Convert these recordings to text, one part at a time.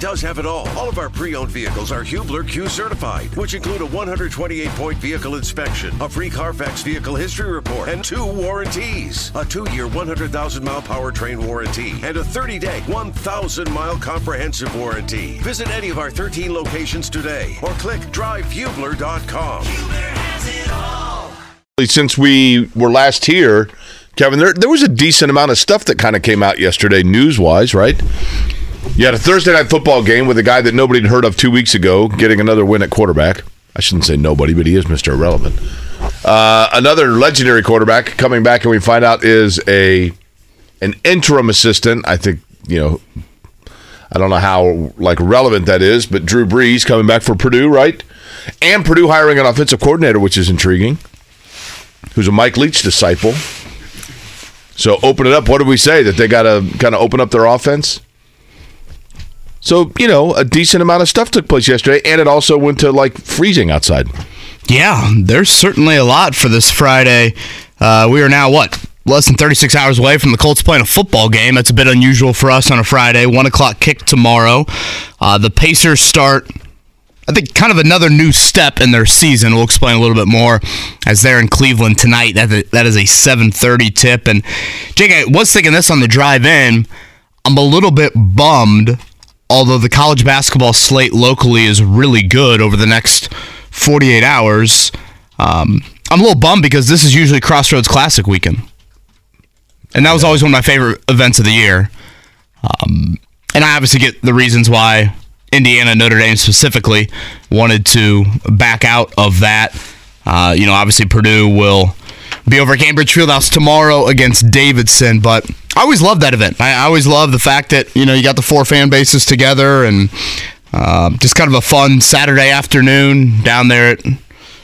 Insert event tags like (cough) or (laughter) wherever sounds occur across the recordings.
does have it all. All of our pre-owned vehicles are Hubler Q certified, which include a 128-point vehicle inspection, a free Carfax vehicle history report, and two warranties: a two-year 100,000-mile powertrain warranty and a 30-day 1,000-mile comprehensive warranty. Visit any of our 13 locations today, or click drivehubler.com. Since we were last here, Kevin, there there was a decent amount of stuff that kind of came out yesterday, news wise, right? You had a Thursday night football game with a guy that nobody had heard of two weeks ago getting another win at quarterback. I shouldn't say nobody, but he is Mr. Irrelevant. Uh, another legendary quarterback coming back, and we find out is a an interim assistant. I think you know. I don't know how like relevant that is, but Drew Brees coming back for Purdue, right? And Purdue hiring an offensive coordinator, which is intriguing. Who's a Mike Leach disciple. So open it up. What do we say that they got to kind of open up their offense? So you know, a decent amount of stuff took place yesterday, and it also went to like freezing outside. Yeah, there's certainly a lot for this Friday. Uh, we are now what less than 36 hours away from the Colts playing a football game. That's a bit unusual for us on a Friday. One o'clock kick tomorrow. Uh, the Pacers start. I think kind of another new step in their season. We'll explain a little bit more as they're in Cleveland tonight. That that is a 7:30 tip. And Jake, I was thinking this on the drive in. I'm a little bit bummed, although the college basketball slate locally is really good over the next 48 hours. Um, I'm a little bummed because this is usually Crossroads Classic weekend, and that was always one of my favorite events of the year. Um, and I obviously get the reasons why Indiana, Notre Dame specifically, wanted to back out of that. Uh, you know, obviously Purdue will be over at Gainbridge Fieldhouse tomorrow against Davidson, but I always love that event. I always love the fact that you know you got the four fan bases together and uh, just kind of a fun Saturday afternoon down there at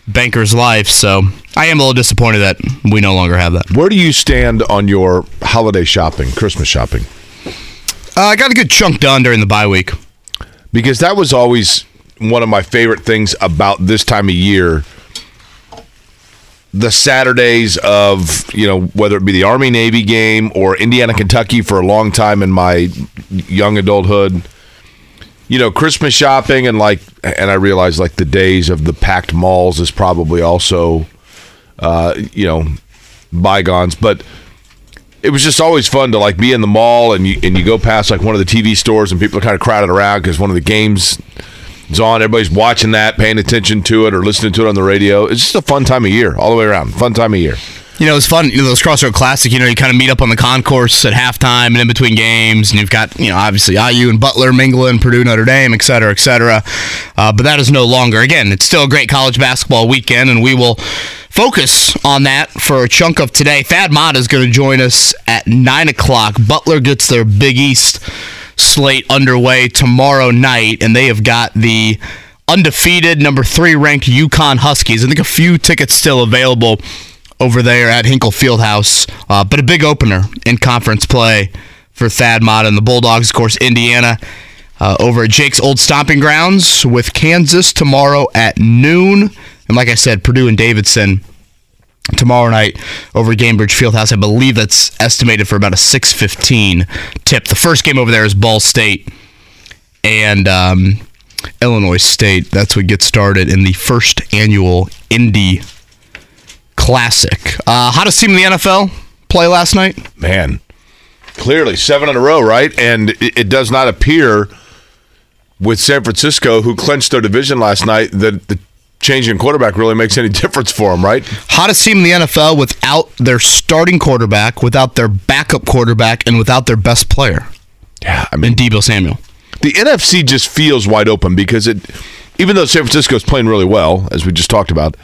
Banker's Life. So I am a little disappointed that we no longer have that. Where do you stand on your holiday shopping, Christmas shopping? Uh, I got a good chunk done during the bye week. Because that was always one of my favorite things about this time of year. The Saturdays of, you know, whether it be the Army Navy game or Indiana Kentucky for a long time in my young adulthood. You know, Christmas shopping and like and I realize like the days of the packed malls is probably also uh, you know, bygones, but it was just always fun to like be in the mall and you and you go past like one of the TV stores and people are kind of crowded around because one of the games is on. Everybody's watching that, paying attention to it or listening to it on the radio. It's just a fun time of year, all the way around. Fun time of year. You know, it's fun. You know, those Crossroad Classic. You know, you kind of meet up on the concourse at halftime and in between games, and you've got you know obviously IU and Butler mingling, Purdue, Notre Dame, et cetera, et cetera. Uh, but that is no longer. Again, it's still a great college basketball weekend, and we will focus on that for a chunk of today. Thad Matta is going to join us at nine o'clock. Butler gets their Big East slate underway tomorrow night, and they have got the undefeated number three ranked UConn Huskies. I think a few tickets still available over there at Hinkle Fieldhouse. Uh, but a big opener in conference play for Thad Matta and the Bulldogs. Of course, Indiana uh, over at Jake's old stomping grounds with Kansas tomorrow at noon. And like I said, Purdue and Davidson tomorrow night over at Gainbridge Fieldhouse. I believe that's estimated for about a 6:15 tip. The first game over there is Ball State and um, Illinois State. That's what gets started in the first annual Indy Classic. Uh, hottest team in the NFL play last night? Man, clearly seven in a row, right? And it, it does not appear with San Francisco, who clinched their division last night, that the changing quarterback really makes any (laughs) difference for them, right? Hottest team in the NFL without their starting quarterback, without their backup quarterback, and without their best player. Yeah, I mean, and Deebo Samuel. The NFC just feels wide open because it, even though San Francisco is playing really well, as we just talked about,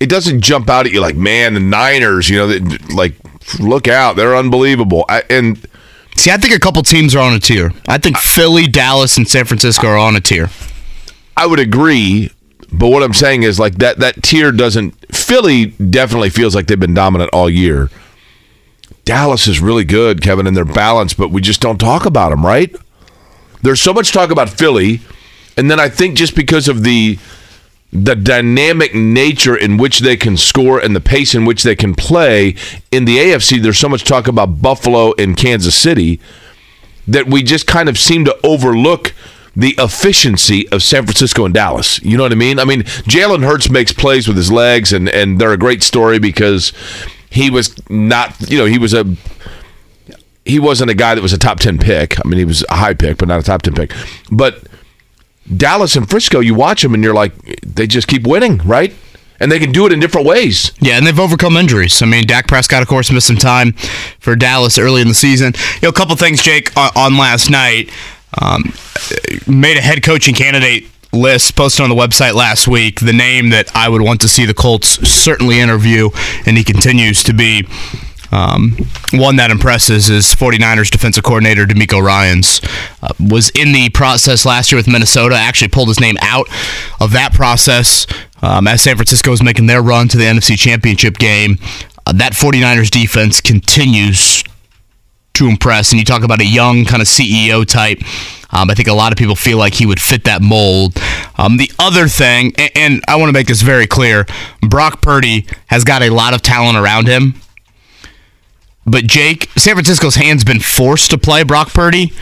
it doesn't jump out at you like, man, the Niners, you know, they, like, look out, they're unbelievable. I, and see, I think a couple teams are on a tier. I think Philly, Dallas, and San Francisco are on a tier. I would agree, but what I'm saying is like that that tier doesn't. Philly definitely feels like they've been dominant all year. Dallas is really good, Kevin, and they're balanced, but we just don't talk about them, right? There's so much talk about Philly, and then I think just because of the the dynamic nature in which they can score and the pace in which they can play in the AFC, there's so much talk about Buffalo and Kansas City. that we just kind of seem to overlook the efficiency of San Francisco and Dallas. You know what I mean? I mean, Jalen Hurts makes plays with his legs, and and they're a great story because he was not, you know, he was a he wasn't a guy that was a top 10 pick. I mean, he was a high pick, but not a top 10 pick. But Dallas and Frisco, you watch them and you're like, they just keep winning, right? And they can do it in different ways. Yeah, and they've overcome injuries. I mean, Dak Prescott, of course, missed some time for Dallas early in the season. You know, a couple things, Jake, on, on last night. Um, made a head coaching candidate list posted on the website last week. The name that I would want to see the Colts certainly interview, and he continues to be um, one that impresses is 49ers defensive coordinator DeMeco Ryans. Uh, was in the process last year with Minnesota, actually pulled his name out of that process um, as San Francisco was making their run to the NFC Championship game. Uh, that 49ers defense continues to impress. And you talk about a young kind of CEO type. Um, I think a lot of people feel like he would fit that mold. Um, the other thing, and, and I want to make this very clear Brock Purdy has got a lot of talent around him. But Jake, San Francisco's hand's been forced to play Brock Purdy.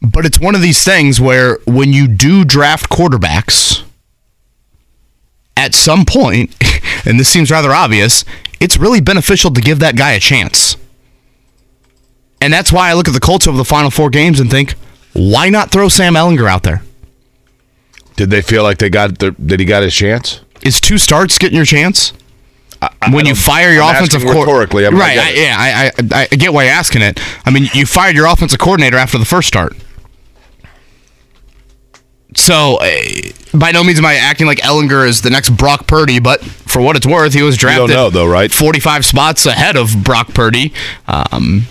But it's one of these things where when you do draft quarterbacks, at some point, (laughs) and this seems rather obvious, it's really beneficial to give that guy a chance. And that's why I look at the Colts over the final four games and think, why not throw Sam Ehlinger out there? Did they feel like they got the, did he got his chance? Is two starts getting your chance? when you fire your I'm offensive asking rhetorically, I mean, I right? I, yeah, I, I I get why you're asking it. I mean, you fired your offensive coordinator after the first start. So, uh, by no means am I acting like Ehlinger is the next Brock Purdy, but for what it's worth, he was drafted know, though, right? 45 spots ahead of Brock Purdy. Um,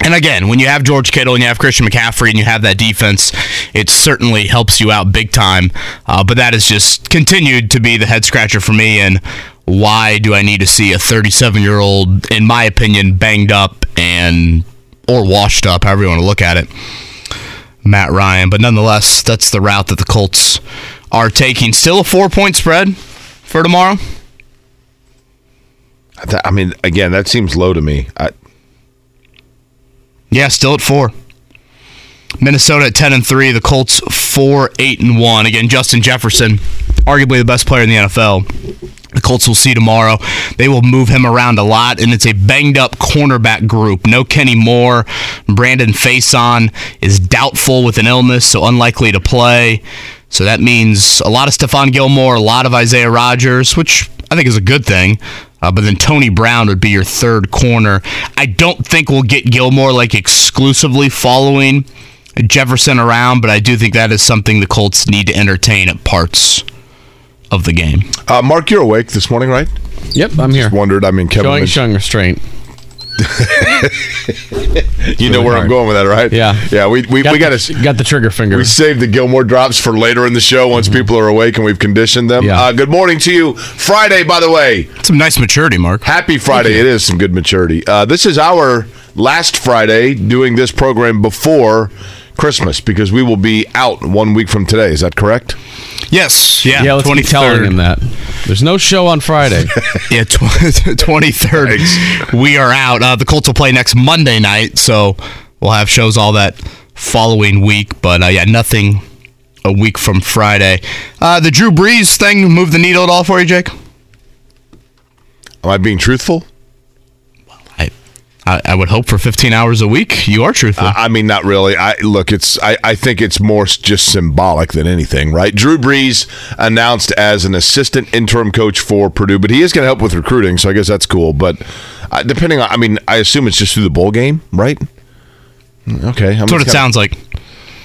and again, when you have George Kittle and you have Christian McCaffrey and you have that defense, it certainly helps you out big time. Uh, but that has just continued to be the head scratcher for me. And why do I need to see a 37 year old, in my opinion, banged up and or washed up, however you want to look at it, Matt Ryan? But nonetheless, that's the route that the Colts are taking. Still a four point spread for tomorrow. I mean, again, that seems low to me. I, Yeah, still at four. Minnesota at ten and three. The Colts four eight and one. Again, Justin Jefferson, arguably the best player in the NFL. The Colts will see tomorrow. They will move him around a lot, and it's a banged up cornerback group. No Kenny Moore. Brandon Facyson is doubtful with an illness, so unlikely to play. So that means a lot of Stephon Gilmore, a lot of Isaiah Rodgers, which I think is a good thing. Uh, but then Tony Brown would be your third corner. I don't think we'll get Gilmore like exclusively following Jefferson around, but I do think that is something the Colts need to entertain at parts of the game. uh, Mark, you're awake this morning, right? Yep, I'm here. Wondered. I mean, Kevin, Showing, mentioned- showing restraint. You know where I'm going with that, right? Yeah. yeah. We we, we got the, to got the trigger finger. We saved the Gilmore drops for later in the show once people are awake and we've conditioned them. Yeah. Uh, good morning to you. Friday, by the way. Some nice maturity, Mark. Happy Friday. It is some good maturity. Uh, this is our last Friday doing this program before Christmas because we will be out one week from today. Is that correct? Yes, yeah, yeah, let's keep telling him that. There's no show on Friday. (laughs) Yeah, (laughs) twenty third. We are out. Uh, the Colts will play next Monday night, so we'll have shows all that following week. But uh, yeah, nothing a week from Friday. Uh, the Drew Brees thing moved the needle at all for you, Jake? Am I being truthful? I, I, I would hope for fifteen hours a week. You are truthful. I I mean, not really. I look. It's. I, I think it's more just symbolic than anything, right? Drew Brees announced as an assistant interim coach for Purdue, but he is going to help with recruiting, so I guess that's cool. But uh, depending on, I mean, I assume it's just through the bowl game, right? Mm, Okay, I mean, That's what it kinda- sounds like.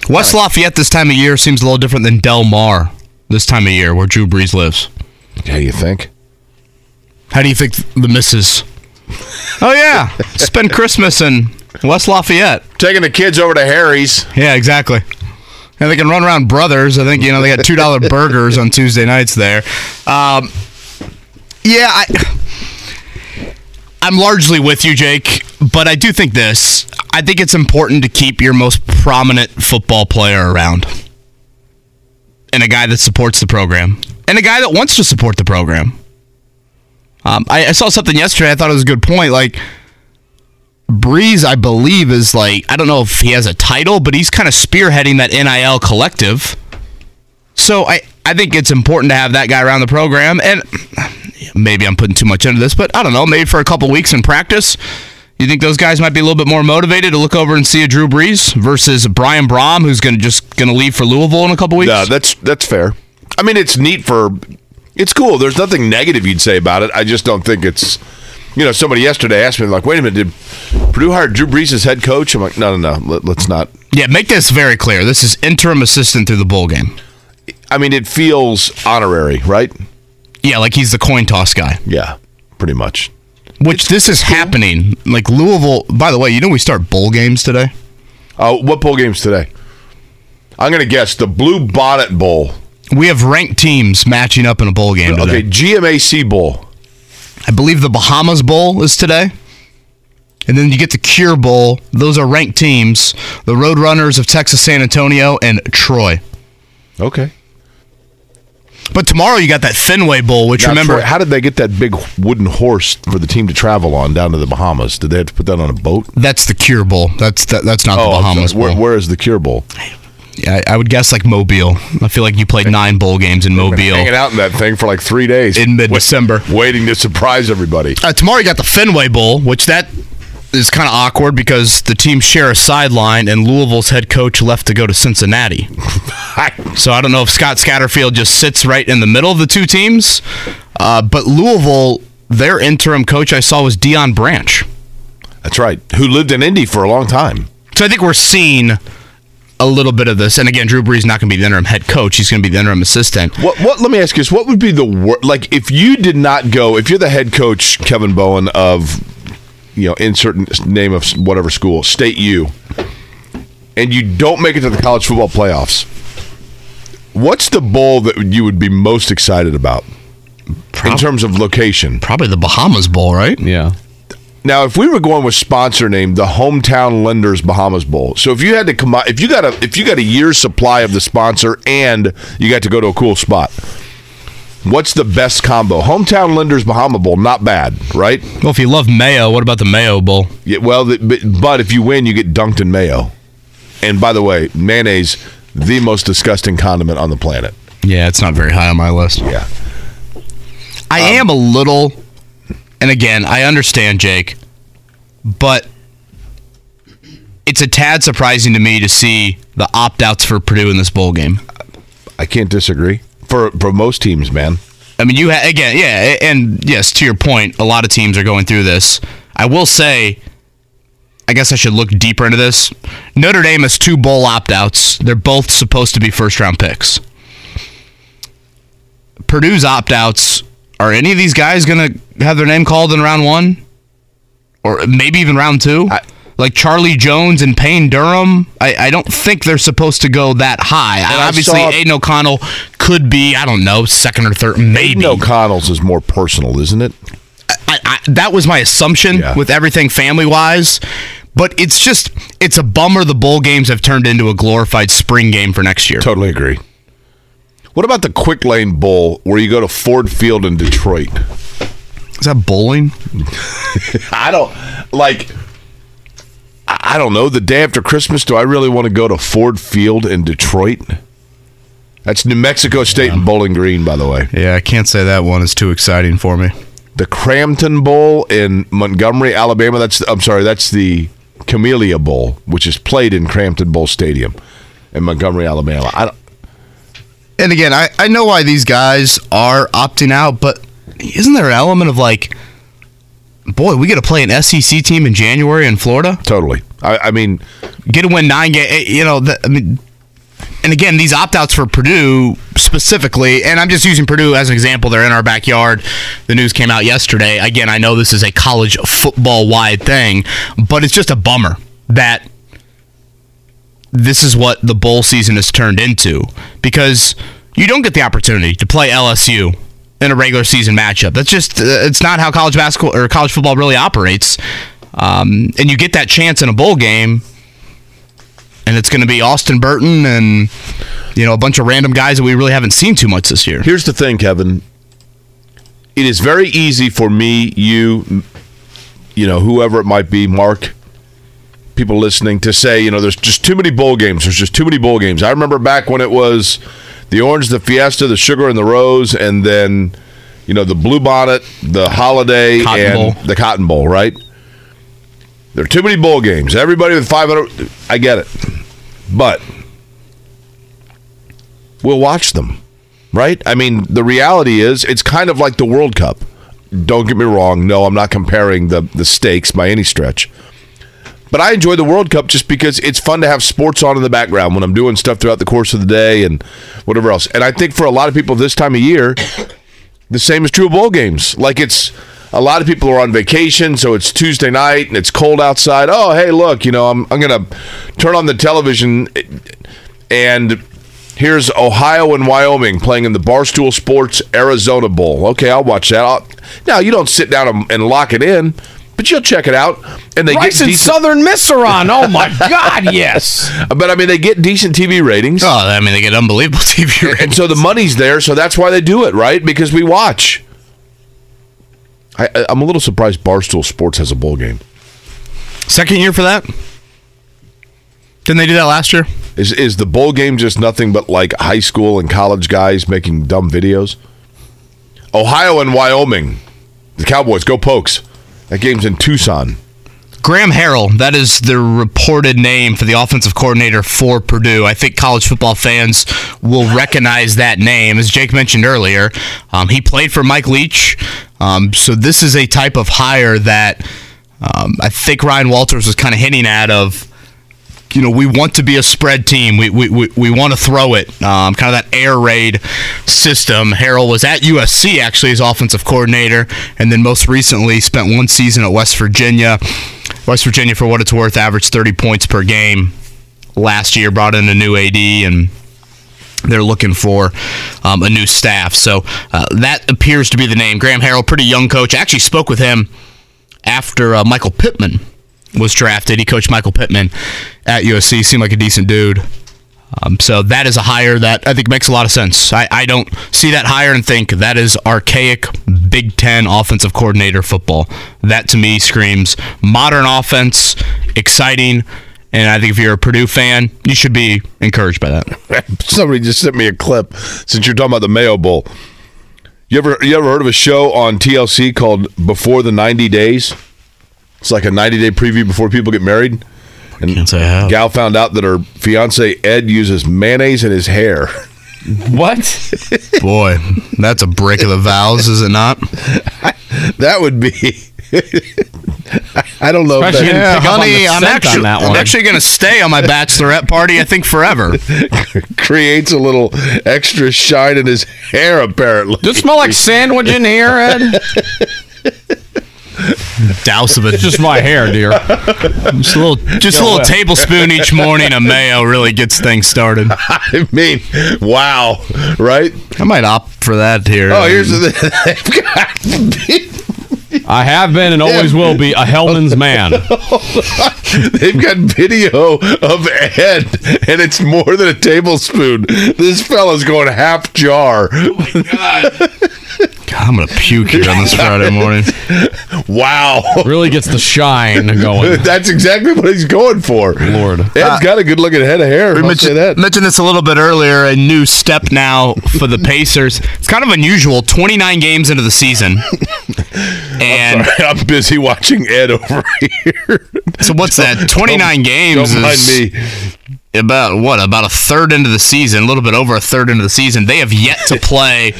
West Lafayette this time of year seems a little different than Del Mar this time of year, where Drew Brees lives. Yeah, you think? How do you think the missus? Oh yeah, spend Christmas in West Lafayette. Taking the kids over to Harry's. Yeah, exactly. And they can run around Brothers. I think you know they got two dollar burgers on Tuesday nights there. Um, yeah, I, I'm largely with you, Jake. But I do think this. I think it's important to keep your most prominent football player around, and a guy that supports the program, and a guy that wants to support the program. Um, I, I saw something yesterday. I thought it was a good point. Like Brees, I believe, is like I don't know if he has a title, but he's kind of spearheading that NIL collective. So I I think it's important to have that guy around the program, and maybe I'm putting too much into this, but I don't know. Maybe for a couple weeks in practice, you think those guys might be a little bit more motivated to look over and see a Drew Brees versus Brian Brohm, who's going to just going to leave for Louisville in a couple weeks? Yeah, that's that's fair. I mean, it's neat for it's cool. There's nothing negative you'd say about it. I just don't think it's. You know, somebody yesterday asked me like, "Wait a minute, did Purdue hire Drew Brees as head coach?" I'm like, "No, no, no. Let, us not." Yeah, make this very clear. This is interim assistant through the bowl game. I mean, it feels honorary, right? Yeah, like he's the coin toss guy. Yeah, pretty much. Which this is happening. Like Louisville. By the way, you know we start bowl games today. Oh, uh, what bowl games today? I'm going to guess the Blue Bonnet Bowl. We have ranked teams matching up in a bowl game today. Okay, GMAC Bowl. I believe the Bahamas Bowl is today. And then you get the Cure Bowl. Those are ranked teams. The Roadrunners of Texas San Antonio and Troy. Okay. But tomorrow you got that Fenway Bowl, which now, remember Troy, how did they get that big wooden horse for the team to travel on down to the Bahamas? Did they have to put that on a boat? That's the Cure Bowl. That's that, that's not oh, the Bahamas Bowl. Where, where is the Cure Bowl? Yeah, I would guess like Mobile. I feel like you played nine bowl games in Mobile. Hanging out in that thing for like three days in mid-December, waiting to surprise everybody. Uh, tomorrow you got the Fenway Bowl, which that is kind of awkward because the teams share a sideline, and Louisville's head coach left to go to Cincinnati. (laughs) so I don't know if Scott Satterfield just sits right in the middle of the two teams, uh, but Louisville, their interim coach I saw was Deion Branch. That's right, who lived in Indy for a long time. So I think we're seeing a little bit of this. And again, Drew Brees not going to be the interim head coach; he's going to be the interim assistant. What? What? Let me ask you this: What would be the worst? Like, if you did not go, if you're the head coach, Kevin Bowen of, you know, insert name of whatever school, State U, and you don't make it to the college football playoffs, what's the bowl that you would be most excited about? Prob- in terms of location, probably the Bahamas Bowl, right? Yeah. Now, if we were going with sponsor name, the hometown lenders Bahamas Bowl. So if you had to come, if you got a if you got a year's supply of the sponsor and you got to go to a cool spot, what's the best combo? Hometown lenders Bahama Bowl, not bad, right? Well, if you love mayo, what about the Mayo Bowl? Yeah, well, but, if you win, you get dunked in mayo. And by the way, mayonnaise, the most disgusting condiment on the planet. Yeah, it's not very high on my list. Yeah. I um, am a little and again, I understand, Jake, but it's a tad surprising to me to see the opt outs for Purdue in this bowl game. I can't disagree. For for most teams, man. I mean, you ha- again, yeah, and yes, to your point, a lot of teams are going through this. I will say, I guess I should look deeper into this. Notre Dame has two bowl opt outs. They're both supposed to be first round picks. Purdue's opt outs are any of these guys going to have their name called in round one, or maybe even round two? I, like Charlie Jones and Payne Durham, I, I don't think they're supposed to go that high. Obviously, saw, Aidan O'Connell could be, I don't know, second or third, maybe. Aidan O'Connell's is more personal, isn't it? I, I, that was my assumption yeah. with everything family wise. But it's just, it's a bummer the bowl games have turned into a glorified spring game for next year. Totally agree. What about the Quick Lane Bowl where you go to Ford Field in Detroit? Is that bowling? (laughs) I don't like. I don't know. The day after Christmas, do I really want to go to Ford Field in Detroit? That's New Mexico State yeah. and Bowling Green, by the way. Yeah, I can't say that one is too exciting for me. The Cramton Bowl in Montgomery, Alabama. That's I'm sorry. That's the Camellia Bowl, which is played in Cramton Bowl Stadium in Montgomery, Alabama. I don't, and again, I, I know why these guys are opting out, but isn't there an element of like, boy, we get to play an SEC team in January in Florida? Totally. I, I mean, get to win nine games. Eh, you know, the, I mean, and again, these opt outs for Purdue specifically, and I'm just using Purdue as an example. They're in our backyard. The news came out yesterday. Again, I know this is a college football wide thing, but it's just a bummer that this is what the bowl season has turned into because you don't get the opportunity to play LSU in a regular season matchup. That's just uh, it's not how college basketball or college football really operates. Um, and you get that chance in a bowl game, and it's going to be Austin Burton and you know a bunch of random guys that we really haven't seen too much this year. Here's the thing, Kevin. It is very easy for me, you, you know, whoever it might be, Mark people listening to say, you know, there's just too many bowl games. There's just too many bowl games. I remember back when it was the orange, the fiesta, the sugar, and the rose, and then you know the blue bonnet, the holiday, Cotton and Bowl. the cotton bowl. Right? There are too many bowl games. Everybody with 500. I get it, but we'll watch them. Right? I mean, the reality is, it's kind of like the World Cup. Don't get me wrong. No, I'm not comparing the the stakes by any stretch. But I enjoy the World Cup just because it's fun to have sports on in the background when I'm doing stuff throughout the course of the day and whatever else. And I think for a lot of people this time of year, the same is true of bowl games. Like it's a lot of people are on vacation, so it's Tuesday night and it's cold outside. Oh, hey, look, you know, I'm I'm gonna turn on the television and here's Ohio and Wyoming playing in the Barstool Sports Arizona Bowl. Okay, I'll watch that. I'll, now you don't sit down and lock it in, but you'll check it out. And they Rice get and decent, Southern Miss are on. Oh my (laughs) God, yes. but I mean they get decent TV ratings. Oh, I mean, they get unbelievable (laughs) TV ratings. and so the money's there, so that's why they do it, right? Because we watch. I, I- I'm a little surprised Barstool Sports has a bowl game. Second year for that? Didn't they do that last year? Is is the bowl game just nothing but like high school and college guys making dumb videos? Ohio and Wyoming, the Cowboys go Pokes. That game's in Tucson. Graham Harrell, that is the reported name for the offensive coordinator for Purdue. I think college football fans will recognize that name. As Jake mentioned earlier, um, he played for Mike Leach. Um, so this is a type of hire that um, I think Ryan Walters was kind of hinting at of, you know, we want to be a spread team. We, we, we, we want to throw it. Um, kind of that air raid system. Harrell was at USC actually as offensive coordinator, and then most recently spent one season at West Virginia. West Virginia, for what it's worth, averaged 30 points per game last year. Brought in a new AD and they're looking for um, a new staff. So uh, that appears to be the name. Graham Harrell, pretty young coach. I actually spoke with him after uh, Michael Pittman was drafted. He coached Michael Pittman at USC. Seemed like a decent dude. Um, so that is a hire that I think makes a lot of sense. I, I don't see that hire and think that is archaic Big Ten offensive coordinator football. That to me screams modern offense, exciting, and I think if you're a Purdue fan, you should be encouraged by that. (laughs) Somebody just sent me a clip since you're talking about the Mayo Bowl. You ever you ever heard of a show on TLC called Before the 90 Days? It's like a 90 day preview before people get married. And Can't say I have. Gal found out that her fiance Ed uses mayonnaise in his hair. (laughs) What? Boy, that's a break of the vows, is it not? (laughs) that would be. (laughs) I don't know. If that in- Pick up on honey, I'm scent on actually, that I'm actually going to stay on my bachelorette party. I think forever. creates a little extra shine in his hair, apparently. Does it smell like sandwich in here, Ed? Douse of it. It's just my hair, dear. Just a little, just a little tablespoon each morning of mayo really gets things started. (laughs) I mean, wow, right? I might opt for that here. Oh, here's the (laughs) (laughs) I have been and always will be a Hellmann's man. they've got video of Ed, and it's more than a tablespoon. This fella's going half jar. Oh God, I'm gonna puke here on this (laughs) Friday morning. Wow, Really gets the shine going. (laughs) that's exactly what he's going for. Lord. Ed's uh, got a good looking head of hair. We I'll say mentioned, that. mentioned this a little bit earlier. A new step now for the Pacers. It's kind of unusual. 29 games into the season, (laughs) and Sorry, I'm busy watching Ed over here. so what's that? 29 games Don't mind is me. about what? About a third into the season, a little bit over a third into the season. They have yet to play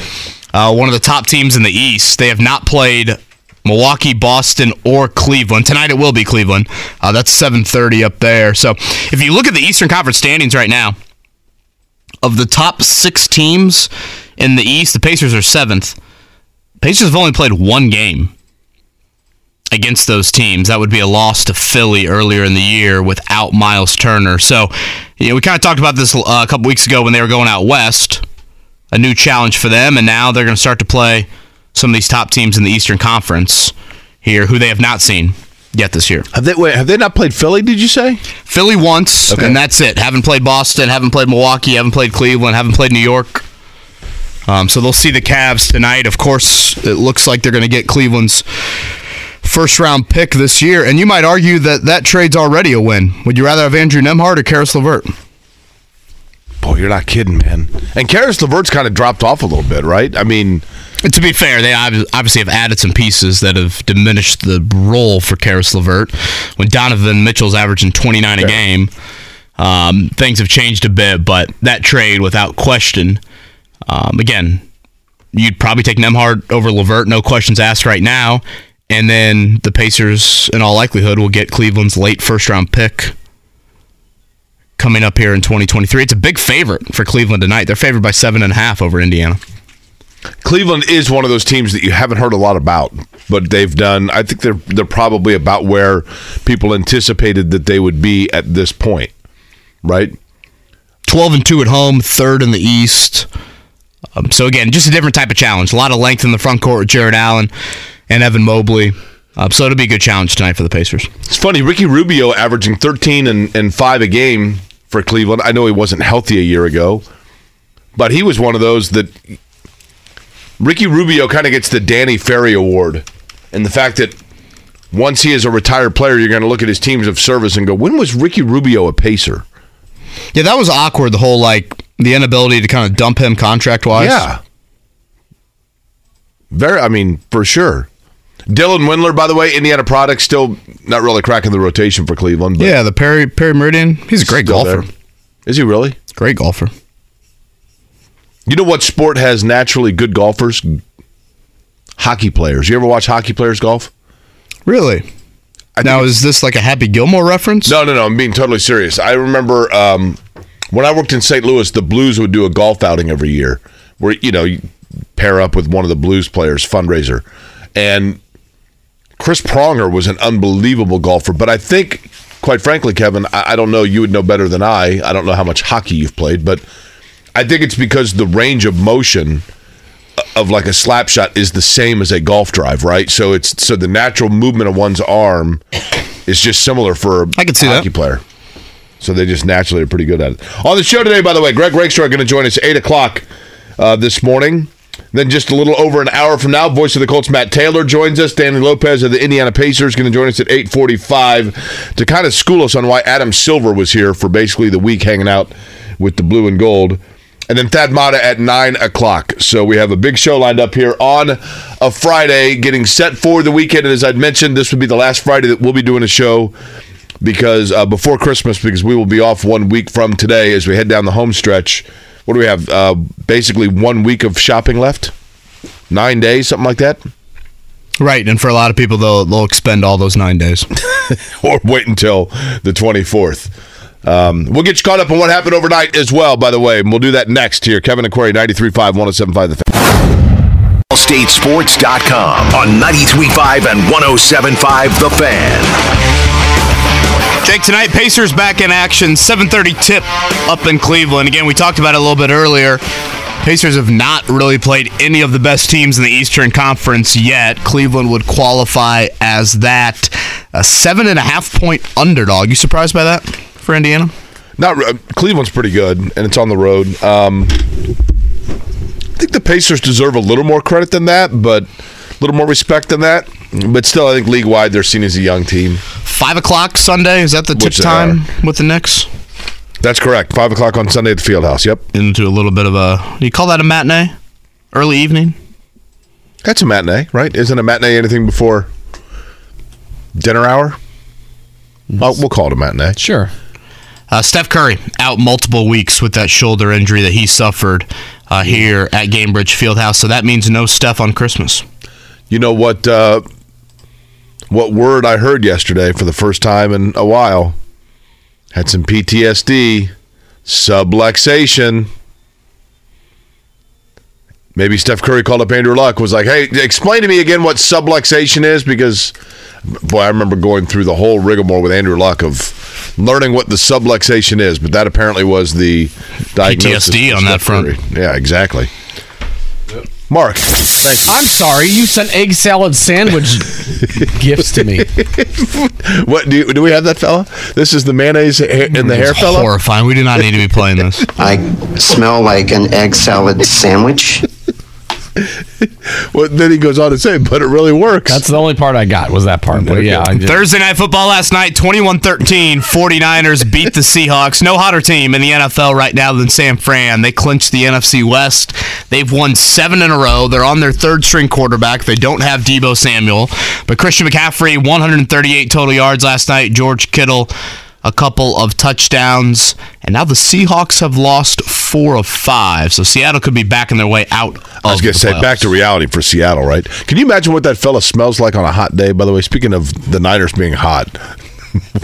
uh, one of the top teams in the East. They have not played Milwaukee, Boston, or Cleveland. Tonight it will be Cleveland. Uh, that's 7:30 up there. So if you look at the Eastern Conference standings right now, of the top six teams in the East, the Pacers are seventh. Pacers have only played one game against those teams. That would be a loss to Philly earlier in the year without Miles Turner. So, you know, we kind of talked about this uh, a couple weeks ago when they were going out west. A new challenge for them, and now they're going to start to play some of these top teams in the Eastern Conference here, who they have not seen yet this year. Have they wait, have they not played Philly? Did you say? Philly once, Okay. and that's it. Haven't played Boston, haven't played Milwaukee, haven't played Cleveland, haven't played New York. Um, so they'll see the Cavs tonight. Of course, it looks like they're going to get Cleveland's first round pick this year, and you might argue that that trade's already a win. Would you rather have Andrew Nembhard or Caris LeVert? Boy, you're not kidding, man. And Caris LeVert's kind of dropped off a little bit, right? I mean, to be fair, they obviously have added some pieces that have diminished the role for Caris LeVert. When Donovan Mitchell's averaging 29 a game, um, things have changed a bit, but that trade, without question, um, again, you'd probably take Nembhard over LeVert, no questions asked right now. And then the Pacers, in all likelihood, will get Cleveland's late first round pick coming up here in 2023. It's a big favorite for Cleveland tonight. They're favored by seven and a half over Indiana. Cleveland is one of those teams that you haven't heard a lot about, but they've done. I think they're they're probably about where people anticipated that they would be at this point, right? 12 and 2 at home, third in the East. Um, so, again, just a different type of challenge. A lot of length in the front court with Jarrett Allen and Evan Mobley. Uh, so, it'll be a good challenge tonight for the Pacers. It's funny. Ricky Rubio averaging 13 and, and five a game for Cleveland. I know he wasn't healthy a year ago, but he was one of those that Ricky Rubio kind of gets the Danny Ferry Award, and the fact that once he is a retired player, you're going to look at his teams of service and go, "When was Ricky Rubio a Pacer?" Yeah, that was awkward, the whole, like, the inability to kind of dump him contract wise. Yeah. Very, I mean, for sure. Dylan Windler, by the way, Indiana product, still not really cracking the rotation for Cleveland. But Yeah, the Perry Perry Meridian. He's a great golfer. there. Is he really? Great golfer. You know what sport has naturally good golfers? Hockey players. You ever watch hockey players golf? Really? I now, is this like a Happy Gilmore reference? No, no, no. I'm being totally serious. I remember um, when I worked in St. Louis, the Blues would do a golf outing every year where, you know, you pair up with one of the Blues players, fundraiser. And Chris Pronger was an unbelievable golfer. But I think, quite frankly, Kevin, I, I don't know. You would know better than I. I don't know how much hockey you've played, but I think it's because the range of motion of like a slap shot is the same as a golf drive, right? So it's so the natural movement of one's arm is just similar for a I can see hockey that. player. So they just naturally are pretty good at it. On the show today, by the way, Greg Rakestraw going to join us 8 o'clock uh, this morning. Then just a little over an hour from now, voice of the Colts, Matt Taylor joins us. Danny Lopez of the Indiana Pacers going to join us at 845 to kind of school us on why Adam Silver was here for basically the week hanging out with the blue and gold. And then Thad Matta at 9 o'clock. So we have a big show lined up here on a Friday, getting set for the weekend. And as I'd mentioned, this would be the last Friday that we'll be doing a show because uh, before Christmas, because we will be off one week from today as we head down the home stretch. What do we have? Uh, basically, one week of shopping left, nine days, something like that, Right, and for a lot of people, they'll they'll expend all those nine days. (laughs) or wait until the twenty fourth. Um, we'll get you caught up on what happened overnight as well. By the way, and we'll do that next here. Kevin and Query, 93.5, 107.5 The Fan. StateSports.com on 93.5 and 107.5 The Fan. Jake, tonight Pacers back in action. 7:30 tip up in Cleveland. Again, we talked about it a little bit earlier. Pacers have not really played any of the best teams in the Eastern Conference yet. Cleveland would qualify as that. A seven and a half point underdog. You surprised by that for Indiana? Not uh, Cleveland's pretty good, and it's on the road. Um, I think the Pacers deserve a little more credit than that, but little more respect than that. But still, I think league wide they're seen as a young team. Five o'clock Sunday. Is that the tip Which they time with the Knicks? That's correct. Five o'clock on Sunday at the Fieldhouse. Yep, Into a little bit of a. You call that a matinee? Early evening? that's a matinee, right? Isn't a matinee anything before dinner hour? Oh, we'll call it a matinee. Sure. Uh, Steph Curry out multiple weeks with that shoulder injury that he suffered uh, here at Gainbridge Fieldhouse. So that means no Steph on Christmas. You know what? Uh, what word I heard yesterday for the first time in a while? Had some PTSD, subluxation. Maybe Steph Curry called up Andrew Luck, was like, "Hey, explain to me again what subluxation is," because, boy, I remember going through the whole rigmarole with Andrew Luck of learning what the subluxation is. But that apparently was the diagnosis PTSD on that front. Curry. Yeah, exactly. Mark, thank you. I'm sorry. You sent egg salad sandwich (laughs) gifts to me. What do, you, do we have that fella? This is the mayonnaise ha- in the hair fella. Horrifying. We do not need to be playing this. I smell like an egg salad sandwich. Well, then he goes on to say, but it really works. That's the only part I got was that part. But yeah, I just, Thursday night football last night, 21-13, 49ers (laughs) beat the Seahawks. No hotter team in the NFL right now than San Fran. They clinched the NFC West. They've won seven in a row. They're on their third string quarterback. They don't have Deebo Samuel. But Christian McCaffrey, 138 total yards last night. George Kittle, a couple of touchdowns. And now the Seahawks have lost four of five. So Seattle could be backing their way out of I was going to the say, back to reality for Seattle, right? Can you imagine what that fella smells like on a hot day? By the way, speaking of the Niners being hot,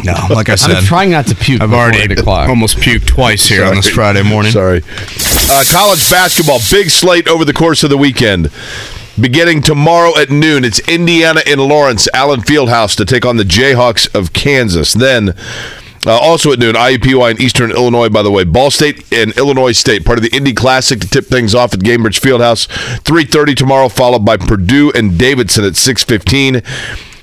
No, like I (laughs) said. I'm trying not to puke. I've already eight o'clock. almost puked twice here on this Friday morning. Sorry. Uh, college basketball, big slate over the course of the weekend. Beginning tomorrow at noon, it's Indiana in Lawrence, Allen Fieldhouse to take on the Jayhawks of Kansas. Then, uh, also at noon, IUPUI in Eastern Illinois, by the way. Ball State and Illinois State, part of the Indy Classic to tip things off at Gainbridge Fieldhouse. 3.30 tomorrow, followed by Purdue and Davidson at 6.15.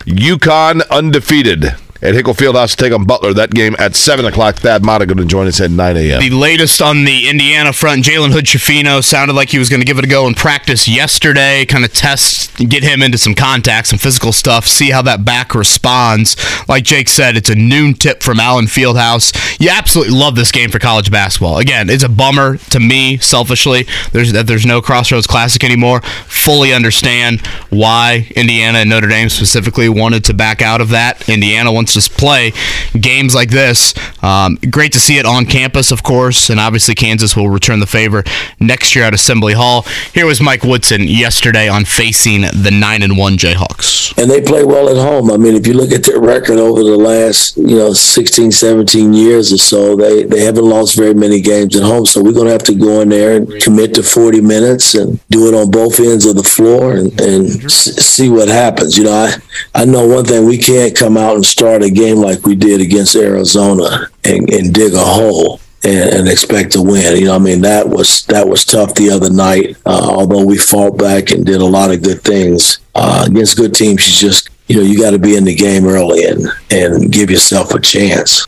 UConn undefeated at Hinkle Fieldhouse to take on Butler. That game at 7 o'clock. Thad Matta going to join us at 9 a.m. The latest on the Indiana front, Jalen Hood Schifino sounded like he was going to give it a go in practice yesterday, kind of test, get him into some contact, some physical stuff, see how that back responds. Like Jake said, it's a noon tip from Allen Fieldhouse. You absolutely love this game for college basketball. Again, it's a bummer to me, selfishly, there's, that there's no Crossroads Classic anymore. Fully understand why Indiana and Notre Dame specifically wanted to back out of that. Indiana to play games like this. Um, great to see it on campus, of course, and obviously Kansas will return the favor next year at Assembly Hall. Here was Mike Woodson yesterday on facing the nine and one Jayhawks. and they play well at home. I mean, if you look at their record over the last, you know, 16, 17 years or so, they, they haven't lost very many games at home. So we're going to have to go in there and commit to 40 minutes and do it on both ends of the floor and, and see what happens. You know, I, I know one thing, we can't come out and start a game like we did against Arizona and, and dig a hole. And, and expect to win. You know, I mean that was that was tough the other night. Uh, although we fought back and did a lot of good things uh, against good teams, you just you know you got to be in the game early and and give yourself a chance.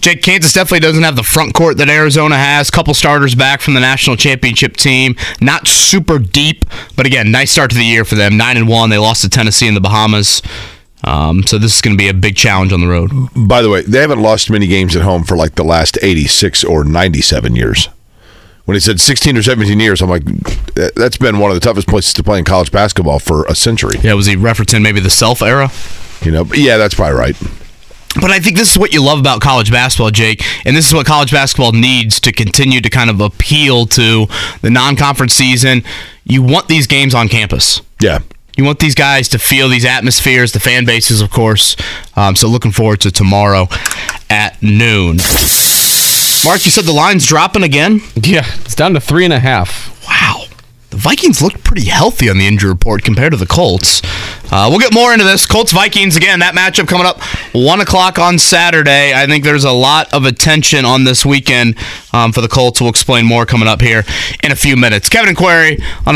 Jake, Kansas definitely doesn't have the front court that Arizona has. Couple starters back from the national championship team. Not super deep, but again, nice start to the year for them. Nine and one. They lost to Tennessee in the Bahamas. Um, so this is going to be a big challenge on the road. By the way, they haven't lost many games at home for like the last 86 or 97 years. When he said 16 or 17 years, I'm like, that- that's been one of the toughest places to play in college basketball for a century. Yeah, was he referencing maybe the self era? You know, yeah, that's probably right. But I think this is what you love about college basketball, Jake, and this is what college basketball needs to continue to kind of appeal to the non-conference season. You want these games on campus. Yeah. You want these guys to feel these atmospheres, the fan bases, of course. Um, so looking forward to tomorrow at noon. Mark, you said the line's dropping again. Yeah, it's down to three and a half. Wow. The Vikings looked pretty healthy on the injury report compared to the Colts. Uh, we'll get more into this. Colts Vikings again. That matchup coming up one o'clock on Saturday. I think there's a lot of attention on this weekend um, for the Colts. We'll explain more coming up here in a few minutes. Kevin and Query on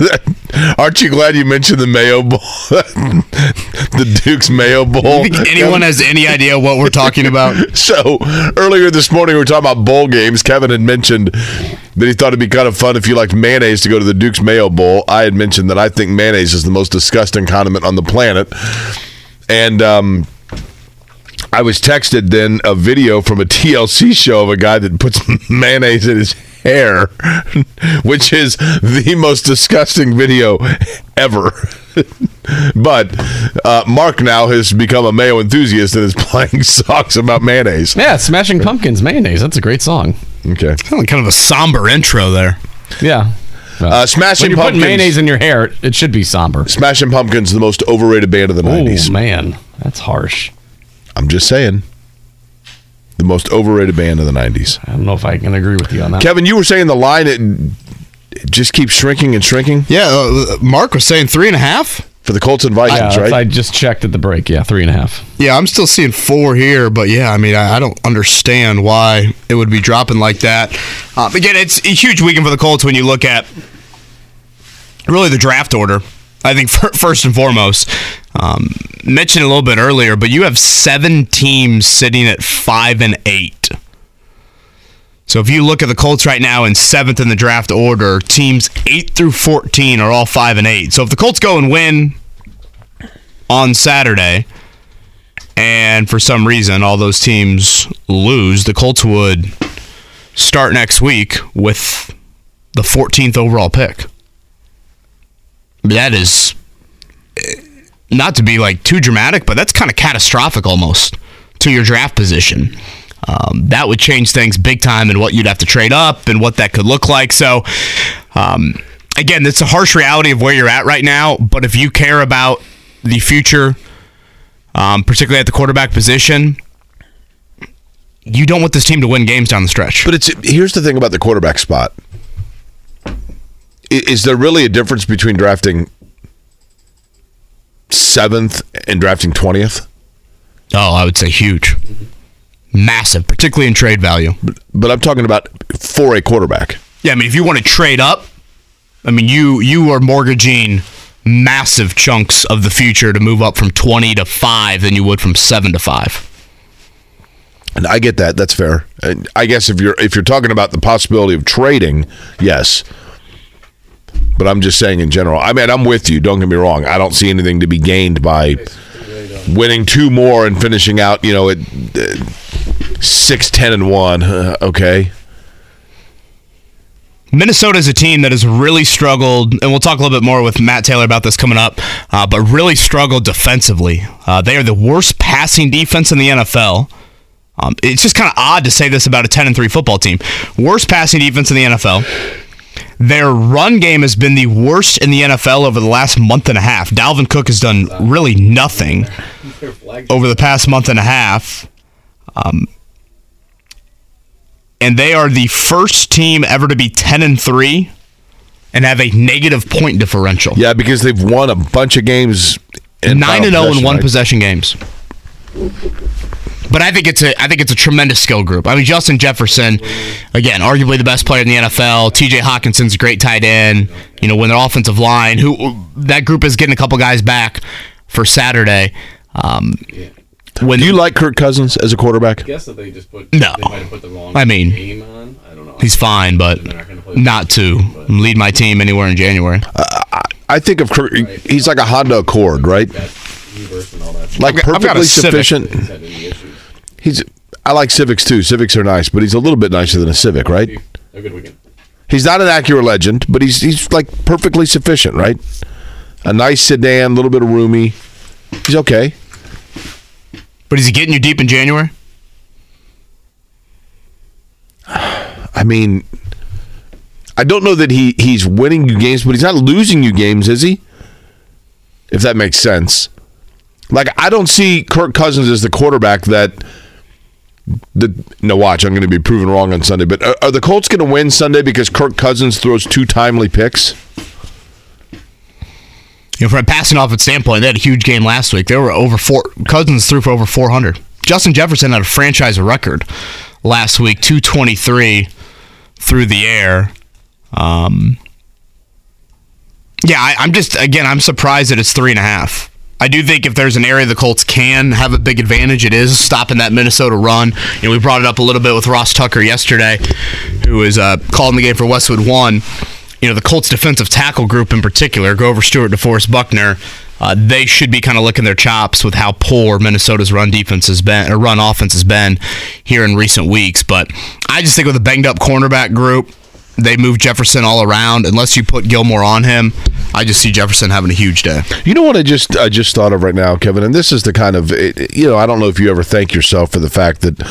(laughs) Aren't you glad you mentioned the Mayo Bowl? (laughs) the Duke's Mayo Bowl. You think anyone has any idea what we're talking about? (laughs) So earlier this morning, we were talking about bowl games. Kevin had mentioned that he thought it'd be kind of fun if you liked mayonnaise to go to the Duke's Mayo Bowl. I had mentioned that I think mayonnaise is the most disgusting condiment on the planet, and um, I was texted then a video from a TLC show of a guy that puts mayonnaise in his hair, which is the most disgusting video ever. but uh, Mark now has become a mayo enthusiast and is playing (laughs) songs about mayonnaise. Yeah, Smashing Pumpkins mayonnaise. That's a great song. Okay. Kind of a somber intro there. Yeah. Uh, Smashing when you're putting Pumpkins. mayonnaise in your hair, it should be somber. Smashing Pumpkins, the most overrated band of the Oh 90s. man, that's harsh. I'm just saying. The most overrated band of the 90s. I don't know if I can agree with you on that. Kevin, you were saying the line, it, it just keeps shrinking and shrinking Yeah, uh, Mark was saying three and a half. for the Colts and yeah, Vikings, that's- I right? just checked at the break. Yeah, three and a half. Yeah, I'm still seeing four here, but yeah, I mean, I, I don't understand why it would be dropping like that. Um, again, it's a huge weekend for the Colts when you look at really the draft order. I think fir- first and foremost, um, mentioned a little bit earlier, but you have seven teams sitting at five and eight. So if you look at the Colts right now in seventh in the draft order, teams eight through fourteen are all five and eight. So if the Colts go and win on Saturday, and for some reason all those teams lose, the Colts would start next week with the 14th overall pick. That is eh, not to be like too dramatic, but that's kind of catastrophic almost to your draft position. Um, that would change things big time and what you'd have to trade up and what that could look like. So, um, again, it's a harsh reality of where you're at right now. But if you care about the future, um, particularly at the quarterback position, you don't want this team to win games down the stretch. But it's here's the thing about the quarterback spot. Is there really a difference between drafting seventh and drafting twentieth? oh, I would say huge, massive, particularly in trade value. But I'm talking about for a quarterback. Yeah, I mean, if you want to trade up, I mean, you you are mortgaging massive chunks of the future to move up from twenty to five than you would from seven to five. And I get that. That's fair. And I guess if you're if you're talking about the possibility of trading, yes. But I'm just saying in general. I mean, I'm with you. Don't get me wrong. I don't see anything to be gained by winning two more and finishing out. You know, at uh, six, ten, and one. Uh, okay. Minnesota is a team that has really struggled, and we'll talk a little bit more with Matt Taylor about this coming up, uh, but really struggled defensively. Uh, they are the worst passing defense in the NFL. Um, it's just kind of odd to say this about a 10 and 3 football team. Worst passing defense in the NFL. Their run game has been the worst in the NFL over the last month and a half. Dalvin Cook has done really nothing over the past month and a half. Um, and they are the first team ever to be 10 and 3 and have a negative point differential. Yeah, because they've won a bunch of games. In 9 and 0 in one right? possession games. But I think it's a I think it's a tremendous skill group. I mean Justin Jefferson, again, arguably the best player in the NFL. TJ Hockenson's a great tight end. You know, when their offensive line, who that group is getting a couple guys back for Saturday. Um, when Do you like Kirk Cousins as a quarterback? guess that they just put No. they might have put the wrong I mean, game on. I don't know. he's fine, but not gonna play the not to lead my team anywhere in January. I think of Kirk. He's like a Honda Accord, right? that reverse and all that. Like I've got a perfectly Civic. sufficient. He's had any issues. He's. I like Civics too. Civics are nice, but he's a little bit nicer than a Civic, right? A good weekend. He's not an Acura legend, but he's he's like perfectly sufficient, right? A nice sedan, a little bit of roomy. He's okay. But is he getting you deep in January? (sighs) I mean, I don't know that he he's winning you games, but he's not losing you games, is he? If that makes sense. Like I don't see Kirk Cousins as the quarterback that. The, no, watch. I'm going to be proven wrong on Sunday. But are, are the Colts going to win Sunday because Kirk Cousins throws two timely picks? You know, from a passing offense standpoint, they had a huge game last week. They were over four. Cousins threw for over 400. Justin Jefferson had a franchise record last week, 223 through the air. Um, yeah, I, I'm just again, I'm surprised that it's three and a half. I do think if there's an area the Colts can have a big advantage, it is stopping that Minnesota run. You know, we brought it up a little bit with Ross Tucker yesterday, who was uh, calling the game for Westwood One. You know, the Colts defensive tackle group in particular, Grover Stewart, DeForest Buckner, uh, they should be kind of licking their chops with how poor Minnesota's run defense has been, or run offense has been here in recent weeks. But I just think with a banged up cornerback group, they move Jefferson all around. Unless you put Gilmore on him, I just see Jefferson having a huge day. You know what I just I just thought of right now, Kevin, and this is the kind of you know I don't know if you ever thank yourself for the fact that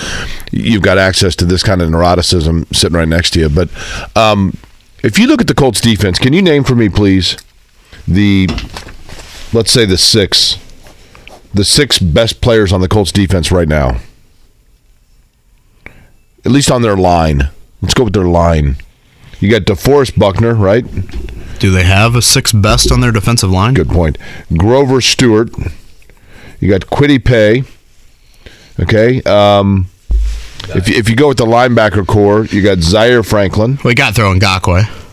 you've got access to this kind of neuroticism sitting right next to you, but um, If you look at the Colts defense, can you name for me, please, the let's say the six, the six best players on the Colts defense right now? At least on their line. Let's go with their line. You got DeForest Buckner, right? Do they have a six best on their defensive line? Good point. Grover Stewart. You got Kwity Paye. Okay. Um, if, you, if you go with the linebacker core, you got Zaire Franklin. We got throwing Ngakoue.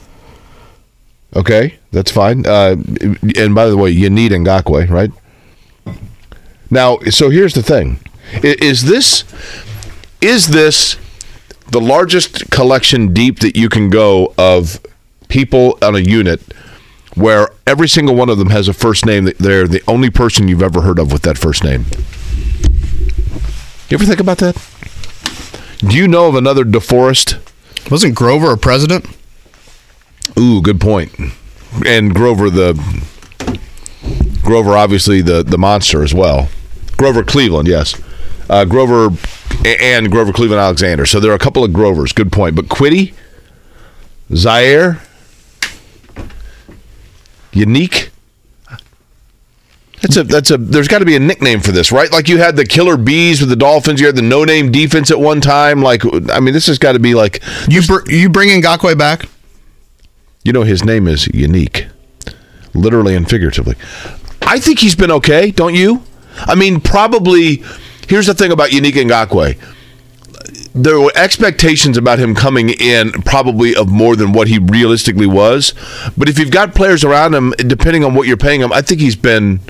Okay, that's fine. Uh, and by the way, you need Ngakoue, right? Now, so here's the thing: is this is this the largest collection deep that you can go of people on a unit where every single one of them has a first name that they're the only person you've ever heard of with that first name? You ever think about that? Do you know of another DeForest? Wasn't Grover a president? Ooh, good point. And Grover the Grover obviously the the monster as well. Grover Cleveland, yes. Uh, Grover and Grover Cleveland Alexander. So there are a couple of Grovers. Good point. But Kwity, Zaire, Unique. That's a that's a. There's got to be a nickname for this, right? Like you had the Killer Bees with the Dolphins. You had the No Name Defense at one time. Like I mean, this has got to be like You br- you bringing Ngakoue back? You know, his name is unique, literally and figuratively. I think he's been okay, don't you? I mean, probably. Here's the thing about Unique Ngakoue. There were expectations about him coming in, probably of more than what he realistically was. But if you've got players around him, depending on what you're paying him, I think he's been.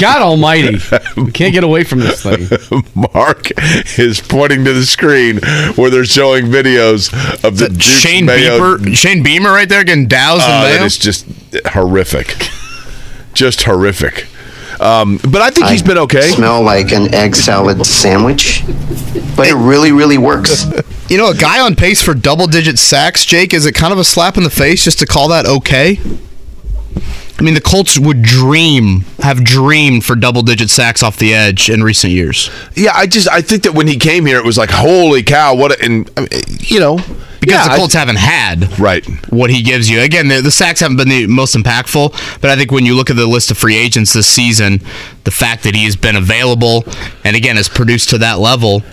God Almighty, (laughs) we can't get away from this thing. Mark is pointing to the screen where they're showing videos of the Duke's Shane Mayo Beamer, Shane Beamer, right there getting doused in ah, that mayo. is just horrific. Just horrific. Um, but I think he's been okay. Smell like an egg salad sandwich, but it really, really works. (laughs) You know, a guy on pace for double digit sacks, Jake, is it kind of a slap in the face just to call that okay? I mean, the Colts would dream, have dreamed for double digit sacks off the edge in recent years. Yeah, I just I think that when he came here, it was like, holy cow, what! A, and I mean, you know, Because yeah, the I- Colts haven't had right. what he gives you. Again, the, the sacks haven't been the most impactful, but I think when you look at the list of free agents this season, the fact that he has been available and again has produced to that level,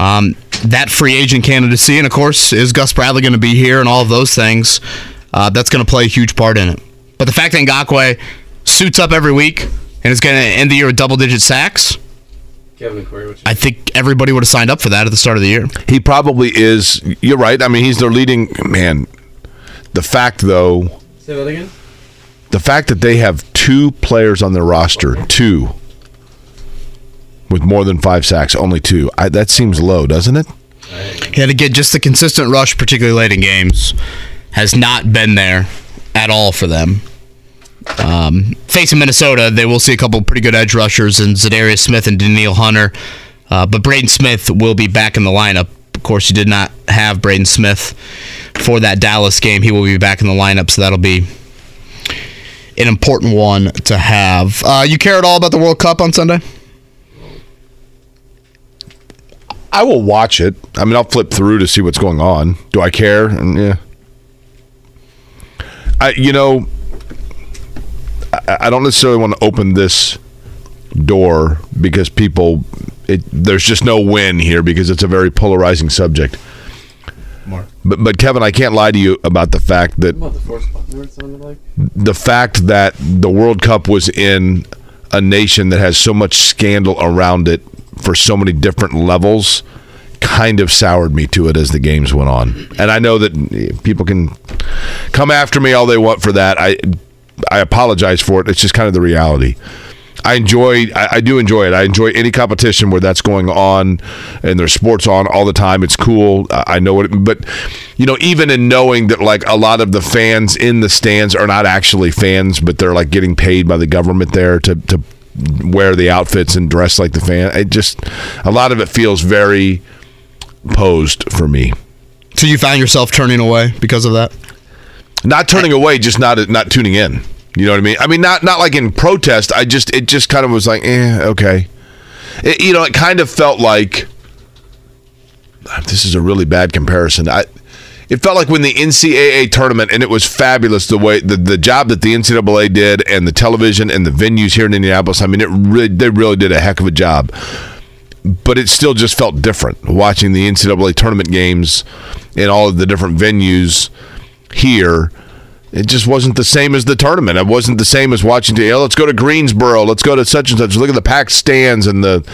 um, that free agent candidacy, and of course, is Gus Bradley going to be here and all of those things, uh, that's going to play a huge part in it. But the fact that Ngakoue suits up every week and is going to end the year with double digit sacks, Kevin and Corey, what you I think everybody would have signed up for that at the start of the year. He probably is. You're right. I mean, he's their leading man. The fact, though, say that again? the fact that they have two players on their roster, two, with more than five sacks, only two. I, that seems low, doesn't it? Yeah, to get just the consistent rush, particularly late in games, has not been there at all for them. Um, facing Minnesota, they will see a couple pretty good edge rushers in Za'Darius Smith and Danielle Hunter, uh, but Braden Smith will be back in the lineup. Of course, you did not have Braden Smith for that Dallas game. He will be back in the lineup, so that'll be an important one to have. Uh, you care at all about the World Cup on Sunday? I will watch it. I mean, I'll flip through to see what's going on. Do I care? Yeah. I, you know, I, I don't necessarily want to open this door because people, it, there's just no win here because it's a very polarizing subject. But, but Kevin, I can't lie to you about the fact that the force button word sounded like? the fact that the World Cup was in a nation that has so much scandal around it for so many different levels kind of soured me to it as the games went on. And I know that people can come after me all they want for that. I I apologize for it. It's just kind of the reality. I enjoy I, I do enjoy it. I enjoy any competition where that's going on and there's sports on all the time. It's cool. I I know it but you know, even in knowing that like a lot of the fans in the stands are not actually fans, but they're like getting paid by the government there to to wear the outfits and dress like the fan. It just a lot of it feels very posed for me. So you found yourself turning away because of that? Not turning away, just not not tuning in. You know what I mean? I mean, not not like in protest. I just it just kind of was like, eh, okay. It, you know, it kind of felt like this is a really bad comparison. I it felt like when the NCAA tournament, and it was fabulous the way the, the job that the NCAA did, and the television and the venues here in Indianapolis. I mean, it really they really did a heck of a job. But it still just felt different watching the NCAA tournament games in all of the different venues here. It just wasn't the same as the tournament. It wasn't the same as watching. You know, let's go to Greensboro. Let's go to such and such. Look at the packed stands and the,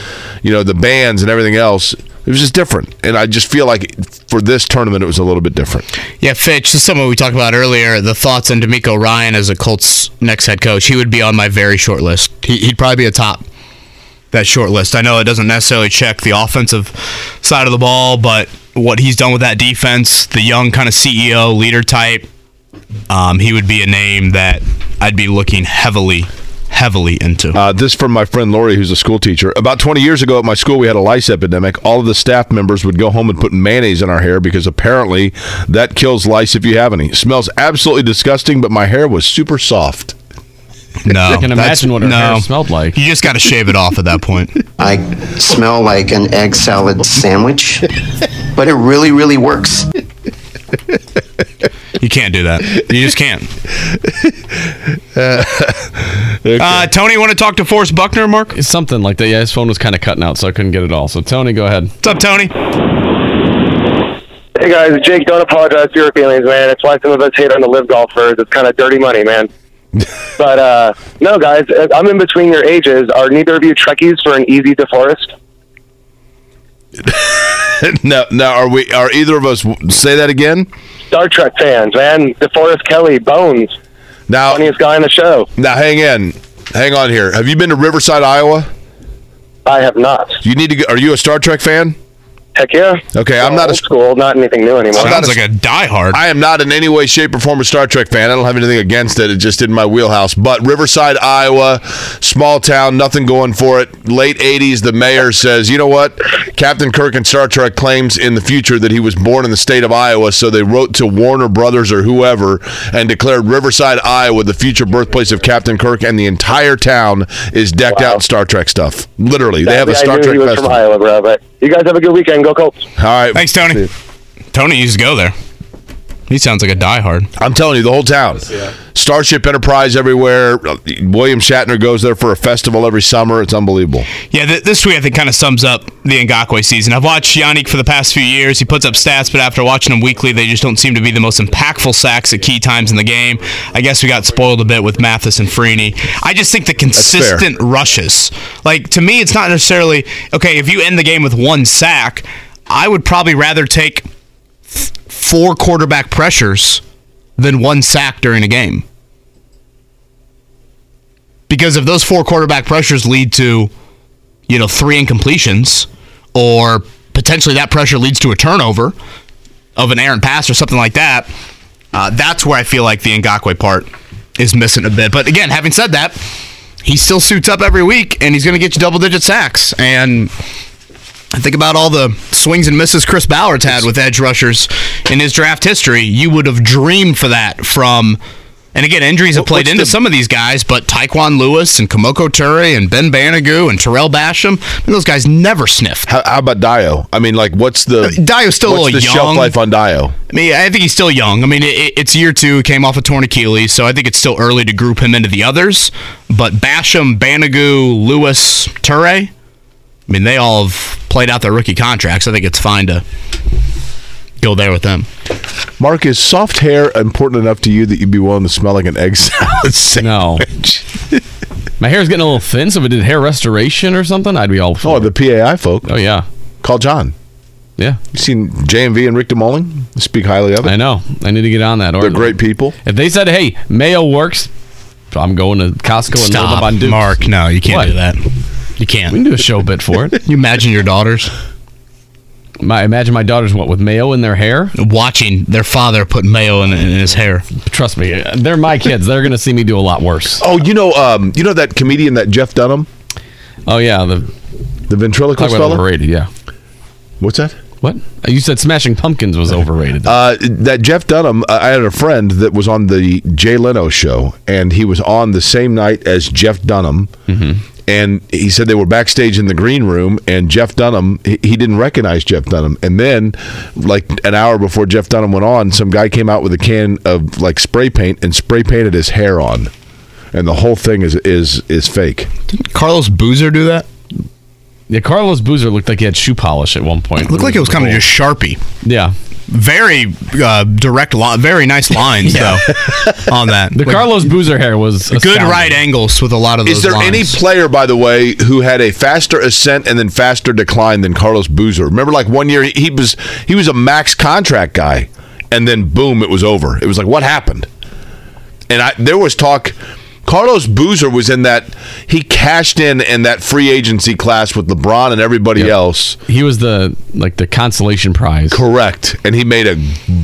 you know, the bands and everything else. It was just different, and I just feel like for this tournament, it was a little bit different. Yeah, Fitch, this is we talked about earlier. The thoughts on DeMeco Ryan as a Colts next head coach. He would be on my very short list. He, he'd probably be a top that short list. I know it doesn't necessarily check the offensive side of the ball, but what he's done with that defense, the young kind of CEO leader type, um, he would be a name that I'd be looking heavily, heavily into. Uh, this from my friend Lori, who's a school teacher. About 20 years ago at my school, we had a lice epidemic. All of the staff members would go home and put mayonnaise in our hair because apparently that kills lice if you have any. smells absolutely disgusting, but my hair was super soft. (laughs) No, I can imagine what her no. hair smelled like. You just got to shave it off at that point. (laughs) I smell like an egg salad sandwich, but it really, really works. You can't do that. You just can't. (laughs) Uh, Tony, want to talk to Forrest Buckner, Mark? It's something like that. Yeah, his phone was kind of cutting out, so I couldn't get it all. So Tony, go ahead. What's up, Tony? Hey guys, Jake, don't apologize for your feelings, man. It's why some of us hate on the LIV golfers. It's kind of dirty money, man. (laughs) but uh no, guys, I'm in between your ages. Are neither of you Trekkies for an easy DeForest? (laughs) no, no. Are we? Are either of us? Say that again. Star Trek fans, man. DeForest Kelley, Bones, Now, funniest guy in the show. now, hang in, hang on here. Have you been to Riverside, Iowa? I have not. You need to. Go, are you a Star Trek fan? Heck yeah. Okay, I'm oh, not a old school, not anything new anymore. I'm not Sounds like a diehard. I am not in any way, shape, or form a Star Trek fan. I don't have anything against it. It just in my wheelhouse. But Riverside, Iowa, small town, nothing going for it. Late 80s, the mayor says, you know what? Captain Kirk in Star Trek claims in the future that he was born in the state of Iowa. So they wrote to Warner Brothers or whoever and declared Riverside, Iowa, the future birthplace of Captain Kirk. And the entire town is decked out in Star Trek stuff. Literally. They have a Star knew Trek he was festival. from Iowa, bro. But you guys have a good weekend. Go Colts. All right. Thanks, Tony. Tony used to go there. He sounds like a diehard. I'm telling you, the whole town. Starship Enterprise everywhere. William Shatner goes there for a festival every summer. It's unbelievable. Yeah, th- this week I think kind of sums up the Ngakoue season. I've watched Yannick for the past few years. He puts up stats, but after watching him weekly, they just don't seem to be the most impactful sacks at key times in the game. I guess we got spoiled a bit with Mathis and Freeney. I just think the consistent rushes. Like to me, it's not necessarily okay if you end the game with one sack. I would probably rather take th- four quarterback pressures than one sack during a game. Because if those four quarterback pressures lead to, you know, three incompletions, or potentially that pressure leads to a turnover of an errant pass or something like that, uh, that's where I feel like the Ngakoue part is missing a bit. But again, having said that, he still suits up every week and he's going to get you double digit sacks. And I think about all the swings and misses Chris Ballard's had with edge rushers in his draft history. You would have dreamed for that from. And again, injuries have played what's into the- some of these guys, but Tyquan Lewis and Kemoko Turay and Ben Banogu and Tarell Basham, I mean, those guys never sniffed. How, how about Dayo? I mean, like, what's the uh, Dayo's still a what's little the shelf young. life on Dayo? I mean, I think he's still young. I mean, it, it's year two. He Came off a torn Achilles, so I think it's still early to group him into the others. But Basham, Banogu, Lewis, Turay, I mean, they all have played out their rookie contracts. I think it's fine to go there with them. Mark, is soft hair important enough to you that you'd be willing to smell like an egg (laughs) salad No. sandwich? My hair's getting a little thin, so if it did hair restoration or something, I'd be all for Oh, it. the PAI folk. Oh, yeah. Call John. Yeah. You seen JMV and Rick DeMoling? Speak highly of it. I know. I need to get on that. Or They're great people. If they said, hey, mayo works, I'm going to Costco and load up Stop, on Dukes. Mark. No, you can't What? do that. You can't. We can do a show bit for it. (laughs) you imagine your daughters My, imagine my daughters, what, with mayo in their hair? watching their father put mayo in, in his hair. Trust me, they're my kids. They're going to see me do a lot worse. Oh, you know, um, you know that comedian that Jeff Dunham, Oh, yeah. The the ventriloquist talk fella. overrated, yeah. What's that? What? You said Smashing Pumpkins was overrated. Uh, that Jeff Dunham, uh, I had a friend that was on the Jay Leno show, and he was on the same night as Jeff Dunham, Mm-hmm. And he said they were backstage in the green room, and Jeff Dunham, he, he didn't recognize Jeff Dunham. And then, like an hour before Jeff Dunham went on, some guy came out with a can of like spray paint and spray painted his hair on. And the whole thing is is is fake. Didn't Carlos Boozer do that? Yeah, Carlos Boozer looked like he had shoe polish at one point. It looked like it was kind of just Sharpie. Yeah. Very uh, direct, li- very nice (laughs) lines though (laughs) on that. The Like, Carlos Boozer hair was good astounding. right angles with a lot of those. Is there any player, by the way, who had a faster ascent and then faster decline than Carlos Boozer? Remember, like one year he was he was a max contract guy, and then boom, it was over. It was like, what happened? And I there was talk. Carlos Boozer was in that he cashed in in that free agency class with LeBron and everybody else. He was the like the consolation prize. Correct, and he made a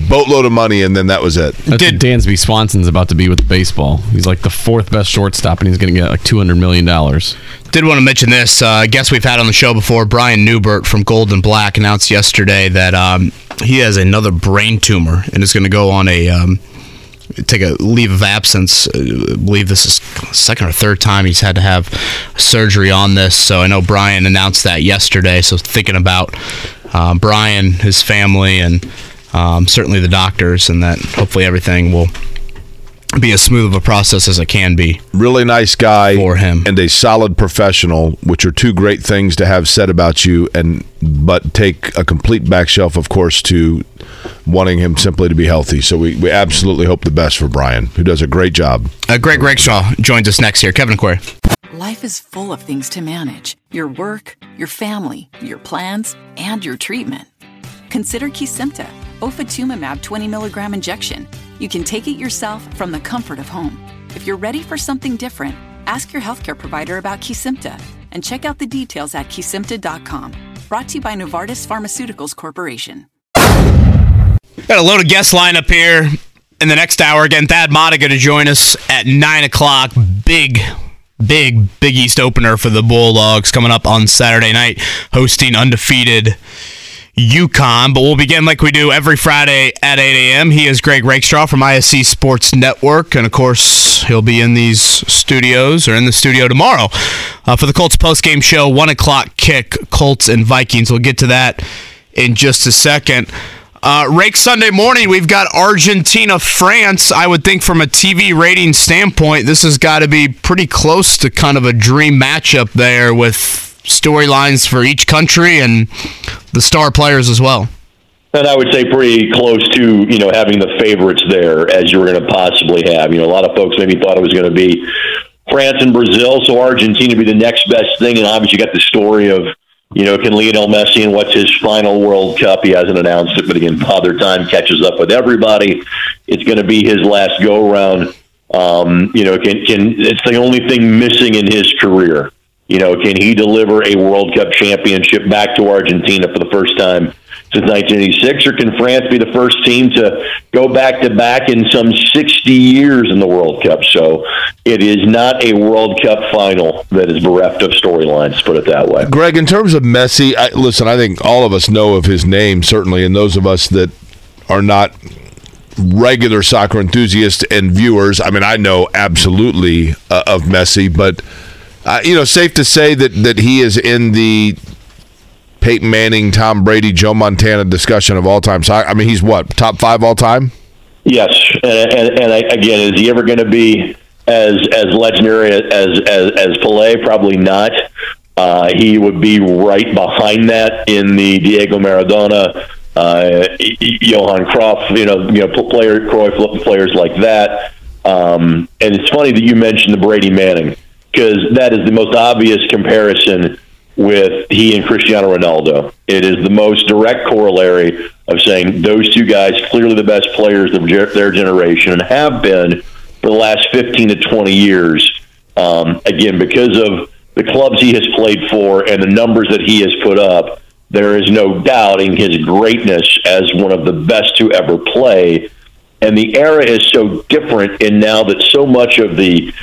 boatload of money, and then that was it. That's what Dansby Swanson's about to be with baseball. He's like the fourth best shortstop, and he's going to get like two hundred million dollars. Did want to mention this. Uh, guest we've had on the show before, Brian Neubert from Gold and Black, announced yesterday that um, he has another brain tumor and is going to go on a um, take a leave of absence. Uh, I believe this is second or third time he's had to have surgery on this. So I know Brian announced that yesterday. So thinking about uh, Brian, his family, and um, certainly the doctors, and that hopefully everything will be as smooth of a process as it can be. Really nice guy For him. and a solid professional, which are two great things to have said about you, and but take a complete back shelf, of course, to wanting him simply to be healthy. So we, we absolutely hope the best for Brian, who does a great job. Uh, Greg Rakestraw joins us next here. Kevin Aquari. Life is full of things to manage your work, your family, your plans, and your treatment. Consider Kesimpta, ofatumumab 20 milligram injection. You can take it yourself from the comfort of home. If you're ready for something different, ask your healthcare provider about Kesimpta and check out the details at kesimpta.com. Brought to you by Novartis Pharmaceuticals Corporation. Got a loaded guest lineup here in the next hour. Again, Thad Matta going to join us at 9 o'clock. Big, big Big East opener for the Bulldogs coming up on Saturday night, hosting undefeated UConn. But we'll begin like we do every Friday at 8 a.m. He is Greg Rakestraw from ISC Sports Network. And of course, he'll be in these studios or in the studio tomorrow uh, for the Colts postgame show, 1 o'clock kick, Colts and Vikings. We'll get to that in just a second. Uh, Rake Sunday morning, we've got Argentina, France. I would think from a TV rating standpoint, this has got to be pretty close to kind of a dream matchup there with storylines for each country and the star players as well. And I would say pretty close to you know having the favorites there as you were going to possibly have. You know, a lot of folks maybe thought it was going to be France and Brazil, so Argentina would be the next best thing. And obviously, you got the story of you know can Lionel Messi and what's his final World Cup? He hasn't announced it, but again, Father Time catches up with everybody. It's going to be his last go around. Um, you know, can can it's the only thing missing in his career. You know, can he deliver a World Cup championship back to Argentina for the first time since 1986, or can France be the first team to go back to back in some 60 years in the World Cup? So it is not a World Cup final that is bereft of storylines, put it that way. Greg, in terms of Messi, I, listen, I think all of us know of his name, certainly, and those of us that are not regular soccer enthusiasts and viewers, I mean, I know absolutely uh, of Messi, but uh, you know, safe to say that that he is in the Peyton Manning, Tom Brady, Joe Montana discussion of all time soccer. I mean, he's what top five all time. Yes, and, and, and I, again, is he ever going to be as as legendary as as as Pelé? Probably not. Uh, he would be right behind that in the Diego Maradona, uh, Johan Cruyff, you know, you know, player Cruyff players like that. Um, and it's funny that you mentioned the Brady Manning because that is the most obvious comparison with he and Cristiano Ronaldo. It is the most direct corollary of saying those two guys clearly the best players of their generation and have been for the last 15 to 20 years. Um, again, because of the clubs he has played for and the numbers that he has put up, there is no doubting his greatness as one of the best to ever play. And the era is so different in now that so much of the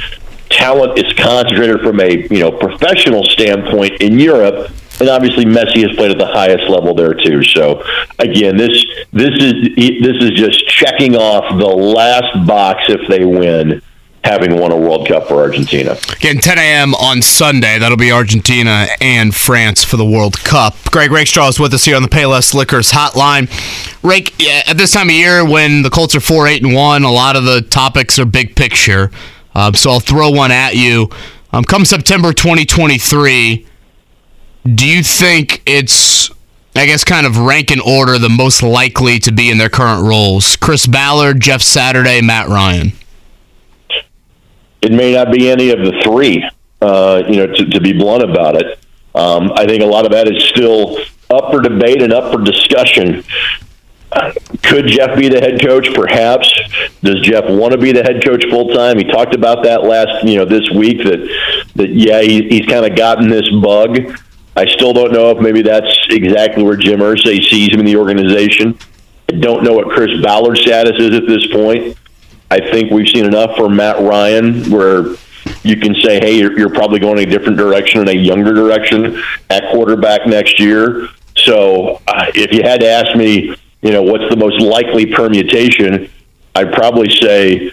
talent is concentrated from a you know professional standpoint in Europe, and obviously Messi has played at the highest level there too. So again, this this is this is just checking off the last box if they win having won a World Cup for Argentina. Again, 10 a.m. on Sunday. That'll be Argentina and France for the World Cup. Greg Rakestraw is with us here on the Payless Liquors hotline. Rake, at this time of year when the Colts are 4 8 and 1, a lot of the topics are big picture. Um, so I'll throw one at you. Um, come September 2023, do you think it's, I guess, kind of rank in order the most likely to be in their current roles? Chris Ballard, Jeff Saturday, Matt Ryan it may not be any of the three. Uh, you know, to, to, be blunt about it, um, I think a lot of that is still up for debate and up for discussion. Could Jeff be the head coach? Perhaps. Does Jeff want to be the head coach full time? He talked about that last, you know, this week. That that yeah, he, he's kind of gotten this bug. I still don't know if maybe that's exactly where Jim Irsay sees him in the organization. I don't know what Chris Ballard's status is at this point. I think we've seen enough for Matt Ryan where you can say, hey, you're, you're probably going a different direction in a younger direction at quarterback next year. So uh, if you had to ask me, you know, what's the most likely permutation, I'd probably say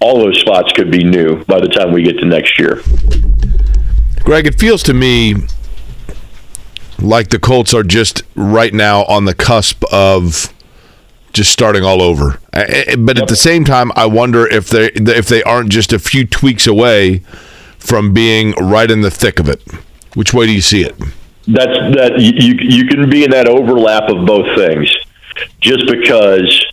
all those spots could be new by the time we get to next year. Greg, it feels to me like the Colts are just right now on the cusp of just starting all over. But at the same time, I wonder if they if they aren't just a few tweaks away from being right in the thick of it. Which way do you see it? That's that you you can be in that overlap of both things. Just because,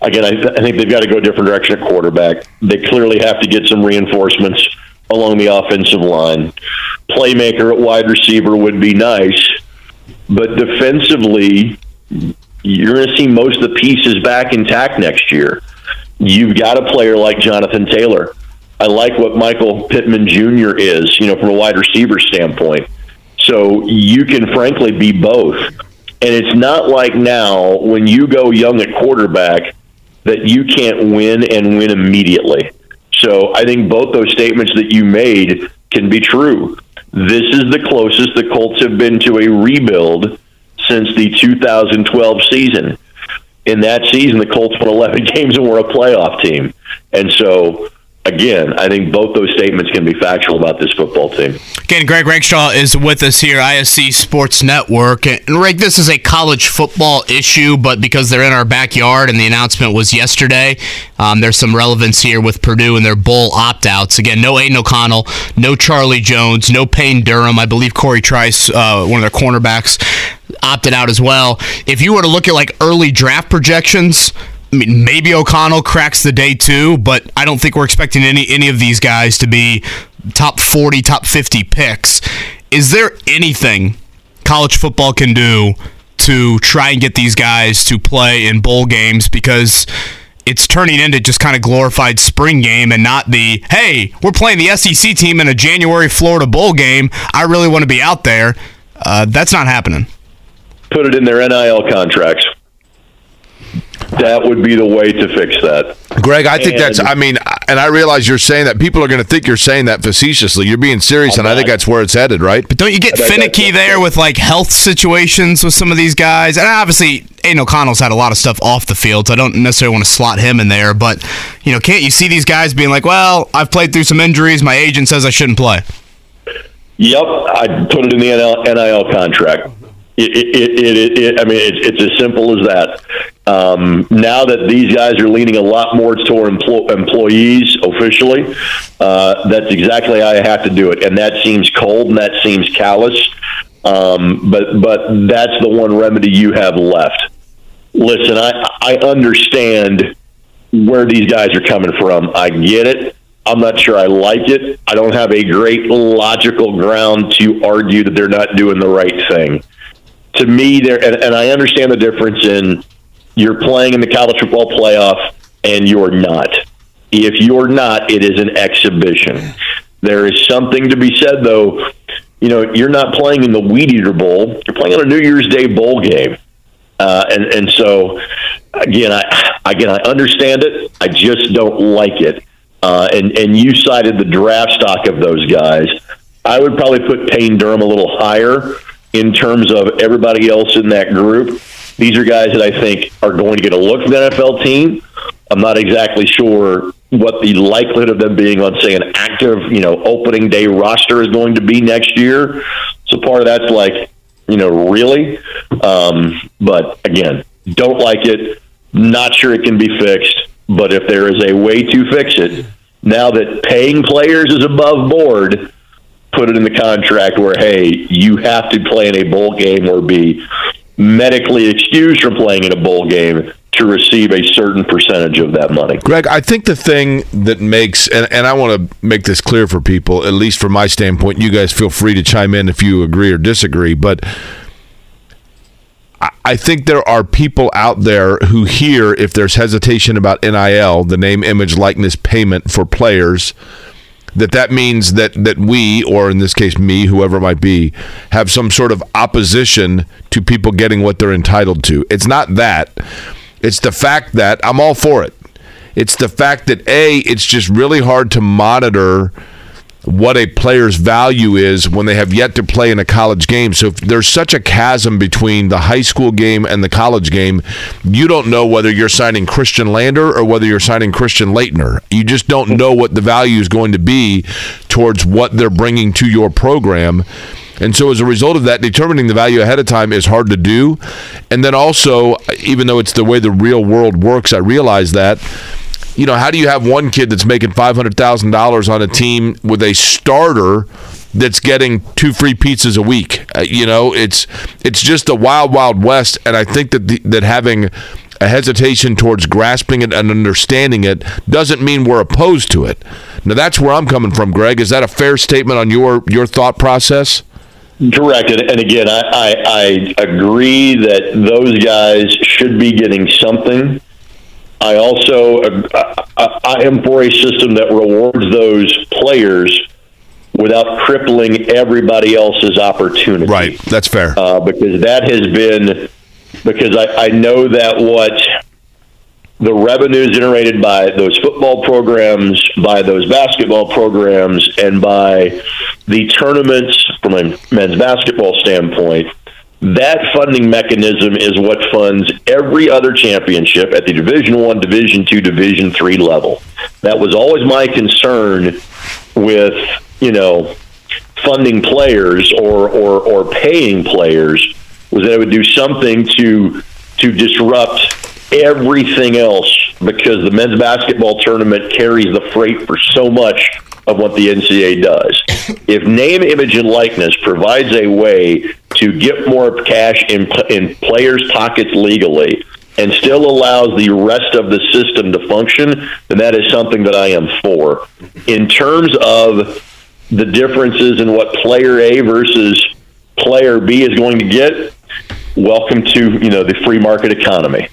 again, I, I think they've got to go a different direction at quarterback. They clearly have to get some reinforcements along the offensive line. Playmaker at wide receiver would be nice, but defensively, you're going to see most of the pieces back intact next year. You've got a player like Jonathan Taylor. I like what Michael Pittman Jr. is, you know, from a wide receiver standpoint. So you can frankly be both. And it's not like now when you go young at quarterback that you can't win and win immediately. So I think both those statements that you made can be true. This is the closest the Colts have been to a rebuild since the 2012 season. In that season, the Colts won 11 (laughs) games and were a playoff team. And so again, I think both those statements can be factual about this football team. Again, Greg Rakestraw is with us here, ISC Sports Network. And Rick, this is a college football issue, but because they're in our backyard and the announcement was yesterday, um, there's some relevance here with Purdue and their bowl opt outs. Again, no Aidan O'Connell, no Charlie Jones, no Payne Durham. I believe Corey Trice, uh, one of their cornerbacks, opted out as well. If you were to look at like early draft projections, I mean, maybe O'Connell cracks the day too, but I don't think we're expecting any any of these guys to be top 40, top 50 picks. Is there anything college football can do to try and get these guys to play in bowl games because it's turning into just kind of glorified spring game and not the hey we're playing the SEC team in a January Florida bowl game. I really want to be out there. Uh, that's not happening. Put it in their NIL contracts that would be the way to fix that. Greg, I think and, that's. I mean, and I realize you're saying that. People are going to think you're saying that facetiously. You're being serious, I'm and not. I think that's where it's headed, right? But don't you get finicky there with like health situations with some of these guys? And obviously, Aidan O'Connell's had a lot of stuff off the field, so I don't necessarily want to slot him in there. But you know, can't you see these guys being like, "Well, I've played through some injuries. My agent says I shouldn't play." Yep, I put it in the NIL contract. It, it, it, it, I mean, it's, it's as simple as that. Um, now that these guys are leaning a lot more toward empl- employees officially, uh, that's exactly how I have to do it, and that seems cold and that seems callous. Um, but but that's the one remedy you have left. Listen, I I understand where these guys are coming from. I get it. I'm not sure I like it. I don't have a great logical ground to argue that they're not doing the right thing to me, there and, and I understand the difference in you're playing in the college football playoff and you're not. If you're not, it is an exhibition. There is something to be said, though. You know, you're not playing in the Weed Eater Bowl. You're playing on a New Year's Day bowl game, uh, and and so again, I again I understand it. I just don't like it. Uh, and and you cited the draft stock of those guys. I would probably put Payne Durham a little higher in terms of everybody else in that group. These are guys that I think are going to get a look for the NFL team. I'm not exactly sure what the likelihood of them being on, say, an active, you know, opening day roster is going to be next year. So part of that's like, you know, really. Um, but again, don't like it. Not sure it can be fixed. But if there is a way to fix it, now that paying players is above board, put it in the contract where, hey, you have to play in a bowl game or be medically excused from playing in a bowl game to receive a certain percentage of that money. Greg, I think the thing that makes, and, and I want to make this clear for people, at least from my standpoint, you guys feel free to chime in if you agree or disagree, but I, I think there are people out there who hear if there's hesitation about NIL, the name, image, likeness payment for players, that that means that that we or in this case me whoever it might be have some sort of opposition to people getting what they're entitled to it's not that it's the fact that I'm all for it. It's the fact that A, it's just really hard to monitor what a player's value is when they have yet to play in a college game. So if there's such a chasm between the high school game and the college game, you don't know whether you're signing Christian Lander or whether you're signing Christian Laettner. You just don't hmm. know what the value is going to be towards what they're bringing to your program. And so, as a result of that, determining the value ahead of time is hard to do. And then also, even though it's the way the real world works, I realize that. You know, how do you have one kid that's making $500,000 on a team with a starter that's getting two free pizzas a week? Uh, you know, it's it's just a wild, wild west. And I think that the, that having a hesitation towards grasping it and understanding it doesn't mean we're opposed to it. Now that's where I'm coming from, Greg. Is that a fair statement on your your thought process? Correct, and, and again, I, I, I agree that those guys should be getting something. I also uh, I, I am for a system that rewards those players without crippling everybody else's opportunity. Right, that's fair. Uh, because that has been because I, I know that what the revenue generated by those football programs, by those basketball programs, and by the tournaments from a men's basketball standpoint, that funding mechanism is what funds every other championship at the Division One, Division Two, Division Three level. That was always my concern with you know funding players or or, or paying players was that it would do something to to disrupt everything else because the men's basketball tournament carries the freight for so much of what the NCAA does. (laughs) if name, image, and likeness provides a way to get more cash in, in players' pockets legally and still allows the rest of the system to function, then that is something that I am for. In terms of the differences in what player A versus player B is going to get, welcome to you know the free market economy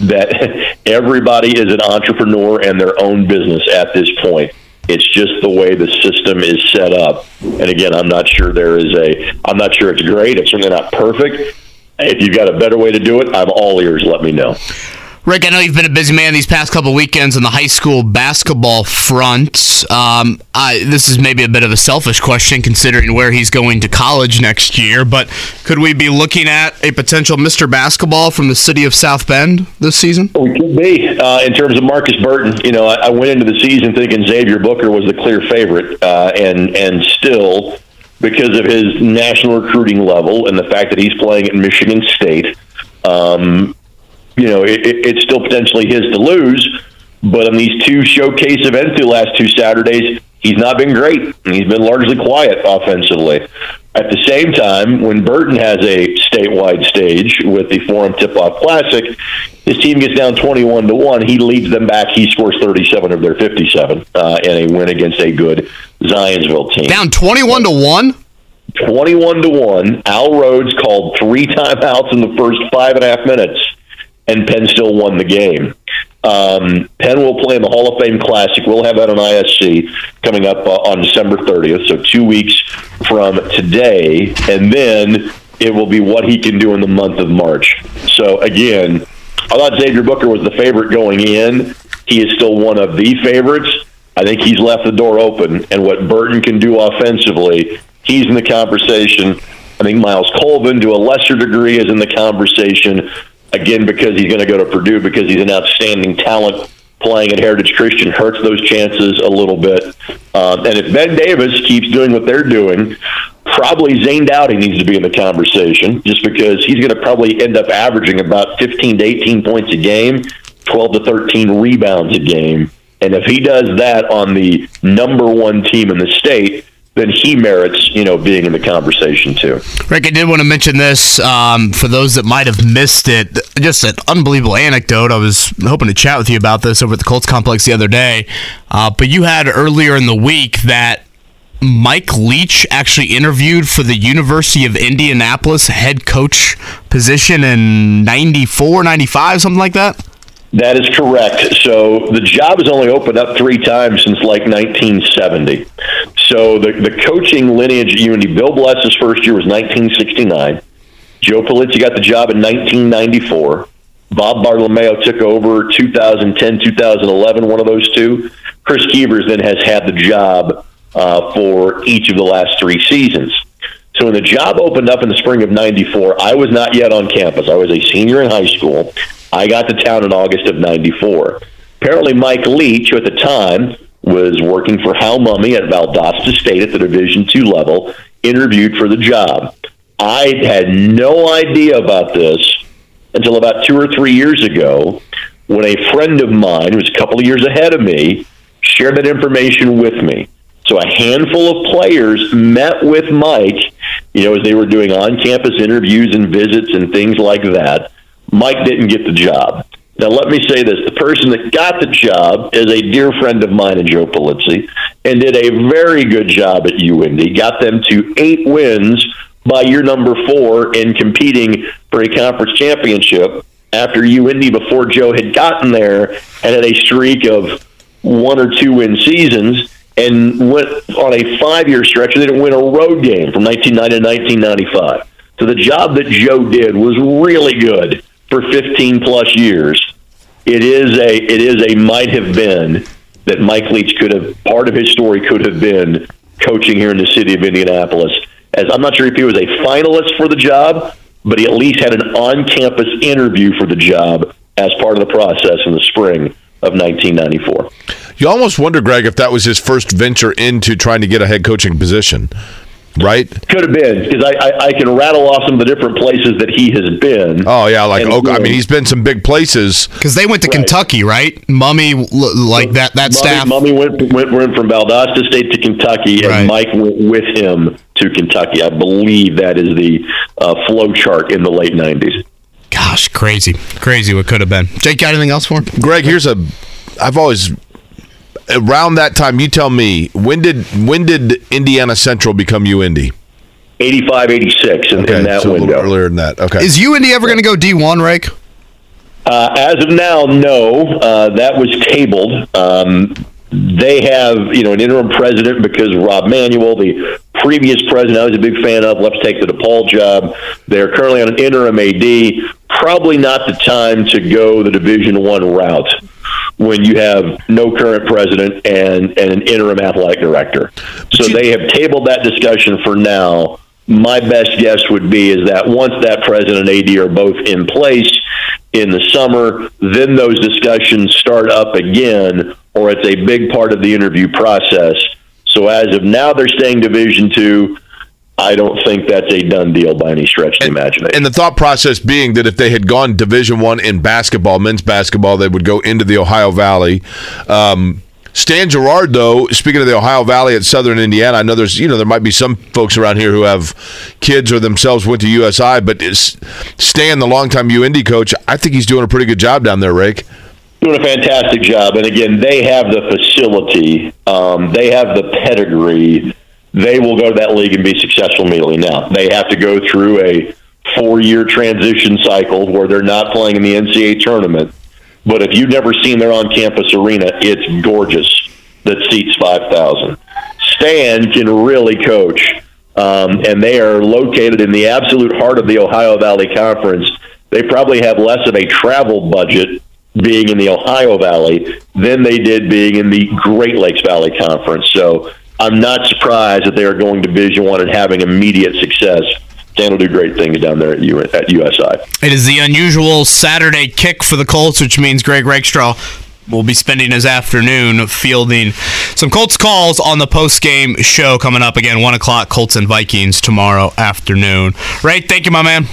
that (laughs) everybody is an entrepreneur and their own business at this point. It's just the way the system is set up. And again, I'm not sure there is a, I'm not sure it's great. It's certainly not perfect. If you've got a better way to do it, I'm all ears. Let me know. Rick, I know you've been a busy man these past couple weekends on the high school basketball front. Um, I, this is maybe a bit of a selfish question considering where he's going to college next year, but could we be looking at a potential Mr. Basketball from the city of South Bend this season? We could be. Uh, in terms of Markus Burton, you know, I, I, went into the season thinking Xavier Booker was the clear favorite, uh, and and still because of his national recruiting level and the fact that he's playing at Michigan State. Um, you know, it, it's still potentially his to lose. But on these two showcase events, the last two Saturdays, he's not been great. He's been largely quiet offensively. At the same time, when Burton has a statewide stage with the Forum Tip Off Classic, his team gets down 21 to 1. He leads them back. He scores 37 of their 57 uh, in a win against a good Zionsville team. Down 21 to 1? 21 to 1. Al Rhodes called three timeouts in the first five and a half minutes and Penn still won the game. Um, Penn will play in the Hall of Fame Classic. We'll have that on ISC coming up uh, on December 30th, so two weeks from today, and then it will be what he can do in the month of March. So again, I thought Xavier Booker was the favorite going in. He is still one of the favorites. I think he's left the door open, and what Burton can do offensively, he's in the conversation. I think Myles Colvin, to a lesser degree, is in the conversation again because he's going to go to Purdue because he's an outstanding talent playing at Heritage Christian hurts those chances a little bit. Um, and if Ben Davis keeps doing what they're doing, probably Zane Dowdy needs to be in the conversation just because he's going to probably end up averaging about 15 to 18 points a game, 12 to 13 rebounds a game. And if he does that on the number one team in the state, then he merits, you know, being in the conversation too. Rick, I did want to mention this um, for those that might have missed it. Just an unbelievable anecdote. I was hoping to chat with you about this over at the Colts complex the other day, uh, but you had earlier in the week that Mike Leach actually interviewed for the University of Indianapolis head coach position in 94, 95, something like that. That is correct. So the job has only opened up three times since like 1970. So the, the coaching lineage at UIndy, Bill Bless's first year was 1969. Joe Polizzi got the job in 1994. Bob Bartolomeo took over 2010, 2011, one of those two. Chris Keevers then has had the job uh, for each of the last three seasons. So when the job opened up in the spring of 94, I was not yet on campus. I was a senior in high school. I got to town in August of 94. Apparently, Mike Leach, who at the time was working for Hal Mumme at Valdosta State at the Division two level, interviewed for the job. I had no idea about this until about two or three years ago when a friend of mine, who was a couple of years ahead of me, shared that information with me. So a handful of players met with Mike, you know, as they were doing on campus interviews and visits and things like that. Mike didn't get the job. Now, let me say this. The person that got the job is a dear friend of mine and Joe Polizzi and did a very good job at UIndy. Got them to eight wins by year number four in competing for a conference championship after UIndy, before Joe had gotten there, and had a streak of one or two win seasons and went on a five year stretch. They didn't win a road game from 1990 to 1995. So the job that Joe did was really good for 15 plus years. It is a it is a might have been that Mike Leach could have part of his story could have been coaching here in the city of Indianapolis. As I'm not sure if he was a finalist for the job, but he at least had an on-campus interview for the job as part of the process in the spring of 1994. You almost wonder, Greg, if that was his first venture into trying to get a head coaching position right? Could have been because I, I, I can rattle off some of the different places that he has been. Oh yeah, like Oak, I mean he's been some big places because they went to right. Kentucky, right? Mumme like that that Mumme, staff. Mumme went went went from Valdosta State to Kentucky, and right. Mike went with him to Kentucky. I believe that is the uh, flow chart in the late '90s. Gosh, crazy, crazy! What could have been. Jake, got anything else for him? Greg, here's a. I've always around that time, you tell me when did when did Indiana Central become UIndy? 85, 86 in, okay, in that so window. earlier than that. Okay. Is UIndy ever going to go D1, Rake? Uh, as of now, no. Uh, that was tabled. Um, they have, you know, an interim president because Rob Manuel, the previous president, I was a big fan of, left to take the DePaul job. They're currently on an interim AD. Probably not the time to go the Division One route when you have no current president and, and an interim athletic director. So they have tabled that discussion for now. My best guess would be is that once that president and AD are both in place in the summer, then those discussions start up again, or it's a big part of the interview process. So as of now, they're staying Division two. I don't think that's a done deal by any stretch of the imagination. And the thought process being that if they had gone Division One in basketball, men's basketball, they would go into the Ohio Valley. Um, Stan Gouard, though, speaking of the Ohio Valley at Southern Indiana, I know there's you know there might be some folks around here who have kids or themselves went to USI, but Stan, the longtime UIndy coach, I think he's doing a pretty good job down there, Rake doing a fantastic job. And again, they have the facility, um, they have the pedigree they will go to that league and be successful immediately. Now, they have to go through a four year transition cycle where they're not playing in the NCAA tournament. But if you've never seen their on campus arena, it's gorgeous that seats 5,000. Stan can really coach, um, and they are located in the absolute heart of the Ohio Valley Conference. They probably have less of a travel budget being in the Ohio Valley than they did being in the Great Lakes Valley Conference. So I'm not surprised that they are going to Division One and having immediate success. Dan will do great things down there at, U- at USI. It is the unusual Saturday kick for the Colts, which means Greg Rakestraw will be spending his afternoon fielding some Colts calls on the post game show coming up again, one o'clock. Colts and Vikings tomorrow afternoon. Ray, thank you, my man.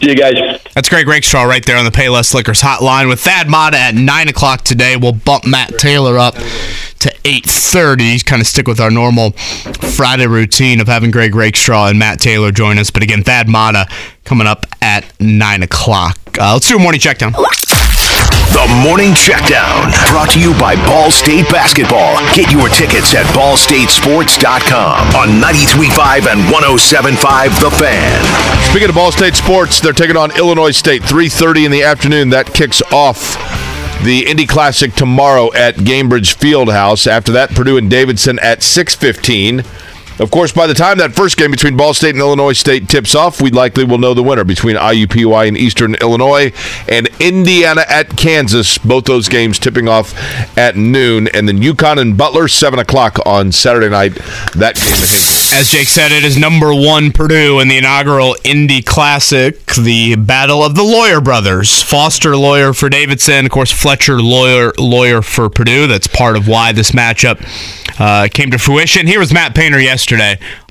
See you guys. That's Greg Rakestraw right there on the Payless Liquors hotline with Thad Matta at nine o'clock today. We'll bump Matt Taylor up to eight thirty. Kind of stick with our normal Friday routine of having Greg Rakestraw and Matt Taylor join us. But again, Thad Matta coming up at nine o'clock. Uh, let's do a morning check down. The Morning Checkdown, brought to you by Ball State Basketball. Get your tickets at ballstatesports.com on 93.5 and 107.5 The Fan. Speaking of Ball State sports, they're taking on Illinois State 3:30 in the afternoon. That kicks off the Indy Classic tomorrow at Gainbridge Fieldhouse. After that, Purdue and Davidson at 6:15. Of course, by the time that first game between Ball State and Illinois State tips off, we likely will know the winner between IUPUI and Eastern Illinois and Indiana at Kansas. Both those games tipping off at noon, and then UConn and Butler seven o'clock on Saturday night. That game. As Jake said, it is number one Purdue in the inaugural Indy Classic, the battle of the Loyer brothers. Foster Loyer for Davidson, of course Fletcher Loyer Loyer for Purdue. That's part of why this matchup uh, came to fruition. Here was Matt Painter yesterday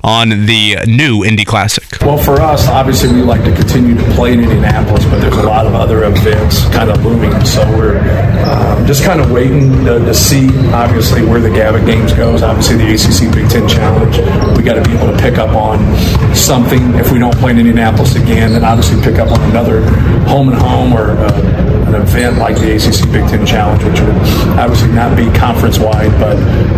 on the new Indy Classic. Well, for us, obviously, we like to continue to play in Indianapolis, but there's a lot of other events kind of looming. So we're um, just kind of waiting to, to see, obviously, where the Gavitt Games goes. Obviously, the ACC Big Ten Challenge. We got to be able to pick up on something. If we don't play in Indianapolis again, then obviously pick up on another home and home or uh, an event like the ACC Big Ten Challenge, which would obviously not be conference wide, but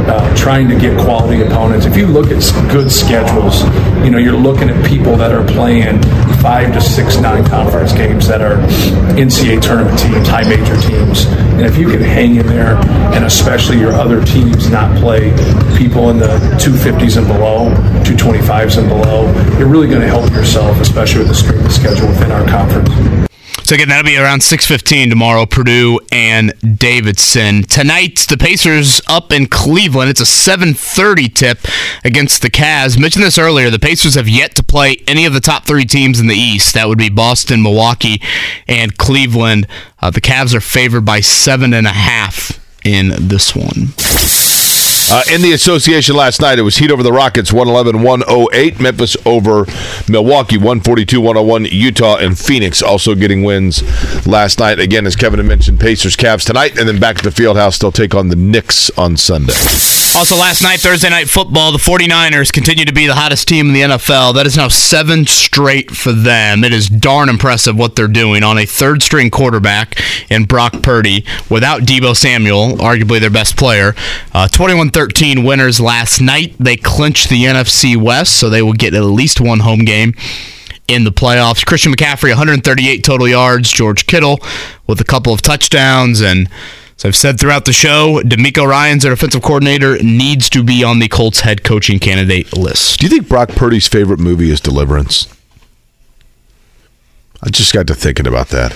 uh, trying to get quality opponents. If you look at good schedules, you know, you're looking at people that are playing five to six non-conference games that are NCAA tournament teams, high major teams, and if you can hang in there, and especially your other teams not play people in the 250s and below, 225s and below, you're really going to help yourself, especially with the strength of schedule within our conference. So again, that'll be around 6:15 tomorrow. Purdue and Davidson tonight. The Pacers up in Cleveland. It's a 7:30 tip against the Cavs. Mentioned this earlier. The Pacers have yet to play any of the top three teams in the East. That would be Boston, Milwaukee, and Cleveland. Uh, the Cavs are favored by seven and a half in this one. Uh, in the association last night, it was Heat over the Rockets, 111 108. Memphis over Milwaukee, 142 101. Utah and Phoenix also getting wins last night. Again, as Kevin had mentioned, Pacers, Cavs tonight, and then back to the field house. They'll take on the Knicks on Sunday. Also, last night, Thursday night football, the 49ers continue to be the hottest team in the NFL. That is now seven straight for them. It is darn impressive what they're doing on a third string quarterback in Brock Purdy without Deebo Samuel, arguably their best player. 21 13 winners last night. They clinched the NFC West, so they will get at least one home game in the playoffs. Christian McCaffrey, 138 total yards. George Kittle with a couple of touchdowns. And as I've said throughout the show, DeMeco Ryans, their offensive coordinator, needs to be on the Colts head coaching candidate list. Do you think Brock Purdy's favorite movie is Deliverance? I just got to thinking about that.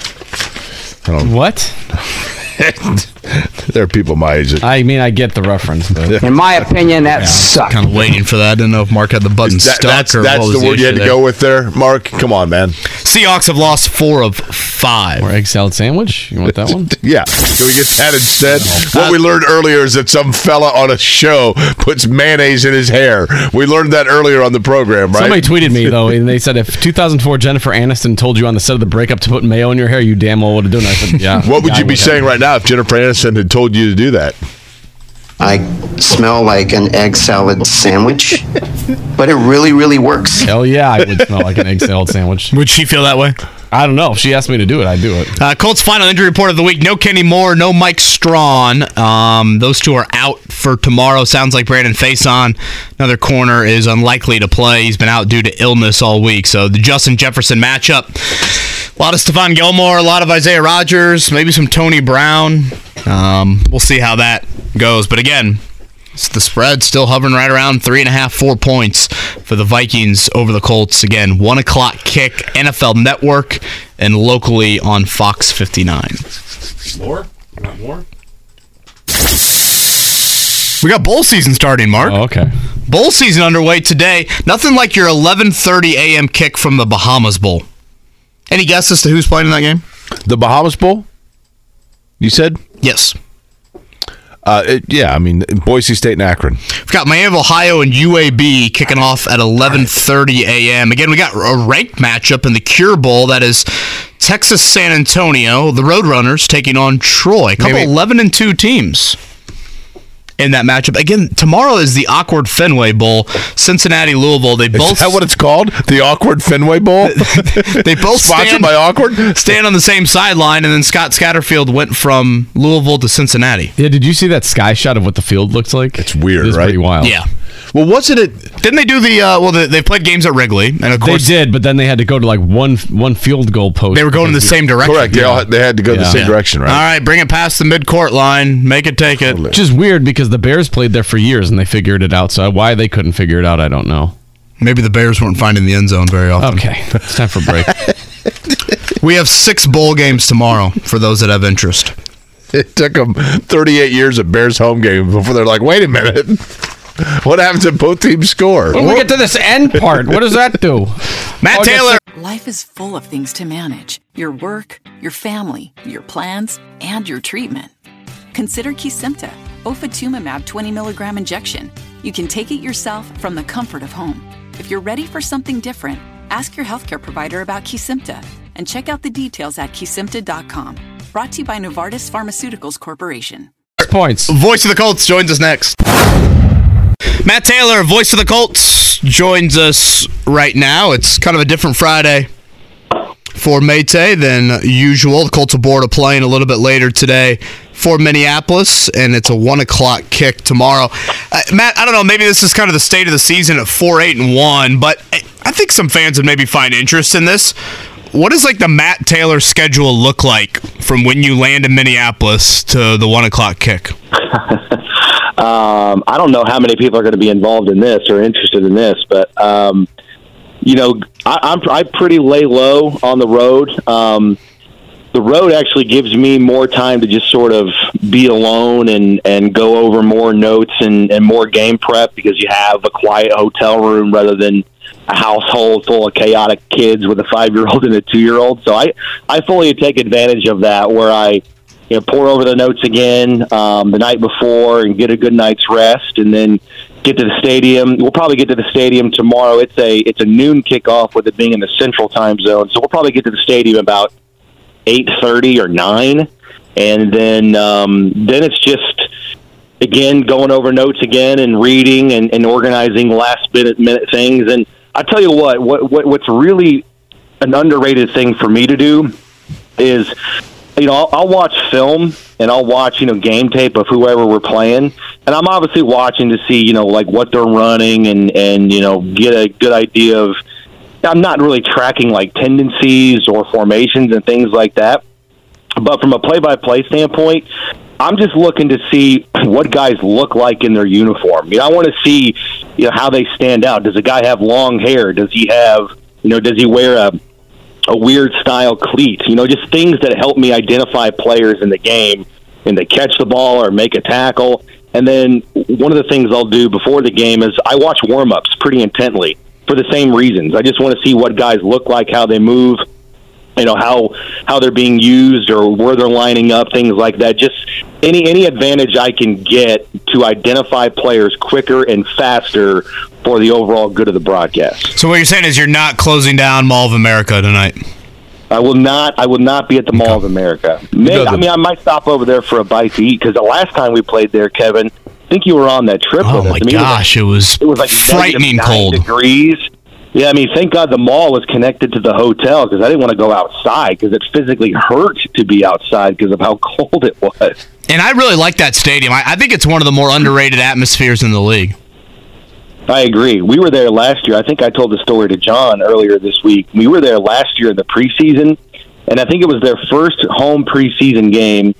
I don't What? (laughs) (laughs) there are people my age. That, I mean, I get the reference, but In my opinion, that sucked. Kind of waiting for that. I didn't know if Mark had the button That- stuck that's or that's what was the word you had to issue go with there, Mark. Come on, man. Seahawks have lost four of five. or egg salad sandwich. You want that one? (laughs) Yeah. Can we get that instead? What we learned earlier is that some fella on a show puts mayonnaise in his hair. We learned that earlier on the program, right? Somebody tweeted me though, and they said if 2004 Jennifer Aniston told you on the set of the breakup to put mayo in your hair, you damn well would have done it. I said, (laughs) yeah. what would yeah, you I be have. saying right now if Jennifer Aniston had told you to do that? I smell like an egg salad sandwich, but it really, really works. Hell yeah, I would smell like an egg salad sandwich. Would she feel that way? I don't know. If she asked me to do it, I'd do it. Uh, Colts final injury report of the week. No Kenny Moore, no Mike Strachan. Um, those two are out for tomorrow. Sounds like Brandon Facyson, another corner, is unlikely to play. He's been out due to illness all week. So the Justin Jefferson matchup. A lot of Stephon Gilmore, a lot of Isaiah Rodgers, maybe some Tony Brown. Um, we'll see how that goes. But again, the spread still hovering right around three and a half, four points for the Vikings over the Colts. Again, one o'clock kick, NFL Network, and locally on Fox 59. More? Not more? We got bowl season starting, Mark. Oh, okay. Bowl season underway today. Nothing like your 11:30 a.m. kick from the Bahamas Bowl. Any guess as to who's playing in that game? The Bahamas Bowl? You said? Yes. Uh, it, yeah, I mean Boise State and Akron. We've got Miami, of Ohio, and UAB kicking off at 11:30 a.m. Again, we got a ranked matchup in the Cure Bowl. That is Texas San Antonio, the Roadrunners taking on Troy. A couple Maybe- 11 and two teams in that matchup. Again, tomorrow is the awkward Fenway Bowl. Cincinnati, Louisville. They both Is that what it's called? The Awkward Fenway Bowl? (laughs) they both Sponsored stand, by Awkward? stand on the same sideline, and then Scott Satterfield went from Louisville to Cincinnati. Yeah, did you see that sky shot of what the field looks like? It's weird, It right? pretty wild. Yeah. Well, wasn't it? Didn't they do the? Uh, well, they, they played games at Wrigley, and of course They did, but then they had to go to like one one field goal post. they were going in the same direction. Correct. They, all, they had to go the same Yeah. direction, right? All right? right, bring it past the midcourt line. Make it take it. Which is weird because the Bears played there for years and they figured it out. So why they couldn't figure it out, I don't know. Maybe the Bears weren't finding the end zone very often. Okay, it's time for break. (laughs) We have six bowl games tomorrow for those that have interest. It took them 38 years of Bears home game before they're like, wait a minute. (laughs) What happens if both teams score? when we get to this end part, what does that do? (laughs) Matt Oh, Taylor. Life is full of things to manage your work, your family, your plans, and your treatment. Consider Kesimpta, ofatumumab 20 milligram injection. You can take it yourself from the comfort of home. If you're ready for something different, ask your healthcare provider about Kesimpta and check out the details at kesimpta.com. Brought to you by Novartis Pharmaceuticals Corporation. Points. Voice of the Colts joins us next. Matt Taylor, voice of the Colts, joins us right now. It's kind of a different Friday for Maytay than usual. The Colts aboard a plane a little bit later today for Minneapolis, and it's a one o'clock kick tomorrow. Uh, Matt, I don't know. Maybe this is kind of the state of the season at four, eight, and one, but I think some fans would maybe find interest in this. What does like the Matt Taylor schedule look like from when you land in Minneapolis to the one o'clock kick? (laughs) Um, I don't know how many people are going to be involved in this or interested in this, but um, you know, I, I'm I pretty lay low on the road. Um, the road actually gives me more time to just sort of be alone and and go over more notes and and more game prep because you have a quiet hotel room rather than a household full of chaotic kids with a five year old and a two year old. So I I fully take advantage of that where I you know, pour over the notes again um, the night before and get a good night's rest, and then get to the stadium. We'll probably get to the stadium tomorrow. It's a it's a noon kickoff with it being in the Central Time Zone, so we'll probably get to the stadium about eight thirty or nine, and then um, then it's just again going over notes again and reading and, and organizing last minute minute things. And I tell you what, what, what what's really an underrated thing for me to do is you know, I'll, I'll watch film and I'll watch, you know, game tape of whoever we're playing. And I'm obviously watching to see, you know, like what they're running and, and, you know, get a good idea of, I'm not really tracking like tendencies or formations and things like that. But from a play by play standpoint, I'm just looking to see (clears throat) what guys look like in their uniform. You know, I want to see, you know, how they stand out. Does a guy have long hair? Does he have, you know, does he wear a, a weird style cleat. You know, just things that help me identify players in the game and they catch the ball or make a tackle. And then one of the things I'll do before the game is I watch warm ups pretty intently for the same reasons. I just want to see what guys look like, how they move, you know how how they're being used or where they're lining up, things like that. Just any any advantage I can get to identify players quicker and faster for the overall good of the broadcast. So what you're saying is you're not closing down Mall of America tonight. I will not. I will not be at the Mall of America. May, I mean, I might stop over there for a bite to eat because the last time we played there, Kevin, I think you were on that trip Oh my I mean, gosh, it was, it was like frightening cold. degrees. Yeah, I mean, thank God the mall was connected to the hotel because I didn't want to go outside because it physically hurt to be outside because of how (laughs) cold it was. And I really like that stadium. I, I think it's one of the more underrated atmospheres in the league. I agree. We were there last year. I think I told the story to John earlier this week. We were there last year in the preseason, and I think it was their first home preseason game.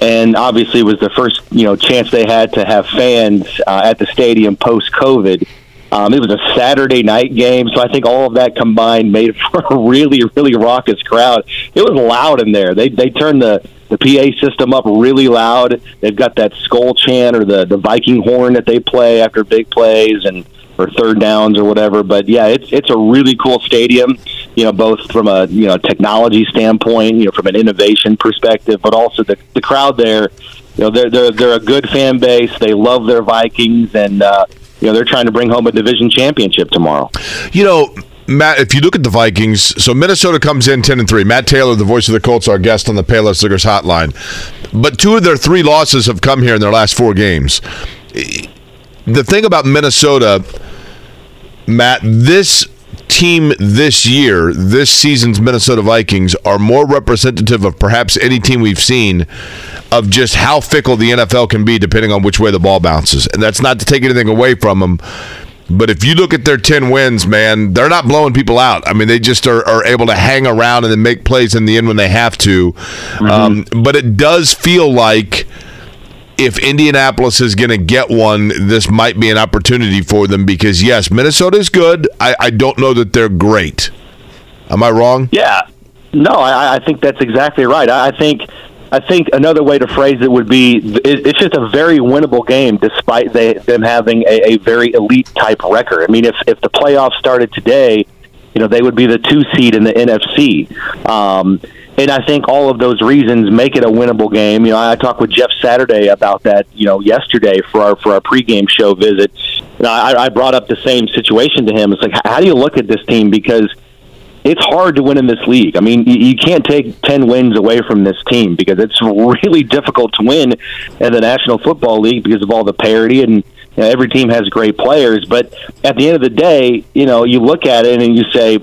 And obviously, it was the first you know chance they had to have fans uh, at the stadium post COVID. Um, it was a Saturday night game, so I think all of that combined made for a really, really raucous crowd. It was loud in there. They they turned the the PA system up really loud. They've got that skull chant or the the Viking horn that they play after big plays and or third downs or whatever. But yeah, it's it's a really cool stadium. You know, both from a you know technology standpoint, you know, from an innovation perspective, but also the the crowd there you know they're they're they're a good fan base. They love their Vikings, and uh, you know they're trying to bring home a division championship tomorrow. You know, Matt, if you look at the Vikings, so Minnesota comes in 10 and 3. Matt Taylor, the voice of the Colts, our guest on the Payless Liquors hotline. But two of their three losses have come here in their last four games. The thing about Minnesota, Matt, this team this year, this season's Minnesota Vikings, are more representative of perhaps any team we've seen of just how fickle the NFL can be depending on which way the ball bounces. And that's not to take anything away from them. But if you look at their 10 wins, man, they're not blowing people out. I mean, they just are, are able to hang around and then make plays in the end when they have to. Mm-hmm. Um, but it does feel like if Indianapolis is going to get one, this might be an opportunity for them because, yes, Minnesota is good. I, I don't know that they're great. Am I wrong? Yeah. No, I, I think that's exactly right. I think I think another way to phrase it would be it's just a very winnable game despite they, them having a, a very elite type record. I mean, if, if the playoffs started today, you know, they would be the two seed in the NFC. Um, and I think all of those reasons make it a winnable game. You know, I talked with Jeff Saturday about that, you know, yesterday for our for our pregame show visit. Know, I, I brought up the same situation to him. It's like, how do you look at this team? Because – it's hard to win in this league. I mean, you can't take 10 wins away from this team because it's (laughs) really difficult to win in the National Football League because of all the parity and you know, every team has great players. But at the end of the day, you know, you look at it and you say,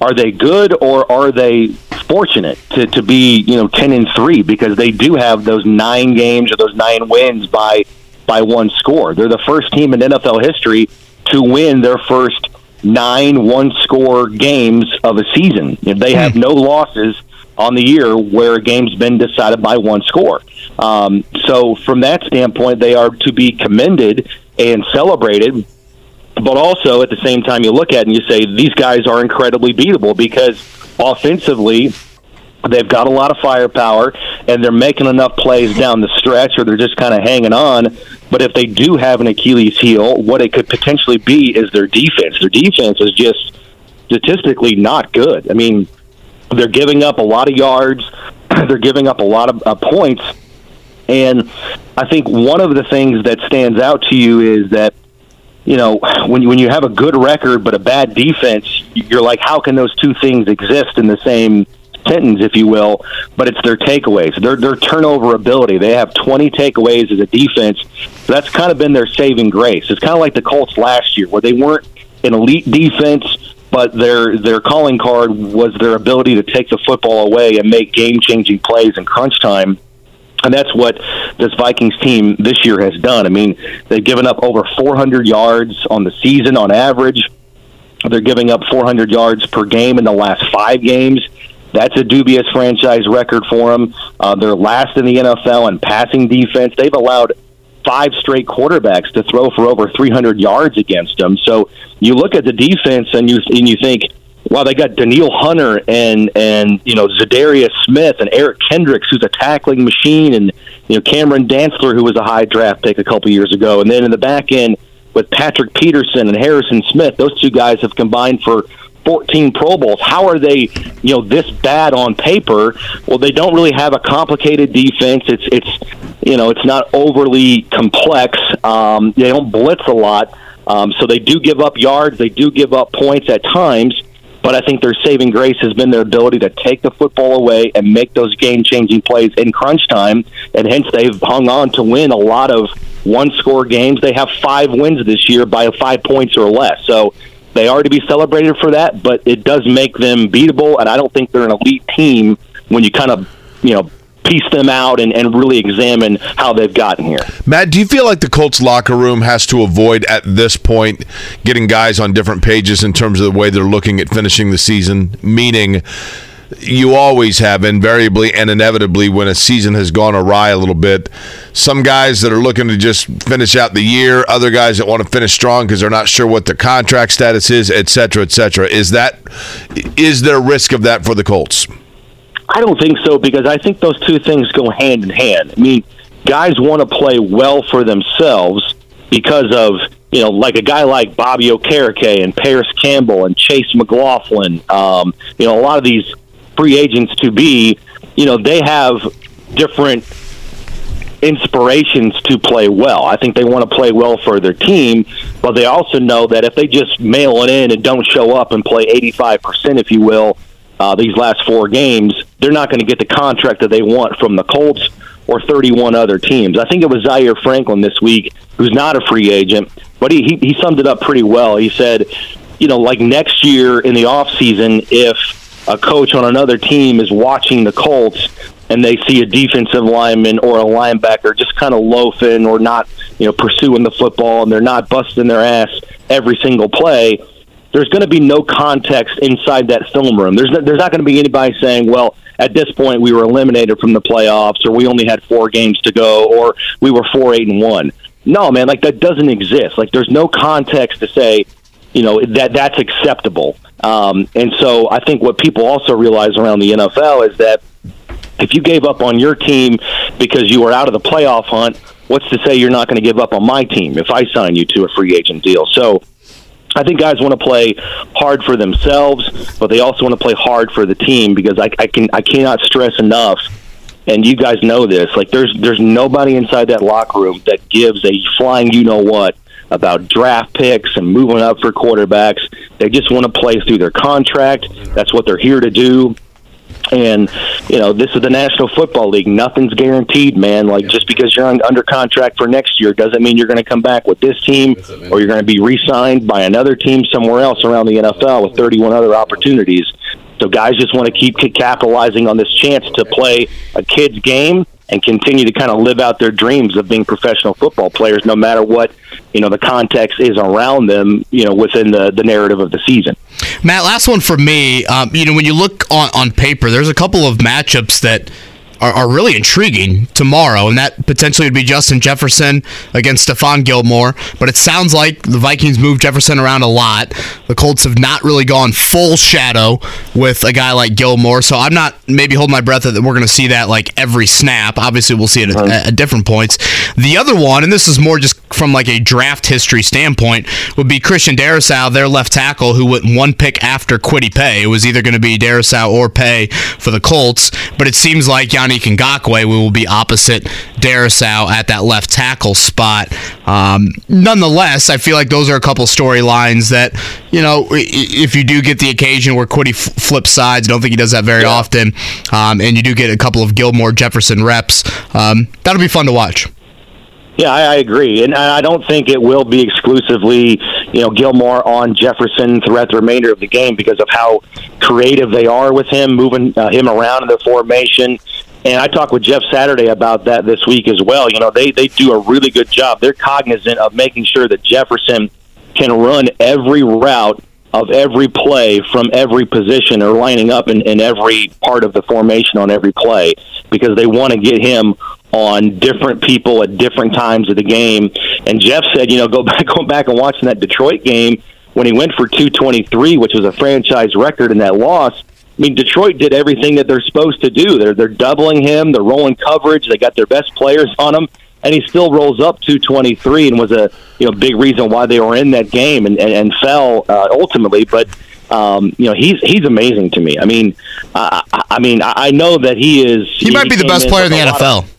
are they good or are they fortunate to, to be, you know, 10 and 3 because they do have those nine games or those nine wins by by one score. They're the first team in NFL history to win their first nine one score games of a season. They have no losses on the year where a game's been decided by one score. Um, so, from that standpoint, they are to be commended and celebrated. But also, at the same time, you look at it and you say these guys are incredibly beatable because offensively, they've got a lot of firepower and they're making enough plays down the stretch, or they're just kind of hanging on but if they do have an Achilles heel, what it could potentially be is their defense. Their defense is just statistically not good. I mean, they're giving up a lot of yards, (clears throat) they're giving up a lot of uh, points. And I think one of the things that stands out to you is that you know when you, when you have a good record but a bad defense, you're like, how can those two things exist in the same sentence, if you will, but it's their takeaways, their their turnover ability. They have 20 takeaways as a defense. So that's kind of been their saving grace. It's kind of like the Colts last year, where they weren't an elite defense, but their their calling card was their ability to take the football away and make game changing plays in crunch time. And that's what this Vikings team this year has done. I mean, they've given up over 400 yards on the season on average. They're giving up 400 yards per game in the last five games. That's a dubious franchise record for them. Uh, they're last in the NFL in passing defense. They've allowed five straight quarterbacks to throw for over 300 yards against them. So you look at the defense and you and you think, wow, they got Danielle Hunter and and you know Za'Darius Smith and Eric Kendricks, who's a tackling machine, and you know Cameron Dantzler, who was a high draft pick a couple years ago, and then in the back end with Patrick Peterson and Harrison Smith, those two guys have combined for 14 Pro Bowls. How are they, you know, this bad on paper? Well, they don't really have a complicated defense. It's it's you know, it's not overly complex. Um, they don't blitz a lot, um, so they do give up yards. They do give up points at times. But I think their saving grace has been their ability to take the football away and make those game changing plays in crunch time. And hence, they've hung on to win a lot of one score games. They have five wins this year by five points or less. So they are to be celebrated for that, but it does make them beatable, and I don't think they're an elite team when you kind of, you know, piece them out and, and really examine how they've gotten here. Matt, do you feel like the Colts locker room has to avoid at this point getting guys on different pages in terms of the way they're looking at finishing the season? Meaning, you always have invariably and inevitably when a season has gone awry a little bit. Some guys that are looking to just finish out the year, other guys that want to finish strong because they're not sure what their contract status is, et cetera, et cetera. Is that is there risk of that for the Colts? I don't think so because I think those two things go hand in hand. I mean, guys want to play well for themselves because of you know, like a guy like Bobby Okereke and Parris Campbell and Chase McLaughlin. Um, you know, a lot of these free agents to be, you know, they have different inspirations to play well. I think they want to play well for their team, but they also know that if they just mail it in and don't show up and play 85%, if you will, uh, these last four games, they're not going to get the contract that they want from the Colts or 31 other teams. I think it was Zaire Franklin this week, who's not a free agent, but he, he, he summed it up pretty well. He said, you know, like next year in the off season, if a coach on another team is watching the Colts and they see a defensive lineman or a linebacker just kind of loafing or not, you know, pursuing the football and they're not busting their ass every single play, there's going to be no context inside that film room. There's no, there's not going to be anybody saying, "Well, at this point we were eliminated from the playoffs or we only had 4 games to go or we were 4 8 and 1." No, man, like that doesn't exist. Like there's no context to say, you know, that that's acceptable. Um, and so I think what people also realize around the NFL is that if you gave up on your team because you were out of the playoff hunt, what's to say you're not going to give up on my team if I sign you to a free agent deal? So I think guys want to play hard for themselves, but they also want to play hard for the team because I, I can I cannot stress enough. And you guys know this. Like there's there's nobody inside that locker room that gives a flying you know what about draft picks and moving up for quarterbacks. They just want to play through their contract. That's what they're here to do. And you know, this is the National Football League. Nothing's guaranteed, man. Like just because you're on, under contract for next year doesn't mean you're going to come back with this team, or you're going to be re-signed by another team somewhere else around the NFL with 31 other opportunities. So guys just want to keep capitalizing on this chance to play a kid's game and continue to kind of live out their dreams of being professional football players, no matter what you know the context is around them. You know, within the the narrative of the season. Matt, last one for me. Um, you know, when you look on on paper, there's a couple of matchups that are, are, really intriguing tomorrow, and that potentially would be Justin Jefferson against Stephon Gilmore. But it sounds like the Vikings move Jefferson around a lot. The Colts have not really gone full shadow with a guy like Gilmore, so I'm not maybe holding my breath that we're going to see that like every snap. Obviously, we'll see it at, at different points. The other one, and this is more just from like a draft history standpoint, would be Christian Darrisaw, their left tackle, who went one pick after Kwity Paye. It was either going to be Darrisaw or Paye for the Colts, but it seems like Yannick Ngakoue will be opposite Darrisaw at that left tackle spot. Um, nonetheless, I feel like those are a couple storylines that, you know, if you do get the occasion where f- flips sides, I don't think he does that very yeah. often, um, and you do get a couple of Gilmore Jefferson reps, um, that'll be fun to watch. Yeah, I, I agree, and I don't think it will be exclusively, you know, Gilmore on Jefferson throughout the remainder of the game because of how creative they are with him, moving uh, him around in the formation. And I talked with Jeff Saturday about that this week as well. You know, they they do a really good job. They're cognizant of making sure that Jefferson can run every route of every play from every position or lining up in, in every part of the formation on every play because they want to get him on different people at different times of the game. And Jeff said, you know, go (laughs) back, go back and watching that Detroit game when he went for 223, which was a franchise record in that loss. I mean, Detroit did everything that they're supposed to do. They're they're doubling him. They're rolling coverage. They got their best players on him, and he still rolls up 223 and was a you know big reason why they were in that game and and, and fell uh, ultimately. But um, you know, he's he's amazing to me. I mean, I, I mean, I know that he is. He, he might be the best player in the NFL. Of,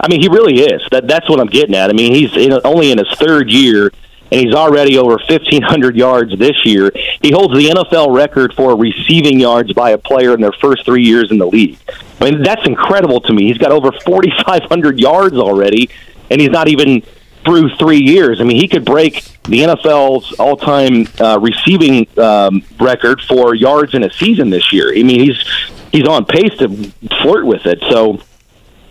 I mean, he really is. That that's what I'm getting at. I mean, he's in, only in his third year, and he's already over 1,500 yards this year. He holds the NFL record for receiving yards by a player in their first three years in the league. I mean, that's incredible to me. He's got over 4,500 yards already, and he's not even through three years. I mean, he could break the NFL's all-time uh, receiving um, record for yards in a season this year. I mean, he's he's on pace to flirt with it. So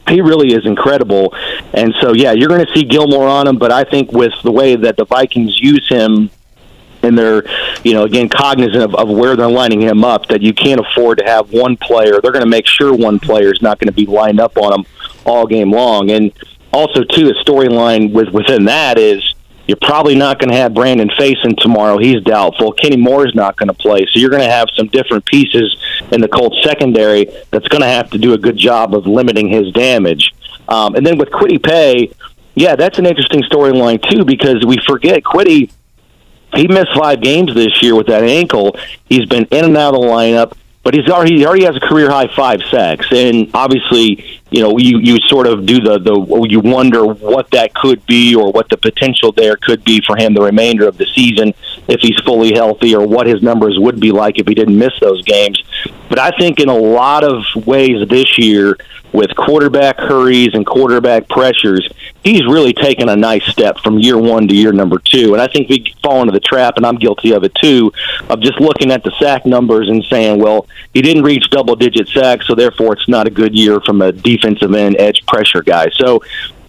he really is incredible. And so, yeah, you're going to see Gilmore on him, but I think with the way that the Vikings use him and they're, you know, again, cognizant of, of where they're lining him up, that you can't afford to have one player. They're going to make sure one player is not going to be lined up on him all game long. And also, too, the storyline with, within that is you're probably not going to have Brandon Facyson tomorrow. He's doubtful. Kenny Moore is not going to play. So you're going to have some different pieces in the Colts secondary that's going to have to do a good job of limiting his damage. Um, and then with Kwity Paye, yeah, that's an interesting storyline too because we forget Kwity. He missed five games this year with that ankle. He's been in and out of the lineup but he's already he already has a career high five sacks, and obviously you know, you, you sort of do the, the, you wonder what that could be or what the potential there could be for him the remainder of the season if he's fully healthy or what his numbers would be like if he didn't miss those games. But I think in a lot of ways this year, with quarterback hurries and quarterback pressures, he's really taken a nice step from year one to year number two. And I think we fall into the trap, and I'm guilty of it too, of just looking at the sack numbers and saying, well, he didn't reach double digit sacks, so therefore it's not a good year from a defensive end edge pressure guy. So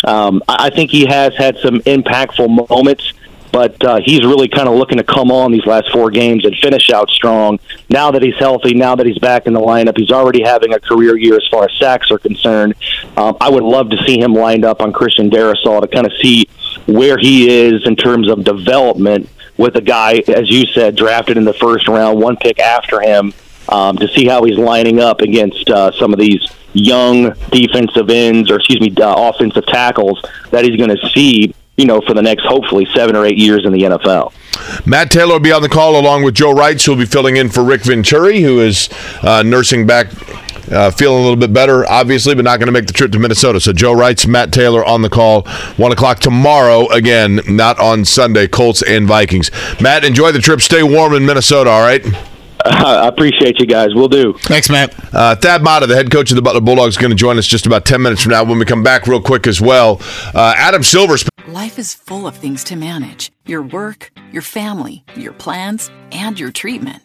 um, I think he has had some impactful moments but uh, he's really kind of looking to come on these last four games and finish out strong. Now that he's healthy, now that he's back in the lineup, he's already having a career year as far as sacks are concerned. Um, I would love to see him lined up on Christian Darrisaw to kind of see where he is in terms of development with a guy, as you said, drafted in the first round, one pick after him, um, to see how he's lining up against uh, some of these young defensive ends, or excuse me, uh, offensive tackles that he's going to see you know, for the next hopefully seven or eight years in the NFL. Matt Taylor will be on the call along with Joe Wright, who will be filling in for Rick Venturi, who is uh, nursing back. Uh, feeling a little bit better, obviously, but not going to make the trip to Minnesota. So Joe Wright's Matt Taylor on the call, one o'clock tomorrow. Again, not on Sunday. Colts and Vikings. Matt, enjoy the trip. Stay warm in Minnesota. All right. (laughs) I appreciate you guys. We'll do. Thanks, Matt. Uh, Thad Matta, the head coach of the Butler Bulldogs, is going to join us just about 10 minutes from now when we come back real quick as well. Uh, Adam Silver. Life is full of things to manage your work, your family, your plans, and your treatment.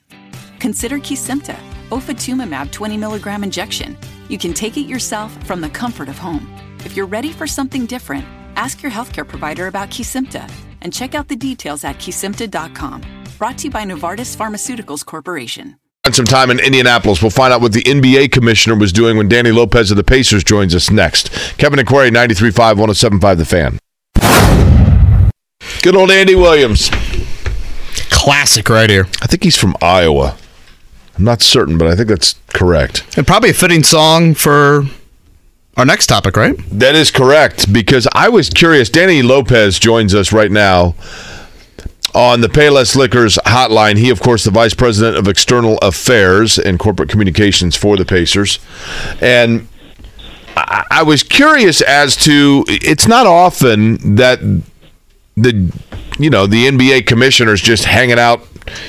Consider Kesimpta, ofatumumab 20 milligram injection. You can take it yourself from the comfort of home. If you're ready for something different, ask your healthcare provider about Kesimpta and check out the details at kesimpta.com. Brought to you by Novartis Pharmaceuticals Corporation. Spend some time in Indianapolis. We'll find out what the NBA commissioner was doing when Danny Lopez of the Pacers joins us next. Kevin Aquari, 93.5, 107.5 The Fan. Good old Andy Williams. Classic right here. I think he's from Iowa. I'm not certain, but I think that's correct. And probably a fitting song for our next topic, right? That is correct because I was curious. Danny Lopez joins us right now on the Payless Liquors hotline. He, of course, the vice president of external affairs and corporate communications for the Pacers. And I, I was curious as to it's not often that the you know the NBA commissioner's just hanging out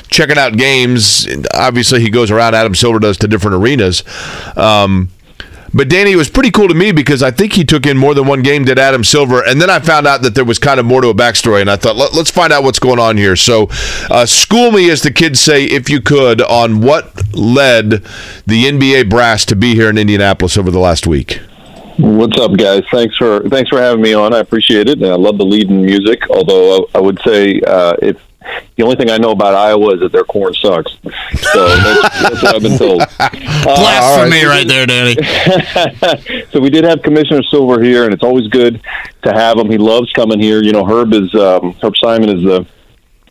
checking out games obviously he goes around Adam Silver does to different arenas um, but Danny was pretty cool to me because I think he took in more than one game did Adam Silver, and then I found out that there was kind of more to a backstory, and I thought Let, us find out what's going on here. So, uh, school me, as the kids say, if you could, on what led the NBA brass to be here in Indianapolis over the last week. What's up, guys? Thanks for thanks for having me on. I appreciate it. And I love the lead in music. Although I, I would say uh, it's the only thing I know about Iowa is that their corn sucks. So that's, that's what I've been told. (laughs) Uh, Blasphemy right, right there, Danny. (laughs) so we did have Commissioner Silver here, and it's always good to have him. He loves coming here. You know, Herb is um, Herb Simon is the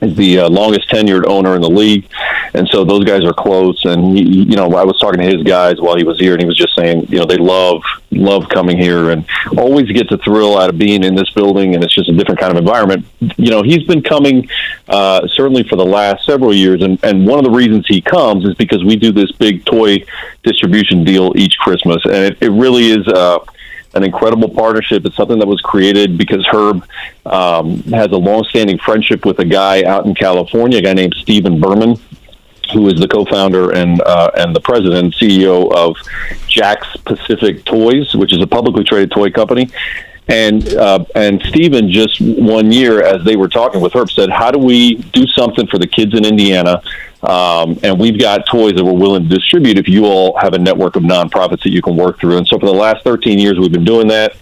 is the uh, longest tenured owner in the league, and so those guys are close. And he, you know, I was talking to his guys while he was here, and he was just saying, you know, they love love coming here and always get the thrill out of being in this building, and it's just a different kind of environment. You know, he's been coming uh, certainly for the last several years, and and one of the reasons he comes is because we do this big toy distribution deal each Christmas, and it, it really is. Uh, an incredible partnership. It's something that was created because Herb um, has a long-standing friendship with a guy out in California, a guy named Stephen Berman, who is the co-founder and uh, and the president and CEO of JAKKS Pacific Toys, which is a publicly traded toy company. And uh, and Stephen just one year, as they were talking with Herb, said, "How do we do something for the kids in Indiana um, and we've got toys that we're willing to distribute if you all have a network of nonprofits that you can work through. And so for the last 13 years, we've been doing that.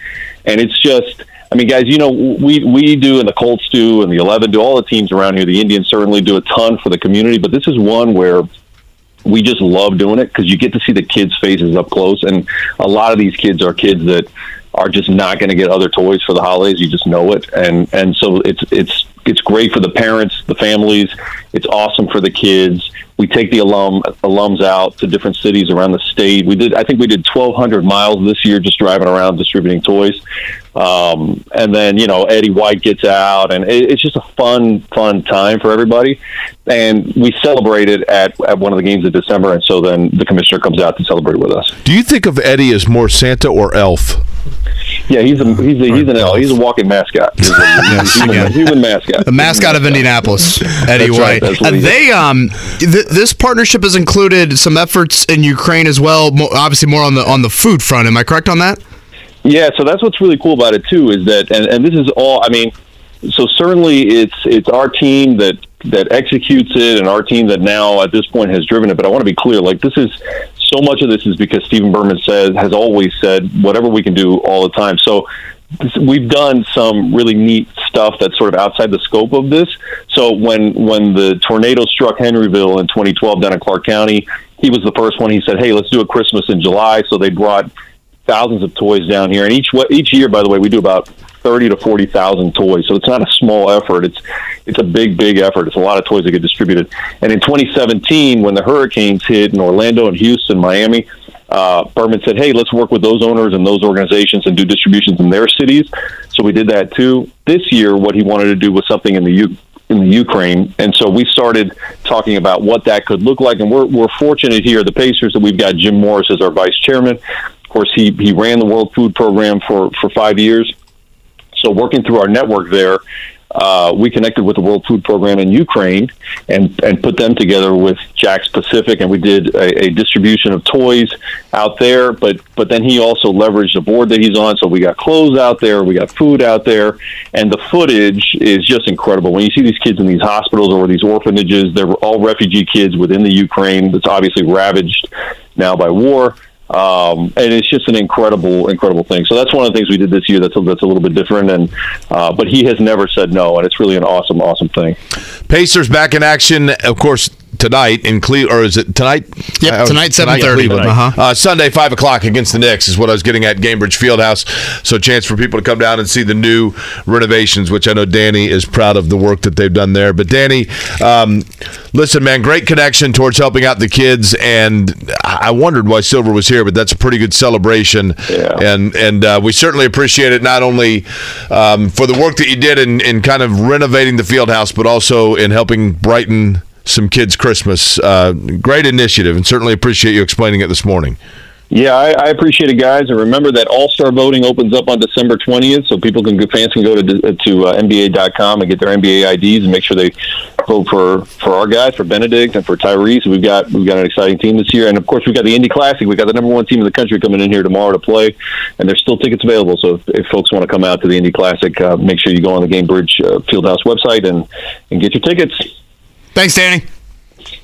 And it's just, I mean, guys, you know, we, we do, and the Colts do, and the 11 do, all the teams around here, the Indians certainly do a ton for the community, but this is one where we just love doing it because you get to see the kids' faces up close. And a lot of these kids are kids that are just not going to get other toys for the holidays. You just know it, and and so it's it's it's great for the parents, the families. It's awesome for the kids. We take the alum alums out to different cities around the state. We did, I think, we did 1,200 miles this year just driving around distributing toys. Um, and then you know Eddie White gets out, and it, it's just a fun, fun time for everybody. And we celebrated at at one of the games of December, and so then the commissioner comes out to celebrate with us. Do you think of Eddie as more Santa or elf? Yeah, he's a he's a, he's an L. He's a walking mascot. (laughs) He's a human, human mascot. The mascot of Indianapolis, Eddie That's right, White. that's Uh, is. they um, th- this partnership has included some efforts in Ukraine as well. Mo- obviously, more on the on the food front. Am I correct on that? Yeah, so that's what's really cool about it too is that, and, and this is all. I mean, so certainly it's it's our team that that executes it, and our team that now at this point has driven it. But I want to be clear, like this is so much of this is because Stephen Berman says has always said whatever we can do all the time. So we've done some really neat stuff that's sort of outside the scope of this. So when when the tornado struck Henryville in 2012 down in Clark County, he was the first one. He said, "Hey, let's do a Christmas in July." So they brought thousands of toys down here, and each each year, by the way, we do about thirty to forty thousand toys. So it's not a small effort. It's it's a big, big effort. It's a lot of toys that get distributed. And in 2017, when the hurricanes hit in Orlando and Houston, Miami, uh, Berman said, "Hey, let's work with those owners and those organizations and do distributions in their cities." So we did that too. This year, what he wanted to do was something in the U- in the Ukraine, and so we started talking about what that could look like. And we're we're fortunate here, the Pacers, that we've got Jim Morris as our vice chairman. Course, he he ran the World Food Program for for five years. So working through our network there, uh, we connected with the World Food Program in Ukraine and and put them together with JAKKS Pacific, and we did a, a distribution of toys out there. But but then he also leveraged the board that he's on, so we got clothes out there, we got food out there, and the footage is just incredible. When you see these kids in these hospitals or these orphanages, they're all refugee kids within the Ukraine that's obviously ravaged now by war. Um, and it's just an incredible, incredible thing. So that's one of the things we did this year. That's a, that's a little bit different, and uh, but he has never said no, and it's really an awesome, awesome thing. Pacers back in action, of course, tonight in Cleveland. Or is it tonight? Yep, Uh, tonight, 7:30. Uh-huh. Uh, Sunday, 5 o'clock against the Knicks is what I was getting at Gainbridge Fieldhouse. So, a chance for people to come down and see the new renovations, which I know Danny is proud of the work that they've done there. But, Danny, um, listen, man, great connection towards helping out the kids. And I I wondered why Silver was here, but that's a pretty good celebration. And and uh, we certainly appreciate it, not only um, for the work that you did in, in kind of renovating the field house, but also in helping brighten some kids' Christmas. Uh, great initiative, and certainly appreciate you explaining it this morning. Yeah, I, I appreciate it, guys. And remember that All Star voting opens up on December twentieth, so people can fans can go to to uh, NBA.com and get their NBA IDs and make sure they vote for for our guys, for Benedict and for Tyrese. We've got we've got an exciting team this year, and of course we've got the Indy Classic. We've got the number one team in the country coming in here tomorrow to play, and there's still tickets available. So if, if folks want to come out to the Indy Classic, uh, make sure you go on the Gainbridge uh, Fieldhouse website and and get your tickets. Thanks, Danny.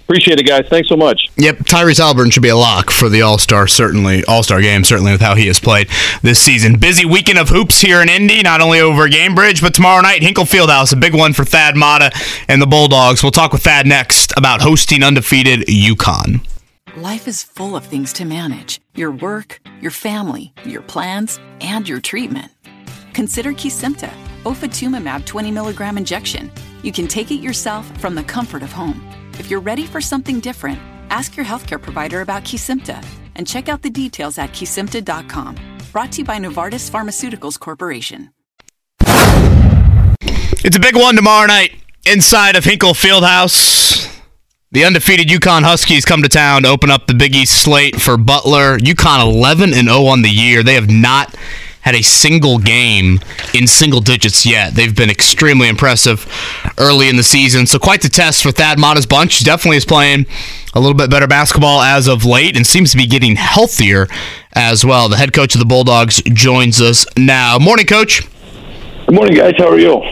Appreciate it, guys. Thanks so much. Yep, Tyrese Halliburton should be a lock for the All Star, certainly All Star game, certainly with how he has played this season. Busy weekend of hoops here in Indy, not only over Gainbridge, but tomorrow night Hinkle Fieldhouse, a big one for Thad Matta and the Bulldogs. We'll talk with Thad next about hosting undefeated UConn. Life is full of things to manage your work, your family, your plans, and your treatment. Consider Kesimpta, ofatumumab 20 milligram injection. You can take it yourself from the comfort of home. If you're ready for something different, ask your healthcare provider about Kesimpta and check out the details at kesimpta.com. Brought to you by Novartis Pharmaceuticals Corporation. It's a big one tomorrow night inside of Hinkle Fieldhouse. The undefeated UConn Huskies come to town to open up the Big East slate for Butler. UConn 11 and 0 on the year. They have not had a single game in single digits yet. They've been extremely impressive early in the season. So quite the test for Thad Matta's bunch. Definitely is playing a little bit better basketball as of late and seems to be getting healthier as well. The head coach of the Bulldogs joins us now. Morning, coach. Good morning, guys. How are you?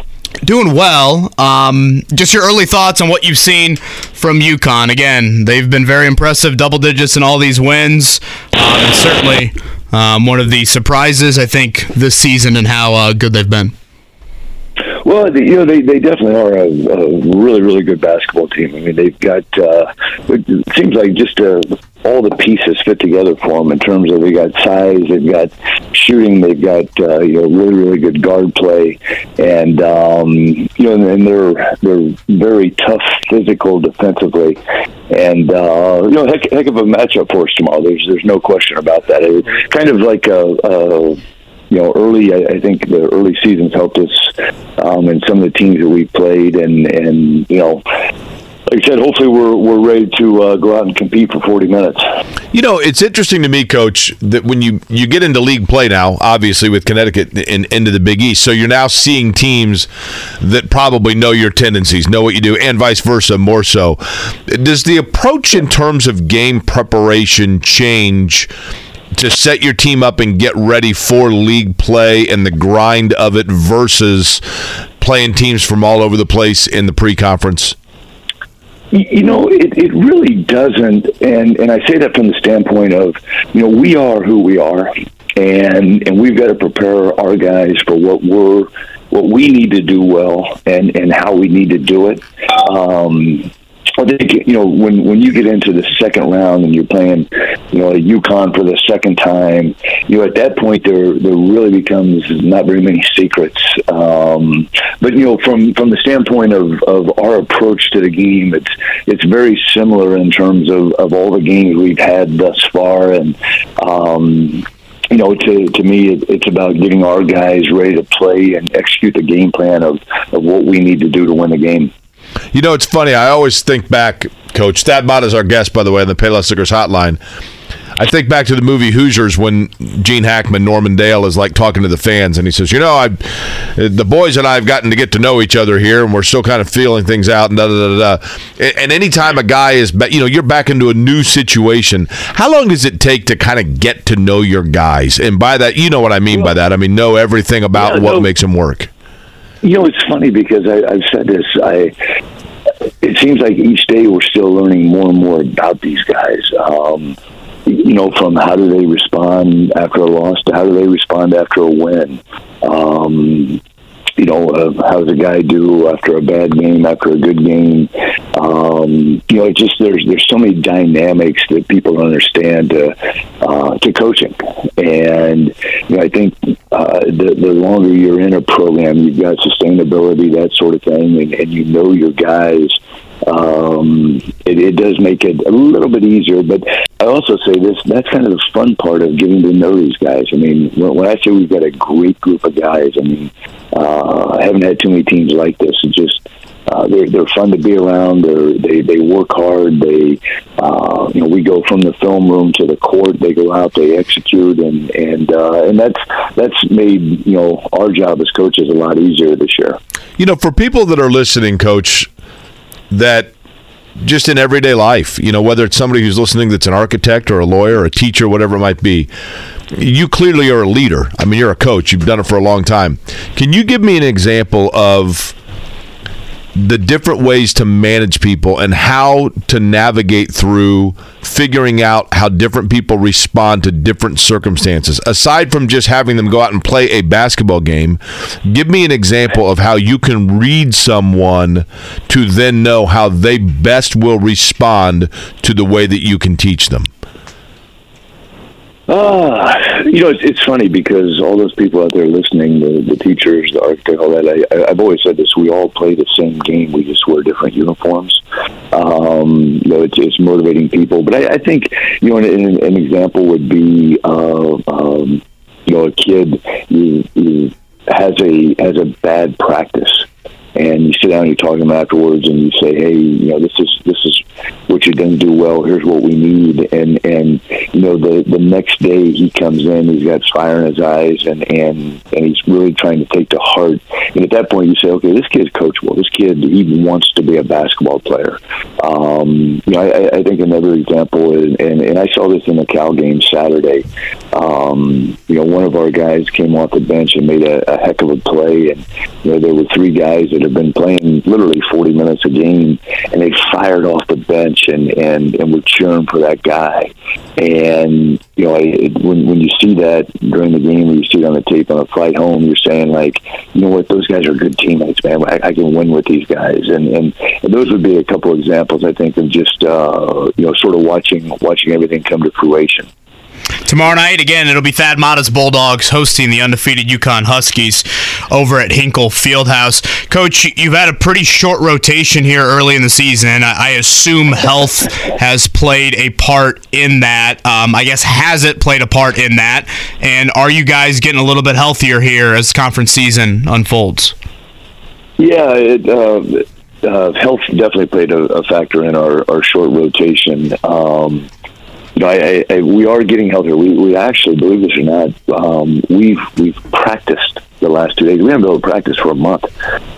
Doing well. Um, just your early thoughts on what you've seen from UConn. Again, they've been very impressive, double digits in all these wins, um, and certainly um, one of the surprises I think this season and how uh, good they've been. Well, you know, they, they definitely are a, a really, really good basketball team. I mean, they've got, uh, it seems like just uh, all the pieces fit together for them in terms of they got size, they've got shooting, they've got, uh, you know, really, really good guard play. And, um, you know, and, they're, they're very tough physical defensively. And, uh, you know, heck, heck of a matchup for us tomorrow. There's, there's no question about that. It's kind of like a, a you know, early. I, I think the early seasons helped us, um, and some of the teams that we played, and and you know, like I said, hopefully we're we're ready to uh, go out and compete for 40 minutes. You know, it's interesting to me, Coach, that when you you get into league play now, obviously with Connecticut and into the Big East, so you're now seeing teams that probably know your tendencies, know what you do, and vice versa, more so. Does the approach in terms of game preparation change? to set your team up and get ready for league play and the grind of it versus playing teams from all over the place in the pre-conference? You know, it, it really doesn't, and and I say that from the standpoint of, you know, we are who we are, and and we've got to prepare our guys for what we're what we need to do well and and how we need to do it. Um, I think you know when when you get into the second round and you're playing, you know, UConn for the second time. You know, at that point there there really becomes not very many secrets. Um, but you know, from from the standpoint of, of our approach to the game, it's it's very similar in terms of, of all the games we've had thus far, and um, you know, to to me, it, it's about getting our guys ready to play and execute the game plan of, of what we need to do to win the game. You know, it's funny. I always think back, Coach. Thad Matta is our guest, by the way, on the Payless Liquors Hotline. I think back to the movie Hoosiers when Gene Hackman, Norman Dale, is like talking to the fans, and he says, "You know, I, the boys and I have gotten to get to know each other here, and we're still kind of feeling things out." And da da da da. And anytime a guy is, you know, you're back into a new situation. How long does it take to kind of get to know your guys? And by that, you know what I mean by that. I mean know everything about Yeah, what no. makes them work. You know, it's funny because I, I've said this. I it seems like each day we're still learning more and more about these guys. Um, you know, from how do they respond after a loss to how do they respond after a win. Um, you know, uh, how does a guy do after a bad game, after a good game? Um, you know, it just there's there's so many dynamics that people don't understand to uh, to coaching, and you know, I think uh, the the longer you're in a program, you've got sustainability, that sort of thing, and, and you know your guys. Um, it, it does make it a little bit easier, but I also say this: that's kind of the fun part of getting to know these guys. I mean, when, when I say we've got a great group of guys, I mean, uh, I haven't had too many teams like this. It's just uh, they're they're fun to be around. They're, they they work hard. They uh, you know we go from the film room to the court. They go out. They execute, and and uh, and that's that's made you know our job as coaches a lot easier this year. You know, for people that are listening, Coach, that just in everyday life, you know, whether it's somebody who's listening that's an architect or a lawyer or a teacher, whatever it might be, you clearly are a leader. I mean, you're a coach. You've done it for a long time. Can you give me an example of the different ways to manage people and how to navigate through figuring out how different people respond to different circumstances. Aside from just having them go out and play a basketball game give me an example of how you can read someone to then know how they best will respond to the way that you can teach them Ah, you know, it's, it's funny because all those people out there listening, the, the teachers, the architect, all that, I, I've always said this, we all play the same game, we just wear different uniforms. Um, you know, it's, it's motivating people. But I, I think, you know, an, an, an example would be, uh, um, you know, a kid who, who has a has a bad practice and you sit down and you talk to them afterwards and you say, hey, you know, this is this is what you didn't do well. Here's what we need. And and you know, the the next day he comes in, he's got fire in his eyes, and and and he's really trying to take to heart. And at that point, you say, okay, this kid's coachable. This kid he wants to be a basketball player. Um, you know, I, I think another example is, and and I saw this in the Cal game Saturday. Um, you know, one of our guys came off the bench and made a, a heck of a play, and you know, there were three guys that have been playing literally 40 minutes a game, and they fired off the bench and and and were cheering for that guy. And you know, it, when when you see that during the game, or you see it on the tape on the flight home, you're saying like, you know what, those guys are good teammates, man. I, I can win with these guys, and, and and those would be a couple examples, I think, of just uh, you know, sort of watching watching everything come to fruition. Tomorrow night, again, it'll be Thad Matta's Bulldogs hosting the undefeated UConn Huskies. over at Hinkle Fieldhouse. Coach, you've had a pretty short rotation here early in the season, I assume health has played a part in that. Um, I guess has it played a part in that? And are you guys getting a little bit healthier here as conference season unfolds? Yeah, it, uh, uh, health definitely played a, a, factor in our, our short rotation. Um, you know, I, I, we are getting healthier. We, we actually, believe this or not, um, we've we've practiced the last two days. We haven't been able to practice for a month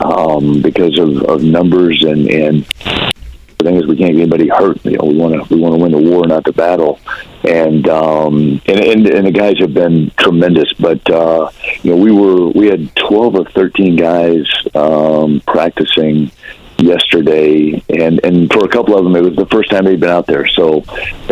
um, because of, of numbers and and the thing is we can't get anybody hurt. You know, we want to we want to win the war, not the battle. And um, and, and and the guys have been tremendous. But uh, you know, we were we had twelve or thirteen guys um, practicing yesterday, and and for a couple of them, it was the first time they'd been out there. So,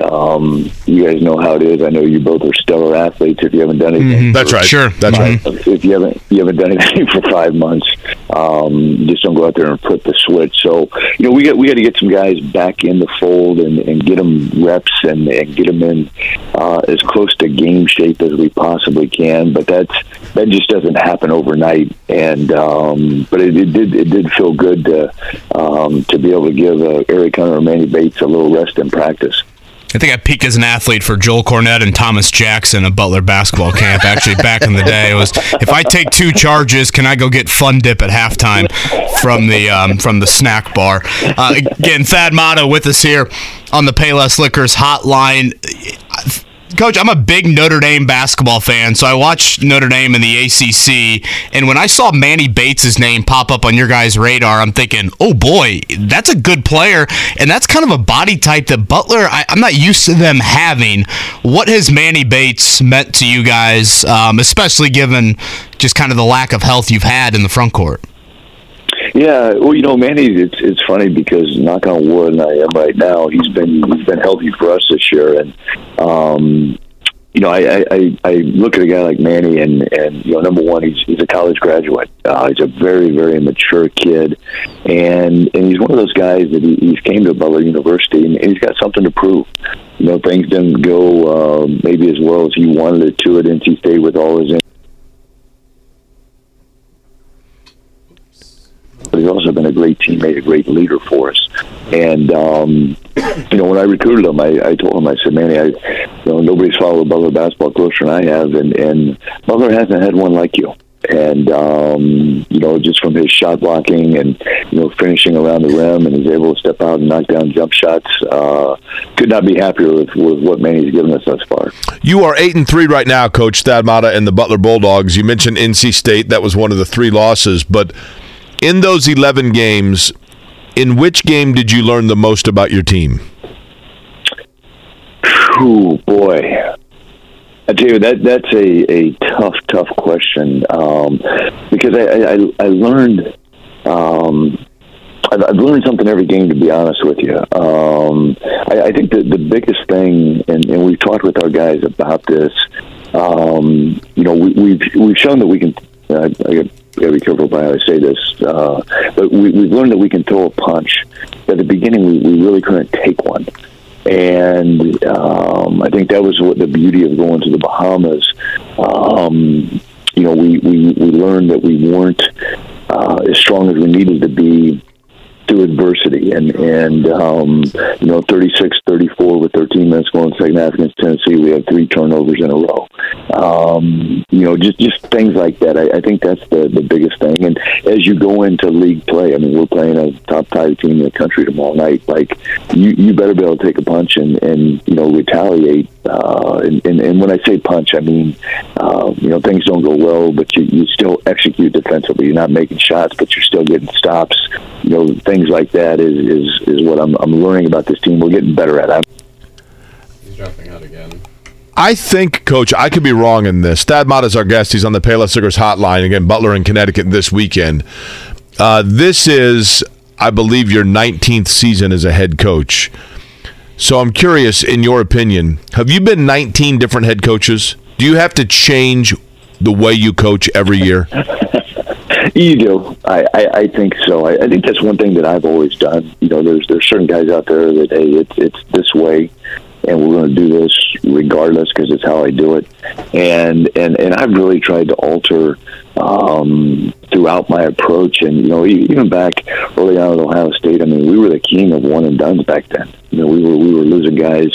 um, you guys know how it is. I know you both are stellar athletes. If you haven't done anything, mm-hmm. that's right. Sure, that's right. If you haven't you haven't done anything (laughs) for five months, um, just don't go out there and put the switch. So, you know, we got we got to get some guys back in the fold and, and get them reps and, and get them in uh, as close to game shape as we possibly can. But that's that just doesn't happen overnight. And um, but it, it did it did feel good to um, to be able to give uh, Eric Hunter or Manny Bates a little rest in practice. I think I peaked as an athlete for Joel Cornette and Thomas Jackson at Butler basketball camp. Actually, back in the day, it was if I take two charges, can I go get fun dip at halftime from the um, from the snack bar? Uh, again, Thad Matta with us here on the Payless Liquors hotline. Coach, I'm a big Notre Dame basketball fan, so I watched Notre Dame in the ACC, and when I saw Manny Bates' name pop up on your guys' radar, I'm thinking, oh boy, that's a good player, and that's kind of a body type that Butler, I, am not used to them having. What has Manny Bates meant to you guys, um, especially given just kind of the lack of health you've had in the front court? Yeah, well, you know, Manny, it's it's funny because knock on wood, and I am right now. He's been he's been healthy for us this year, and um, you know, I, I I look at a guy like Manny, and and you know, number one, he's he's a college graduate. Uh, he's a very very mature kid, and and he's one of those guys that he, he's came to Butler University, and, he's got something to prove. You know, things didn't go uh, maybe as well as he wanted it to at NC State with all his but he's also been a great teammate, a great leader for us. And um, you know, when I recruited him, I, I told him, I said, "Manny, I, you know, nobody's followed Butler basketball closer than I have, and and Butler hasn't had one like you." and um, you know, just from his shot blocking and you know finishing around the rim, and he's able to step out and knock down jump shots. Uh, could not be happier with, with what Manny's given us thus far. You are eight and three right now, Coach Thad Matta and the Butler Bulldogs. You mentioned NC State; that was one of the three losses, but in those 11 games, in which game did you learn the most about your team? Oh boy, I tell you that that's a, a tough, tough question um, because I, I, I learned um, I've, learned something every game. To be honest with you, um, I, I think that the biggest thing, and, and we've talked with our guys about this. Um, you know, we, we've we've shown that we can. Uh, I, gotta be careful about how I say this. Uh, but we, we've learned that we can throw a punch. At the beginning, we, we really couldn't take one. And um, I think that was what the beauty of going to the Bahamas. Um, you know, we, we, we learned that we weren't uh, as strong as we needed to be through adversity. And and um, you know 36-34 with 13 minutes going second half against Tennessee we had three turnovers in a row. Um, you know just just things like that. I, I think that's the the biggest thing. And as you go into league play I mean we're playing a top five team in the country tomorrow night. Like you you better be able to take a punch and and you know retaliate uh, and, and, and when I say punch I mean uh, you know things don't go well but you, you still execute defensively you're not making shots but you're still getting stops you know things things like that is is, is what I'm, I'm learning about this team. We're getting better at. it. He's dropping out again. I think, Coach, I could be wrong in this. Thad Matta is our guest. He's on the Payless Liquors hotline again. Butler in Connecticut this weekend. Uh, this is, I believe, your 19th season as a head coach. So I'm curious, in your opinion, have you been 19 different head coaches? Do you have to change the way you coach every year? (laughs) You do. I, I, I think so. I, I think that's one thing that I've always done. You know, there's there's certain guys out there that hey, it's it's this way, and we're going to do this regardless because it's how I do it. And and and I've really tried to alter um, throughout my approach. And you know, even back early on at Ohio State, I mean, we were the king of one and duns back then. You know, we were we were losing guys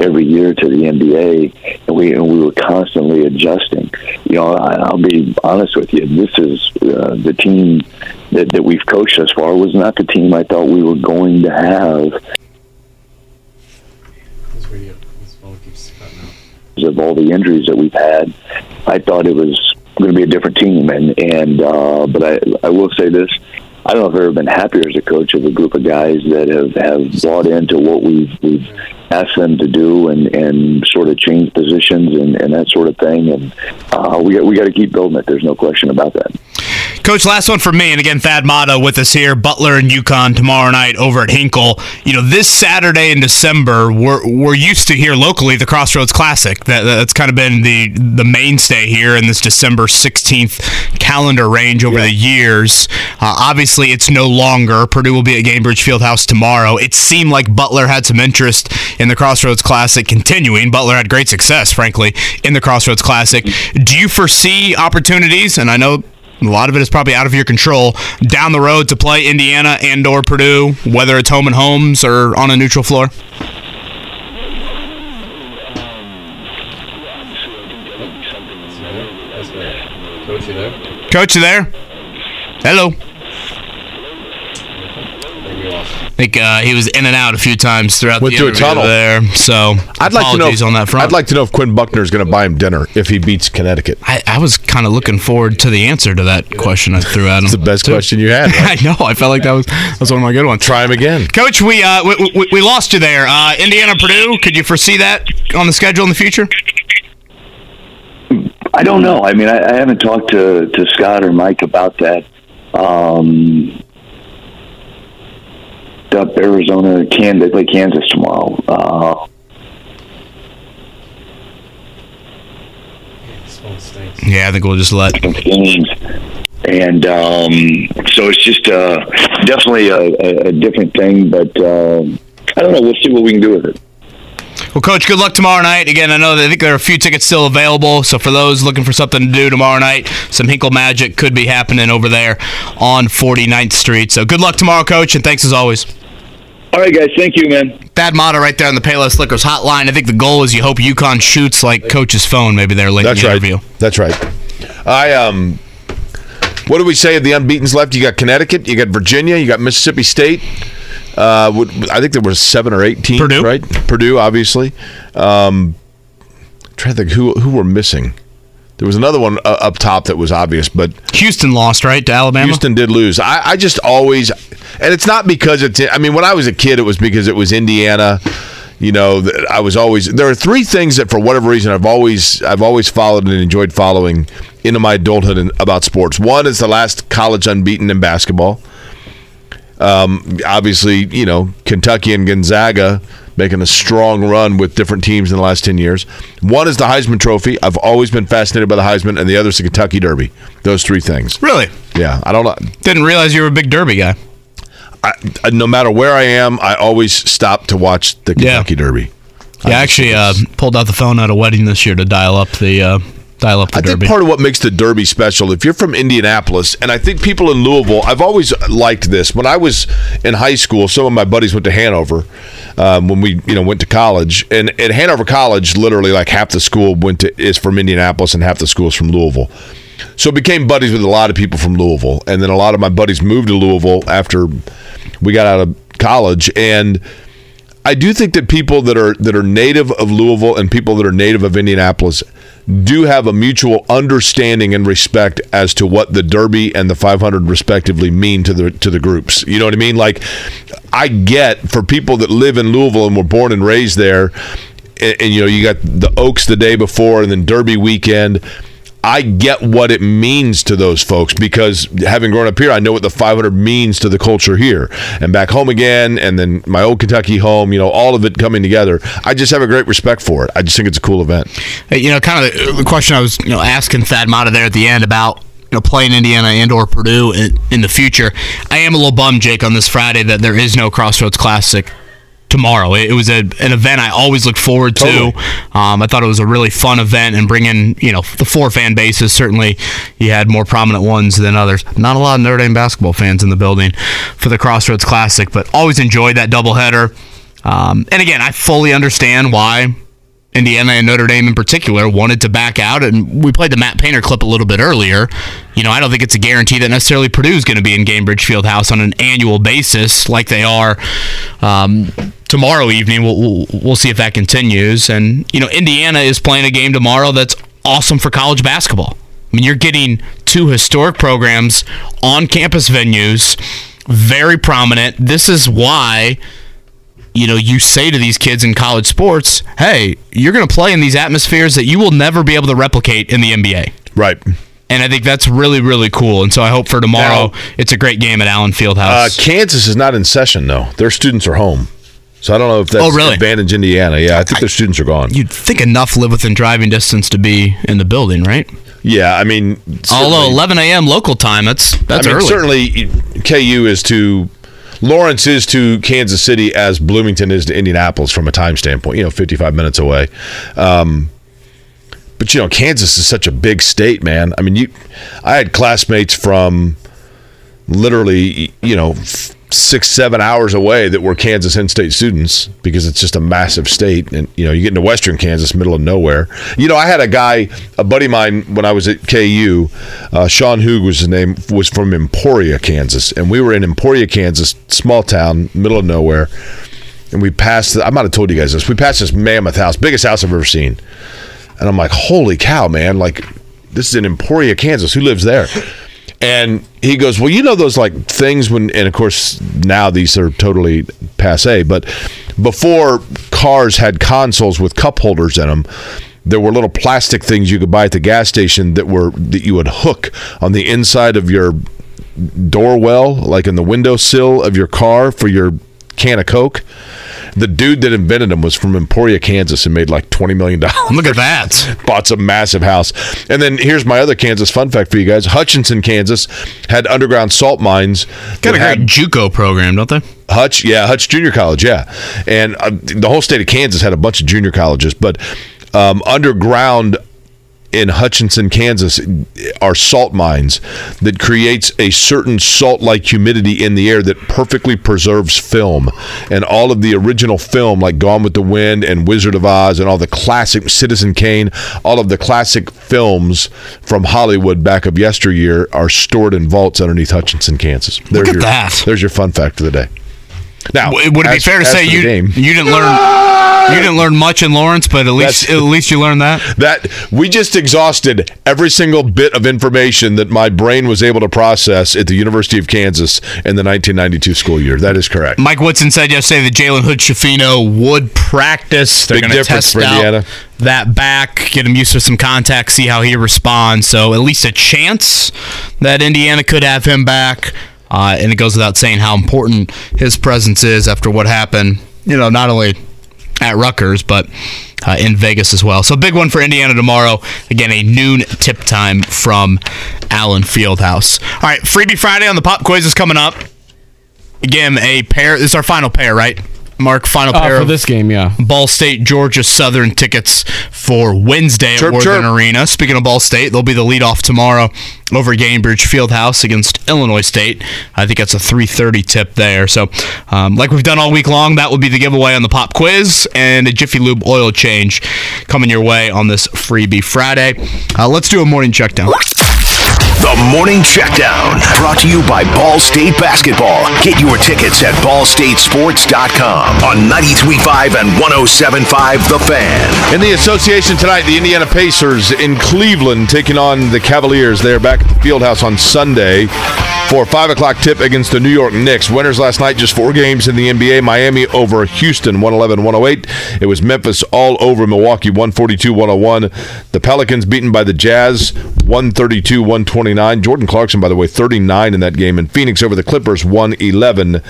every year to the NBA, and we and we were constantly adjusting. You know, I, I'll be honest with you. This is uh, the team that, that we've coached thus far was not the team I thought we were going to have. because of all the injuries that we've had. I thought it was going to be a different team, and and uh, but I I will say this. I don't know if I've ever been happier as a coach of a group of guys that have, have bought into what we've we've asked them to do and, and sort of change positions and, and that sort of thing. And uh, we we got to keep building it. There's no question about that. Coach, last one for me, and again, Thad Matta with us here. Butler and UConn tomorrow night over at Hinkle. You know, this Saturday in December, we're we're used to here locally the Crossroads Classic. That, that's kind of been the the mainstay here in this December 16th calendar range over the years. Uh, obviously, it's no longer. Purdue will be at Gainbridge Fieldhouse tomorrow. It seemed like Butler had some interest in the Crossroads Classic continuing. Butler had great success, frankly, in the Crossroads Classic. Do you foresee opportunities? And I know a lot of it is probably out of your control down the road to play Indiana and or Purdue, whether it's home and homes or on a neutral floor? Coach, you there? Coach, you there? Hello. I think uh, he was in and out a few times throughout Went the through a tunnel. there. So I'd like to know if, on that front. I'd like to know if Quinn Buckner is going to buy him dinner if he beats Connecticut. I, I was kind of looking forward to the answer to that question I threw at him. It's the best too. question you had. (laughs) right? I know. I felt like that was that was one of my good ones. Try him again. Coach, we uh we, we, we lost you there. Uh, Indiana Purdue. Could you foresee that on the schedule in the future? I don't know. I mean, I, I haven't talked to, to Scott or Mike about that. Um, up Arizona, can they play Kansas tomorrow? Uh, Yeah, I think we'll just let games. And um, so it's just uh, definitely a, a, a different thing, but uh, I don't know. We'll see what we can do with it. Well, Coach, good luck tomorrow night. Again, I know that I think there are a few tickets still available. So for those looking for something to do tomorrow night, some Hinkle magic could be happening over there on 49th Street. So good luck tomorrow, Coach, and thanks as always. All right, guys. Thank you, man. Thad Matta right there on the Payless Liquors hotline. I think the goal is you hope UConn shoots like Coach's phone maybe there late That's in the right. interview. That's right. I um, what do we say of the unbeaten's left? You got Connecticut, you got Virginia, you got Mississippi State. Uh, I think there were seven or eight teams, Purdue. right? Purdue, obviously. Um, trying to think who who were missing. There was another one uh, up top that was obvious, but Houston lost, right, to Alabama? Houston did lose. I, I just always, and it's not because it's. I mean, when I was a kid, it was because it was Indiana. You know, I was always. There are three things that, for whatever reason, I've always I've always followed and enjoyed following into my adulthood and, about sports. One is the last college unbeaten in basketball. Um, obviously, you know, Kentucky and Gonzaga making a strong run with different teams in the last 10 years. One is the Heisman Trophy. I've always been fascinated by the Heisman, and the other is the Kentucky Derby. Those three things. Really? Yeah, I don't know. Didn't realize you were a big Derby guy. I, I- no matter where I am, I always stop to watch the Kentucky Derby. Yeah, I actually uh, pulled out the phone at a wedding this year to dial up the uh, dial up the I think part of what makes the Derby special, if you're from Indianapolis, and I think people in Louisville, I've always liked this. When I was in high school, some of my buddies went to Hanover um, when we, you know, went to college, and at Hanover College, literally like half the school went to is from Indianapolis, and half the school is from Louisville. So became buddies with a lot of people from Louisville, and then a lot of my buddies moved to Louisville after we got out of college, and I do think that people that are that are native of Louisville and people that are native of Indianapolis do have a mutual understanding and respect as to what the Derby and the 500 respectively mean to the to the groups. You know what I mean? Like I get for people that live in Louisville and were born and raised there and, and you know you got the Oaks the day before and then Derby weekend I get what it means to those folks because having grown up here, I know what the 500 means to the culture here and back home again, and then my old Kentucky home. You know, all of it coming together. I just have a great respect for it. I just think it's a cool event. Hey, you know, kind of the, question I was you know asking Thad Matta there at the end about you know playing Indiana and or Purdue in, in the future. I am a little bummed, Jake, on this Friday that there is no Crossroads Classic tomorrow. It, it was a, an event I always look forward Totally. to. Um, I thought it was a really fun event, and bringing you know the four fan bases. Certainly, you had more prominent ones than others. Not a lot of Notre Dame basketball fans in the building for the Crossroads Classic, but always enjoyed that doubleheader. Um, and again, I fully understand why Indiana and Notre Dame in particular wanted to back out. And we played the Matt Painter clip a little bit earlier. You know, I don't think it's a guarantee that necessarily Purdue is going to be in Gainbridge Fieldhouse on an annual basis like they are um, tomorrow evening. We'll, we'll, we'll see if that continues. And, you know, Indiana is playing a game tomorrow that's awesome for college basketball. I mean, you're getting two historic programs on campus venues, very prominent. This is why you know, you say to these kids in college sports, hey, you're going to play in these atmospheres that you will never be able to replicate in the NBA. Right. And I think that's really, really cool. And so I hope for tomorrow it's a great game at Allen Uh, Fieldhouse. Kansas is not in session though. Their students are home, so I don't know if that's Oh, really? advantage Indiana. Yeah, I think their students are gone. You'd think enough live within driving distance to be in the building, right? Yeah, I mean, Although 11 a.m. local time, that's that's I mean, early. certainly KU is to Lawrence is to Kansas City as Bloomington is to Indianapolis from a time standpoint. You know, 55 minutes away. Um, but you know, Kansas is such a big state, man. I mean, you, I had classmates from literally, you know, six, seven hours away that were Kansas in-state students because it's just a massive state. And you know, you get into Western Kansas, middle of nowhere. You know, I had a guy, a buddy of mine, when I was at KU. Uh, Sean Hoog was his name, was from Emporia, Kansas, and we were in Emporia, Kansas, small town, middle of nowhere. And we passed. I might have told you guys this. We passed this mammoth house, biggest house I've ever seen. And I'm like, holy cow, man! Like, this is in Emporia, Kansas. Who lives there? And he goes, well, you know those like things when, and of course now these are totally passe. But before cars had consoles with cup holders in them, there were little plastic things you could buy at the gas station that were that you would hook on the inside of your door well, like in the windowsill of your car for your can of Coke. The dude that invented them was from Emporia, Kansas, and made like twenty million dollars. Look at that! (laughs) Bought some massive house, and then here's my other Kansas fun fact for you guys: Hutchinson, Kansas, had underground salt mines. Got a great JUCO program, don't they? Hutch, yeah, Hutch Junior College, yeah, and uh, the whole state of Kansas had a bunch of junior colleges, but um, underground in Hutchinson, Kansas, are salt mines that creates a certain salt-like humidity in the air that perfectly preserves film, and all of the original film, like Gone with the Wind and Wizard of Oz, and all the classic Citizen Kane, all of the classic films from Hollywood back of yesteryear are stored in vaults underneath Hutchinson, Kansas. There's at your, that. There's your fun fact of the day. Now, would it be as- fair to say you game- you didn't learn you didn't learn much in Lawrence, but at least That's- at least you learned that. that we just exhausted every single bit of information that my brain was able to process at the University of Kansas in the 1992 school year. That is correct. Mike Woodson said yesterday that Jalen Hood Schifino would practice. They're going to test for out that back, get him used to some contact, see how he responds. So at least a chance that Indiana could have him back. Uh, and it goes without saying how important his presence is after what happened. You know, not only at Rutgers, but uh, in Vegas as well. So big one for Indiana tomorrow. Again, a noon tip time from Allen Fieldhouse. All right, Freebie Friday on the pop quiz is coming up. Again, a pair. This is our final pair, right? Mark, final Uh, pair for of this game, yeah. Ball State, Georgia Southern tickets for Wednesday Chirp, at Worthen chirp. Arena. Speaking of Ball State, they'll be the leadoff tomorrow over at Gainbridge Fieldhouse against Illinois State. I think that's a 3:30 tip there. So, um, like we've done all week long, that will be the giveaway on the pop quiz and a Jiffy Lube oil change coming your way on this freebie Friday. Uh, let's do a morning check down. The Morning Checkdown, brought to you by Ball State Basketball. Get your tickets at ballstatesports.com on 93.5 and 107.5 The Fan. In the association tonight, the Indiana Pacers in Cleveland taking on the Cavaliers. They are back at the Fieldhouse on Sunday for a 5 o'clock tip against the New York Knicks. Winners last night, just four games in the NBA. Miami over Houston, 111 108. It was Memphis all over Milwaukee, 142 101. The Pelicans beaten by the Jazz, 132 129. Jordan Clarkson, by the way, 39 in that game. And Phoenix over the Clippers, 111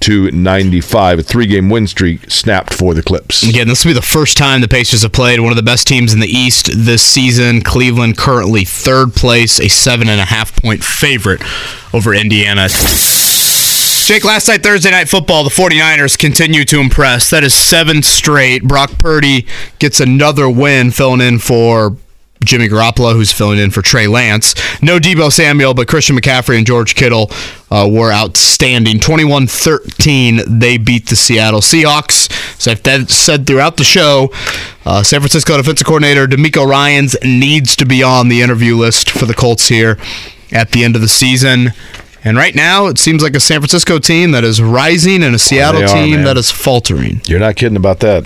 to 95. A three game win streak snapped for the Clips. Again, this will be the first time the Pacers have played one of the best teams in the East this season. Cleveland currently third place, a seven and a half point favorite over Indiana. Jake, last night, Thursday night football, the 49ers continue to impress. That is seven straight. Brock Purdy gets another win, filling in for Jimmy Garoppolo, who's filling in for Trey Lance. No Deebo Samuel, but Christian McCaffrey and George Kittle uh, were outstanding. 21 13, they beat the Seattle Seahawks. So I've said throughout the show, uh, San Francisco defensive coordinator DeMeco Ryans needs to be on the interview list for the Colts here at the end of the season. And right now, it seems like a San Francisco team that is rising and a Seattle are, team man. that is faltering. You're not kidding about that.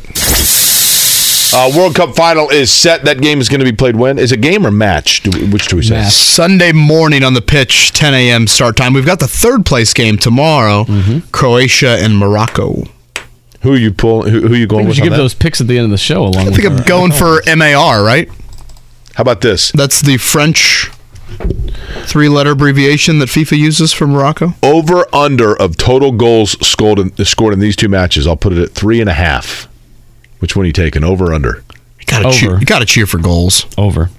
Uh, World Cup final is set. That game is going to be played when? Is it game or match? Do we, which do we say? Match. Sunday morning on the pitch, 10 a.m. start time. We've got the third place game tomorrow Croatia and Morocco. Who are you pulling? Who, who are you going We with? You on give that? those picks at the end of the show. Along I think I'm going (laughs) for MAR, right? How about this? That's the French three letter abbreviation that FIFA uses for Morocco. Over under of total goals scored in, scored in these two matches. I'll put it at three and a half. Which one are you taking? Over under? You gotta, cheer, you gotta cheer for goals. Over.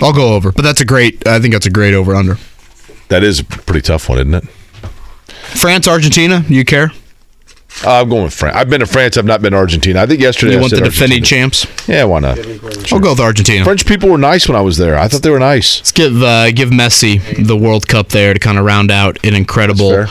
I'll go over, but that's a great. I think that's a great over under. That is a pretty tough one, isn't it? France, Argentina. You care? Uh, I'm going with France. I've been to France. I've not been to Argentina. I think yesterday You I want said the defending Argentina. champs? Yeah, why not? I'll go with Argentina. French people were nice when I was there. I thought they were nice. Let's give uh, give Messi the World Cup there to kind of round out an incredible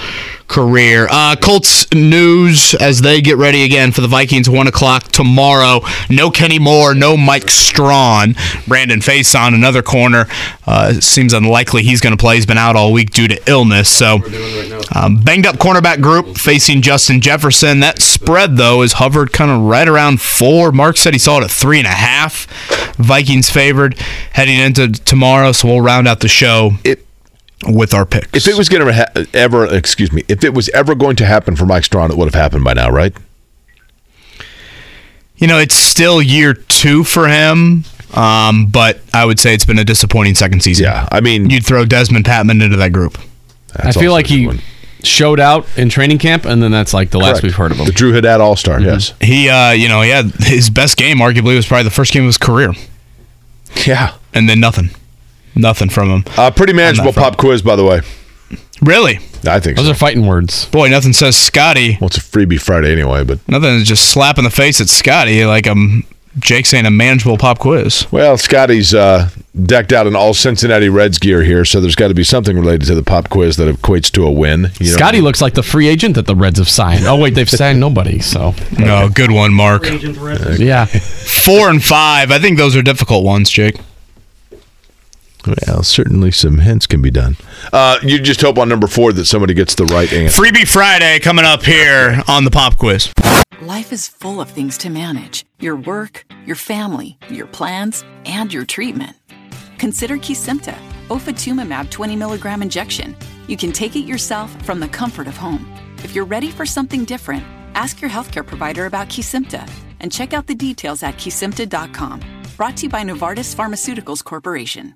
career. Uh, Colts news as they get ready again for the Vikings. One o'clock tomorrow. No Kenny Moore. No Mike Strachan. Brandon Facyson another corner. Uh, seems unlikely he's going to play. He's been out all week due to illness. So um, banged up cornerback group facing Justin Jefferson. That spread though is hovered kind of right around four. Mark said he saw it at three and a half. Vikings favored heading into tomorrow. So we'll round out the show. with our picks. If it was going to ha- ever, excuse me, if it was ever going to happen for Mike Strachan, it would have happened by now, right? You know, it's still year two for him, um, but I would say it's been a disappointing second season. Yeah, I mean, you'd throw Dezmon Patmon into that group. I feel like he showed out in training camp, and then that's like the last we've heard of him. The Drew Haddad All Star, yes. He, uh, you know, he had his best game. Arguably, was probably the first game of his career. Yeah, and then nothing, nothing from him. Uh, pretty manageable pop quiz, by the way. Really? I think Those so. are fighting words. Boy, nothing says Scotty. Well, it's a freebie Friday anyway, but Nothing is just slap in the face at Scotty like um Jake saying a manageable pop quiz. well, Scotty's uh, decked out in all Cincinnati Reds gear here, so there's got to be something related to the pop quiz that equates to a win. You know? Scotty looks like the free agent that the Reds have signed. Oh wait, they've signed nobody. So No, good one, Mark. yeah, Four and five. I think those are difficult ones, Jake. Well, certainly some hints can be done. Uh, you just hope on number four that somebody gets the right answer. Freebie Friday coming up here on the pop quiz. Life is full of things to manage your work, your family, your plans, and your treatment. Consider Kesimpta, ofatumumab 20 milligram injection. You can take it yourself from the comfort of home. If you're ready for something different, ask your healthcare provider about Kesimpta and check out the details at kesimpta.com. Brought to you by Novartis Pharmaceuticals Corporation.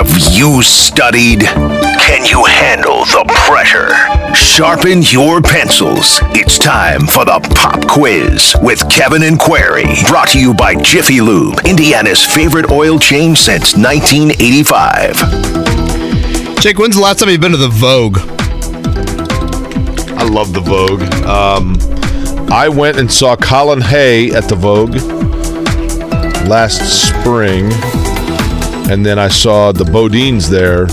Have you studied? Can you handle the pressure? Sharpen your pencils. It's time for the pop quiz with Kevin and Query. Brought to you by Jiffy Lube, Indiana's favorite oil change since 1985. Jake, when's the last time you've been to the Vogue? I love the Vogue. Um, I went and saw Colin Hay at the Vogue last spring, and then I saw the Bodines there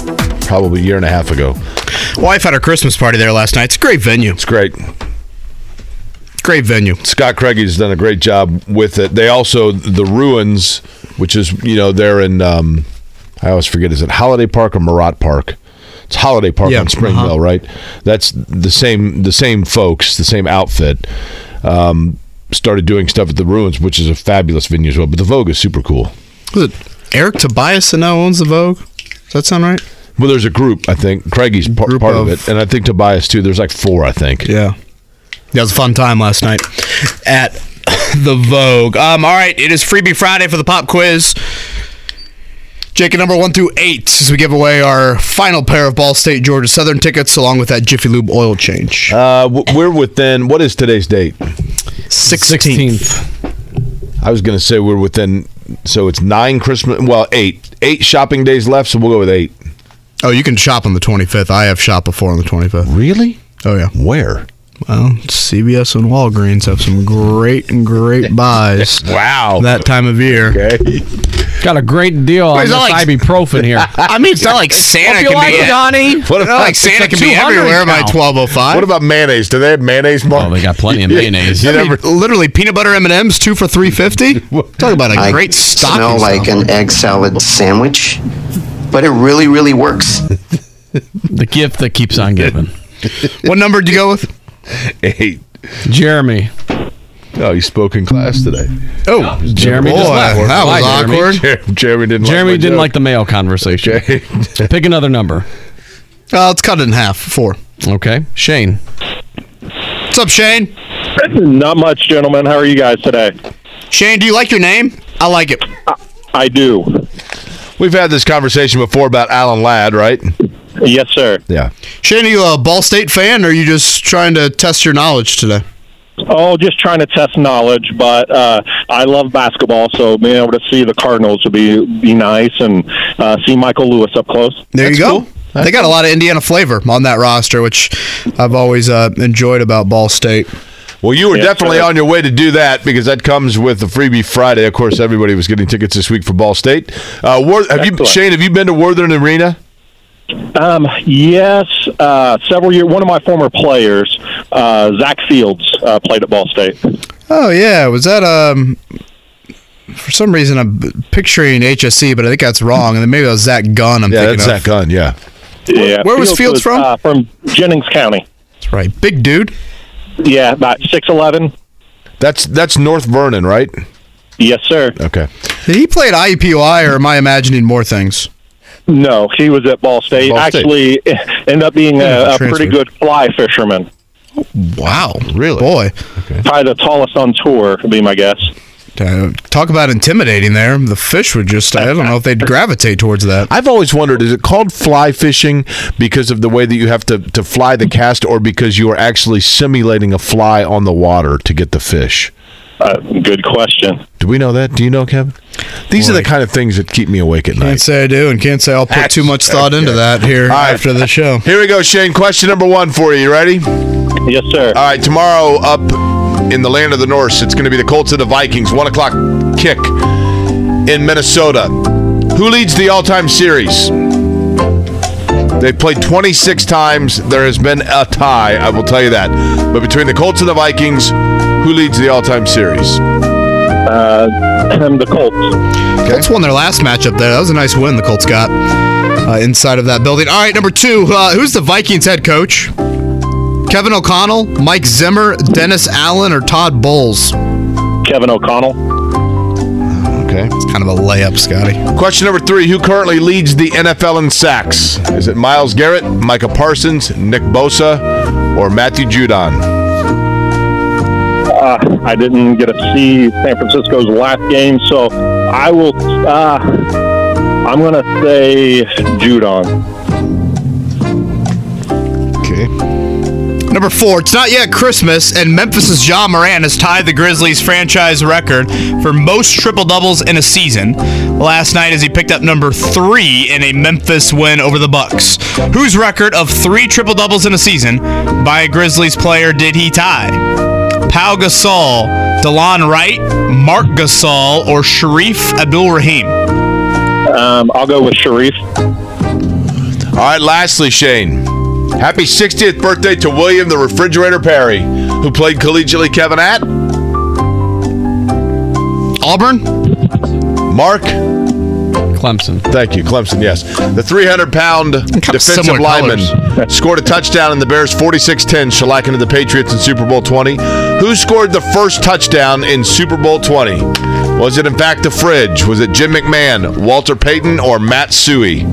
probably a year and a half ago. Wife had her Christmas party there last night. It's a great venue. It's great. Great venue. Scott Craigie's done a great job with it. They also the ruins, which is you know they're in. Um, I always forget is it Holliday Park or Marott Park? It's Holliday Park Yeah, on Springville, uh-huh. right? That's the same the same folks, the same outfit. Um, started doing stuff at the ruins, which is a fabulous venue as well. But the Vogue is super cool. It Eric Tobias that now owns the Vogue? Does that sound right? Well, there's a group. I think Craigie's par- part of, of- it, and I think Tobias too. There's like four. I think. Yeah. That was a fun time last night at (laughs) the Vogue. Um, all right, it is Freebie Friday for the pop quiz. Jake, at number one through eight, as we give away our final pair of Ball State Georgia Southern tickets, along with that Jiffy Lube oil change. Uh, we're within. What is today's date? Sixteenth. I was going to say we're within. So it's nine Christmas. Well, eight. Eight shopping days left. So we'll go with eight. Oh, you can shop on the 25th. I have shop before on the 25th. Really? Oh, yeah. Where? Well, CVS and Walgreens have some great, and great (laughs) buys. wow. That time of year. Okay. Got a great deal on Wait, is this that like- ibuprofen here. (laughs) I mean, it's not like Santa Hope you can like be. it, Donnie. (laughs) What It's not like Santa can be everywhere by now. 1205. What about mayonnaise? Do they have mayonnaise? Oh, mark? Oh, they got plenty of mayonnaise. You I mean, never- literally peanut butter M and M's, two for three fifty. Talk about a I great stocking smell like an egg salad sandwich, but it really, really works. The gift that keeps on giving. What number did you go with? (laughs) eight. Jeremy. Oh, you spoke in class today. Oh, Jeremy boy, just left. that was Bye, Jeremy. awkward. Jer- Jeremy didn't. Jeremy like didn't joke. like the male conversation. (laughs) Okay. Pick another number. Uh, let's cut it in half. Four. Okay. Shane. What's up, Shane? Not much, gentlemen. How are you guys today? Shane, do you like your name? I like it. I do. We've had this conversation before about Alan Ladd, right? Yes, sir. Yeah. Shane, are you a Ball State fan, or are you just trying to test your knowledge today? Oh, just trying to test knowledge, but uh, I love basketball, so being able to see the Cardinals would be be nice, and uh, see Michael Lewis up close. There That's you go. cool. They got a lot of Indiana flavor on that roster, which I've always uh, enjoyed about Ball State. Well, you were Yes, definitely sir. on your way to do that because that comes with the freebie Friday. Of course, everybody was getting tickets this week for Ball State. Uh, Wor- have you, Shane? Have you been to Worthen Arena? Um, yes, uh, several years. One of my former players, uh, Zach Fields, uh, played at Ball State. Oh yeah, was that um? For some reason, I'm picturing HSE, but I think that's wrong. And then maybe that was Zach Gunn. I'm Yeah, thinking that's of. Zach Gunn. Yeah. Yeah, where was Fields from? Uh, from Jennings County. That's right, big dude. Yeah, about six eleven. That's that's North Vernon, right? Yes, sir. Okay. Did he play at IUPUI, or am I imagining more things? No, he was at Ball State. Ball State. Actually, (laughs) ended up being Yeah, a, a pretty good fly fisherman. Wow, Really? boy. Probably the tallest on tour, would be my guess. Uh, talk about intimidating there. The fish would just, I don't know if they'd gravitate towards that. I've always wondered: is it called fly fishing because of the way that you have to to fly the cast, or because you are actually simulating a fly on the water to get the fish? Uh, good question. Do we know that? Do you know, Kevin? These are the kind of things that keep me awake at night. Can't say I do, and can't say I'll put too much thought into that here right. after the show. (laughs) Here we go, Shane. Question number one for you. You ready? Yes, sir. All right, tomorrow up in the land of the Norse, it's going to be the Colts and the Vikings. One o'clock kick in Minnesota. Who leads the all-time series? They've played 26 times. There has been a tie. I will tell you that. But between the Colts and the Vikings, who leads the all-time series? Uh, (clears throat) the Colts. Colts won their last matchup there. That was a nice win the Colts got uh, inside of that building. All right, number two. Uh, who's the Vikings head coach? Kevin O'Connell, Mike Zimmer, Dennis Allen, or Todd Bowles? Kevin O'Connell. Okay. It's kind of a layup, Scotty. Question number three: Who currently leads the NFL in sacks? Is it Myles Garrett, Micah Parsons, Nick Bosa, or Matthew Judon? Uh, I didn't get to see San Francisco's last game, so I will. Uh, I'm going to say Judon. Okay. Number four, it's not yet Christmas, and Memphis's Ja Morant has tied the Grizzlies franchise record for most triple doubles in a season. Last night, as he picked up number three in a Memphis win over the Bucks. Whose record of three triple doubles in a season by a Grizzlies player did he tie? Pau Gasol, Delon Wright, Marc Gasol, or Shareef Abdur-Rahim? Um, I'll go with Shareef. All right, lastly, Shane. Happy 60th birthday to William the Refrigerator Perry, who played collegiately Kevin at Auburn? Mark. Clemson. Thank you, Clemson. Yes, the 300-pound defensive lineman colors. scored a touchdown in the Bears' 46-10 shellacking of the Patriots in Super Bowl 20. Who scored the first touchdown in Super Bowl 20? Was it in fact the Fridge? Was it Jim McMahon, Walter Payton, or Matt Suhey?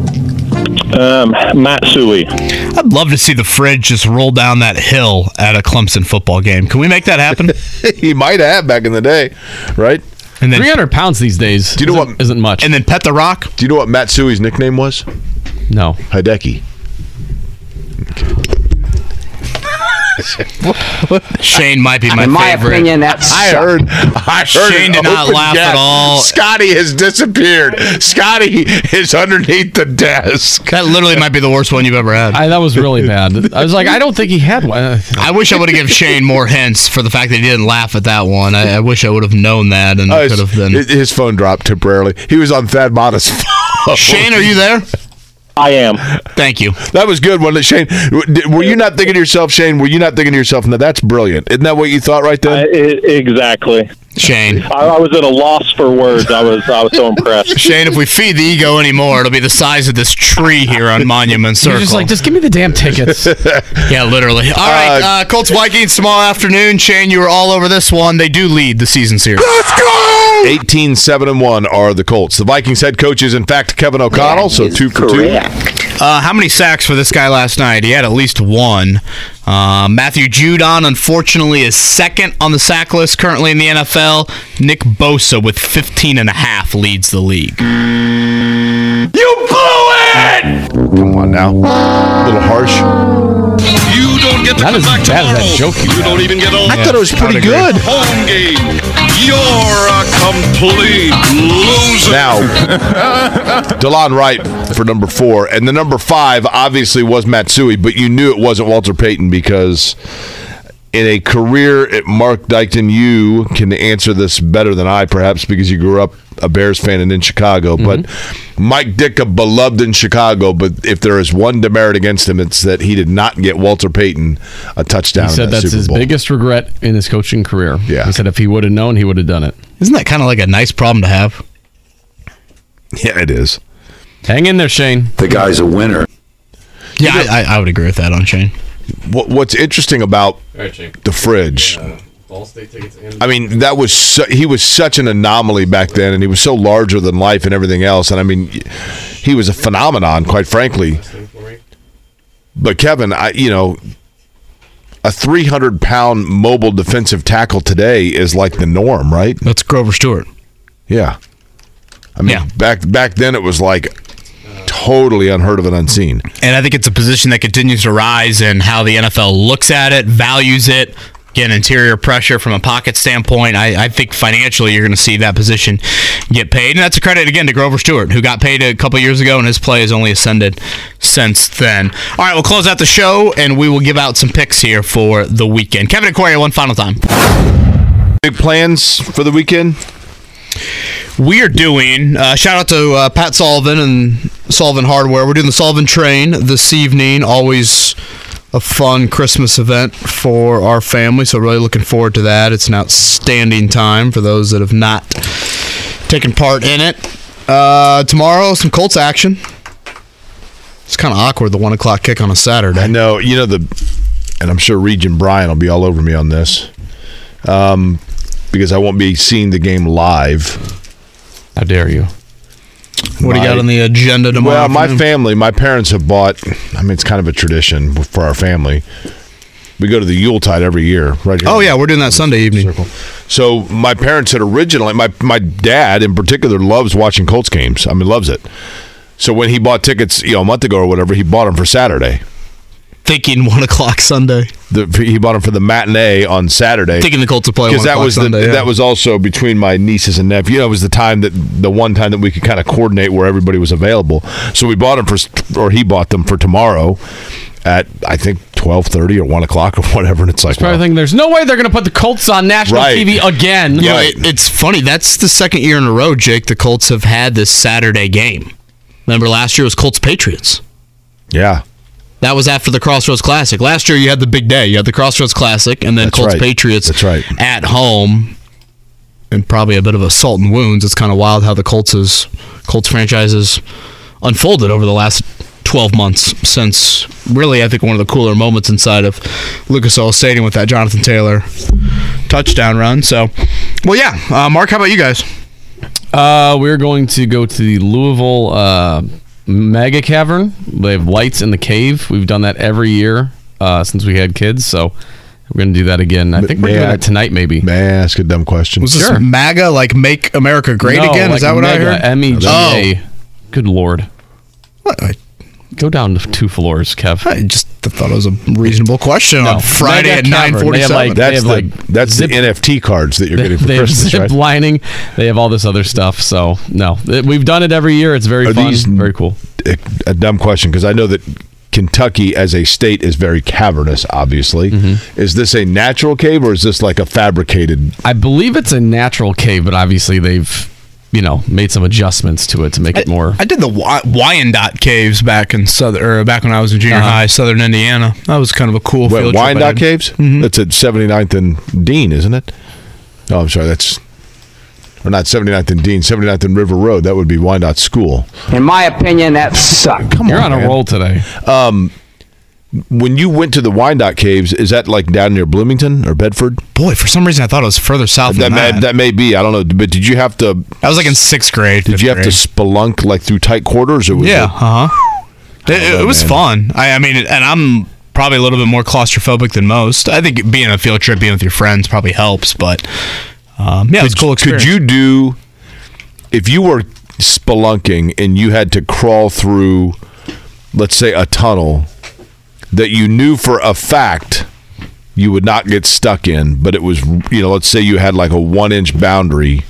Um, Matsui. I'd love to see the fridge just roll down that hill at a Clemson football game. Can we make that happen? (laughs) he might have back in the day, right? And then 300 pounds these days. Do you know isn't, what- Isn't much. and then pet the rock. Do you know what Matsui's nickname was? no. Hideki. Shane might be my In my favorite. opinion, that's I heard. I heard. Shane did not open laugh at all. Scotty has disappeared. Scotty is underneath the desk. That literally might be the worst one you've ever had. I, that was really bad. I was like, I don't think he had one. I wish I would have given Shane more hints for the fact that he didn't laugh at that one. I, I wish I would have known that and Oh, could have been. his, his phone dropped temporarily. He was on Thad Matta's. (laughs) phone. Shane, are you there? I am. Thank you. That was good, wasn't it, Shane? Were you not thinking to yourself, Shane? Were you not thinking to yourself, no, that's brilliant? Isn't that what you thought right I, then? I- exactly. Shane. I, I was at a loss for words. I was I was so impressed. (laughs) Shane, if we feed the ego anymore, it'll be the size of this tree here on Monument Circle. You're just like, just give me the damn tickets. (laughs) yeah, literally. All right, uh, Colts Vikings tomorrow afternoon. Shane, you were all over this one. They do lead the season series. Let's go! 18 7 and 1 are the Colts. The Vikings head coach is, in fact, Kevin O'Connell, so two for two. Uh, how many sacks for this guy last night? He had at least one. Uh, Matthew Judon, unfortunately, is second on the sack list currently in the NFL. Nick Bosa, with 15 and a half, leads the league. You blew it! Come on now. A little harsh. You don't get to Not come as back bad as tomorrow. that joke you you had. don't even get a I thought it was pretty good. home game. You're a complete loser. Now, (laughs) Delon Wright for number four, and the number five obviously was Matsui, but you knew it wasn't Walter Payton because in a career at Mark Dykton, you can answer this better than I, perhaps because you grew up a Bears fan and in Chicago. Mm-hmm. But Mike Ditka, beloved in Chicago, but if there is one demerit against him, it's that he did not get Walter Payton a touchdown. He in said that that's Super his biggest regret in his coaching career. Yeah. He said if he would have known, he would have done it. Isn't that kind of like a nice problem to have? (laughs) Yeah, it is. Hang in there, Shane. The guy's a winner. Yeah, I, I, I would agree with that on Shane. What, what's interesting about All right, Shane. the fridge? Ball State tickets and I mean, that was su- he was such an anomaly back then, and he was so larger than life and everything else. And I mean, he was a phenomenon, quite frankly. thing for me. But Kevin, I you know, a three hundred pound mobile defensive tackle today is like the norm, right? That's Grover Stewart. Yeah. I mean, Yeah. back back then it was like totally unheard of and unseen. And I think it's a position that continues to rise in how the NFL looks at it, values it. Again, interior pressure from a pocket standpoint. I, I think financially you're going to see that position get paid. And that's a credit, again, to Grover Stewart, who got paid a couple years ago, and his play has only ascended since then. All right, we'll close out the show, and we will give out some picks here for the weekend. Kevin Aquaria, one final time. Big plans for the weekend? We are doing, uh, shout out to uh, Pat Sullivan and Sullivan Hardware. We're doing the Sullivan Train this evening. Always a fun Christmas event for our family, so really looking forward to that. It's an outstanding time for those that have not taken part in it. Uh, tomorrow, some Colts action. It's kind of awkward, the 1 o'clock kick on a Saturday. I know, you know the, and I'm sure Regent Brian will be all over me on this, um, because I won't be seeing the game live. How dare you? What do you got on the agenda tomorrow? Well, my afternoon? family, my parents have bought. I mean, it's kind of a tradition for our family. We go to the Yuletide every year, right here. Oh, yeah, we're doing that Sunday evening. So my parents had originally, my my dad in particular loves watching Colts games. I mean, loves it. So when he bought tickets, you know, a month ago or whatever, he bought them for Saturday. Thinking 1 o'clock Sunday. The, he bought them for the matinee on Saturday. Thinking the Colts will play because that was Sunday. the, yeah. that was also between my nieces and nephew. You know, it was the time that the one time that we could kind of coordinate where everybody was available. So we bought them for, or he bought them for tomorrow at I think twelve thirty or one o'clock or whatever. And it's like, Probably well, thinking there's no way they're going to put the Colts on national Right. TV again. You know, it, it's funny. That's the second year in a row, Jake. The Colts have had this Saturday game. Remember last year was Colts Patriots. yeah, That was after the Crossroads Classic. Last year you had the big day. You had the Crossroads Classic and then That's Colts right. Patriots That's right. at home. And probably a bit of a salt and wounds. It's kind of wild how the Colts is, Colts franchises unfolded over the last 12 months since really I think one of the cooler moments inside of Lucas Oil Stadium with that Jonathan Taylor touchdown run. So, well, yeah. Uh, Mark, how about you guys? Uh, we're going to go to the Louisville uh, mega cavern. They have lights in the cave. We've done that every year uh, since we had kids. So we're going to do that again. I think we're May doing I- it tonight, maybe. May I ask a dumb question? Was this MAGA like make America great No, again? like Is that what I mega, heard? M E G Oh. Good lord. Go down to two floors, Kev. I just thought it was a reasonable question on Friday at nine cavern. They have, forty-seven. like- That's the like, that's zip- the NFT cards that you're They, getting for they have Christmas, zip right? lining. They have all this other stuff. So no, we've done it every year. It's very Are fun. these- very cool. a, a dumb question because I know that Kentucky as a state is very cavernous. Obviously, Mm-hmm. is this a natural cave or is this like a fabricated? I believe it's a natural cave, but obviously they've you know made some adjustments to it to make it more. I did the Wy- Wyandotte Caves back in southern, or back when I was in junior Uh-huh. high, southern Indiana. That was kind of a cool What, field trip Wyandotte. Caves? Mm-hmm. That's at 79th and Dean, isn't it? Oh, I'm sorry. That's or not 79th and Dean, 79th and River Road. That would be Wyandotte School. In my opinion, that (laughs) sucked. Come You're on a man. roll today. Um, when you went to the Wyandotte Caves, is that like down near Bloomington or Bedford? Boy, for some reason I thought it was further south That than may, that. that may be. I don't know. But did you have to? I was like in sixth grade. Did you have to spelunk like through tight quarters, or was Yeah, it- uh huh. It, it was man. fun. I, I mean, and I'm probably a little bit more claustrophobic than most. I think being a field trip, being with your friends, probably helps. But um, yeah, it was a cool experience. Could you do if you were spelunking and you had to crawl through, let's say, a tunnel that you knew for a fact you would not get stuck in, but it was, you know, let's say you had like a one inch boundary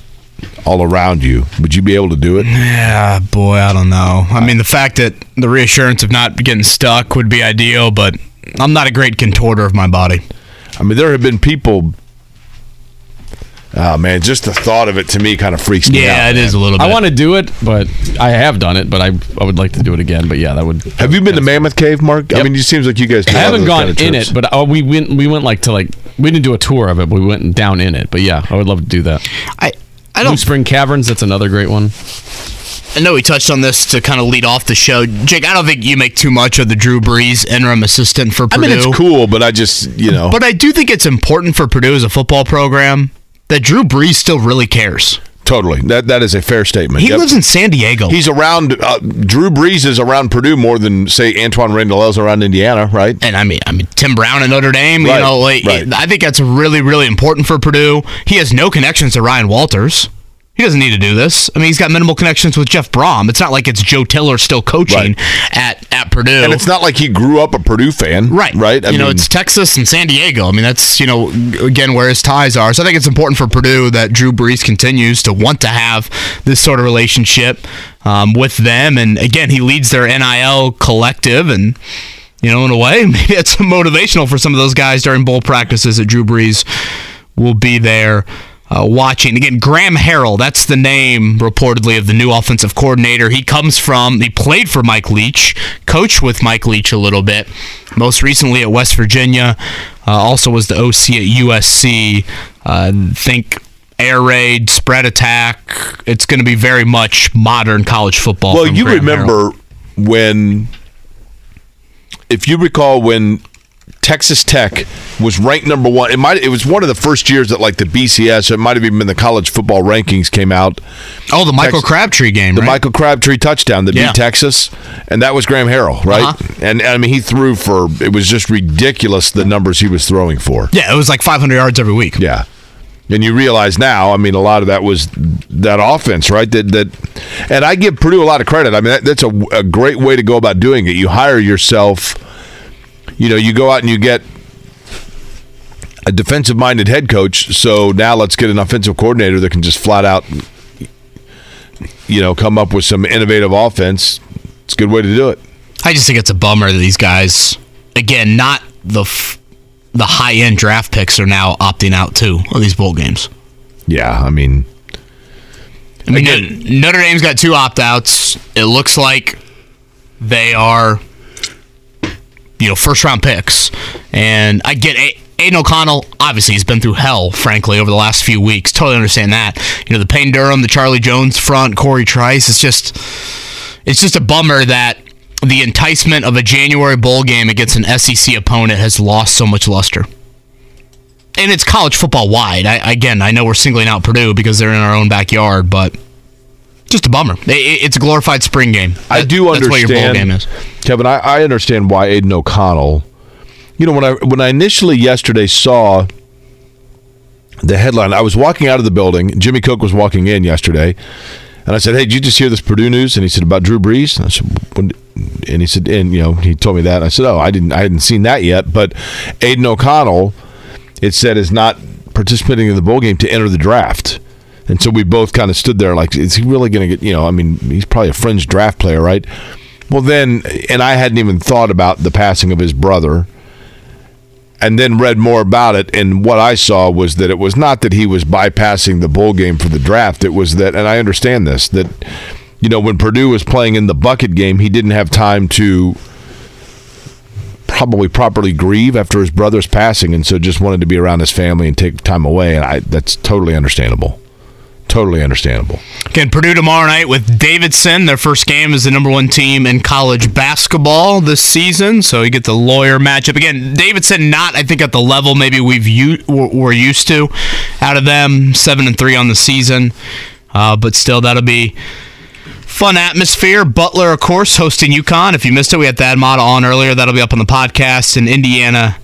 all around you. Would you be able to do it? Yeah, boy, I don't know. I mean, the fact that the reassurance of not getting stuck would be ideal, but I'm not a great contorter of my body. I mean, there have been people. Oh man, just the thought of it to me kind of freaks me out. Yeah, it man. is a little bit. I want to do it, but I have done it, but I I would like to do it again. But yeah, that would. Have you been to Mammoth Cave, Mark? I Yep. mean, it seems like you guys. Do I a lot of haven't those gone kind of in trips. it, but oh, we went. We went like to like we didn't do a tour of it, but we went down in it. But yeah, I would love to do that. I I Blue don't. Spring Caverns. That's another great one. I know we touched on this to kind of lead off the show. Jake, I don't think you make too much of the Drew Brees interim assistant for Purdue. I Purdue. mean, it's cool, but I just you know. But I do think it's important for Purdue as a football program that Drew Brees still really cares. Totally. That that is a fair statement. He Yep. lives in San Diego. He's around. Uh, Drew Brees is around Purdue more than say Antwaan Randle El is around Indiana, right? and I mean, I mean Tim Brown at Notre Dame. Right, You know, like, right. I think that's really, really important for Purdue. He has no connections to Ryan Walters. He doesn't need to do this. I mean, he's got minimal connections with Jeff Brohm. It's not like it's Joe Tiller still coaching at at Purdue. And it's not like he grew up a Purdue fan, Right. Right. I you know, it's Texas and San Diego. I mean, that's, you know, again, where his ties are. So I think it's important for Purdue that Drew Brees continues to want to have this sort of relationship um, with them. And again, he leads their NIL collective. And, you know, in a way, (laughs) maybe it's motivational for some of those guys during bowl practices that Drew Brees will be there. Uh, watching again, Graham Harrell. That's the name reportedly of the new offensive coordinator. He comes from. He played for Mike Leach, coached with Mike Leach a little bit. Most recently at West Virginia. Uh, also was the OC at USC. Uh, think air raid, spread attack. It's going to be very much modern college football. well, you Graham remember Harrell. when, if you recall, when Texas Tech was ranked number one. It might. It was one of the first years that like the BCS. It might have even been the college football rankings came out. Oh, the Michael Tex- Crabtree game, the right? Michael Crabtree touchdown that Yeah. beat Texas, and that was Graham Harrell, right? Uh-huh. And I mean, he threw for it was just ridiculous the numbers he was throwing for. yeah, it was like 500 yards every week. Yeah. And you realize now, I mean, a lot of that was that offense, right? That that, and I give Purdue a lot of credit. I mean, that, that's a, a great way to go about doing it. You hire yourself, you know, you go out and you get a defensive-minded head coach. So now let's get an offensive coordinator that can just flat out, you know, come up with some innovative offense. It's a good way to do it. I just think it's a bummer that these guys, again, not the f- the high end draft picks, are now opting out too of these bowl games. Yeah, I mean, I mean, Notre- Notre Dame's got two opt outs. It looks like they are, you know, first round picks. And I get A- Aidan O'Connell, obviously, he's been through hell, frankly, over the last few weeks. Totally understand that. You know, the Payne Durham, the Charlie Jones front, Corey Trice, it's just, it's just a bummer that the enticement of a January bowl game against an SEC opponent has lost so much luster. And it's college football wide. I, again, I know we're singling out Purdue because they're in our own backyard, but Just a bummer. It's a glorified spring game. I That- do that's what your bowl understand, game is. Kevin. I, I understand why Aidan O'Connell. You know, when I when I initially yesterday saw the headline, I was walking out of the building. Jimmy Cook was walking in yesterday, and I said, "Hey, did you just hear this Purdue news?" And he said, "About Drew Brees." And I said, when, and he said, and you know, he told me that. And I said, "Oh, I didn't, I hadn't seen that yet." But Aidan O'Connell, it said, is not participating in the bowl game to enter the draft. And so we both kind of stood there like, is he really going to get, you know, I mean, he's probably a fringe draft player, right? Well, then, and I hadn't even thought about the passing of his brother. And then read more about it. And what I saw was that it was not that he was bypassing the bowl game for the draft. It was that, and I understand this, that, you know, when Purdue was playing in the bucket game, he didn't have time to probably properly grieve after his brother's passing. And so just wanted to be around his family and take time away. And I, that's totally understandable. Totally understandable. Again, Purdue tomorrow night with Davidson. Their first game is the number one team in college basketball this season, so you get the Loyer matchup again. Davidson not, I think, at the level maybe we've u- we're used to out of them. Seven and three on the season, uh, but still that'll be fun atmosphere. Butler, of course, hosting UConn. If you missed it, we had Thad Matta on earlier. That'll be up on the podcast. In Indiana,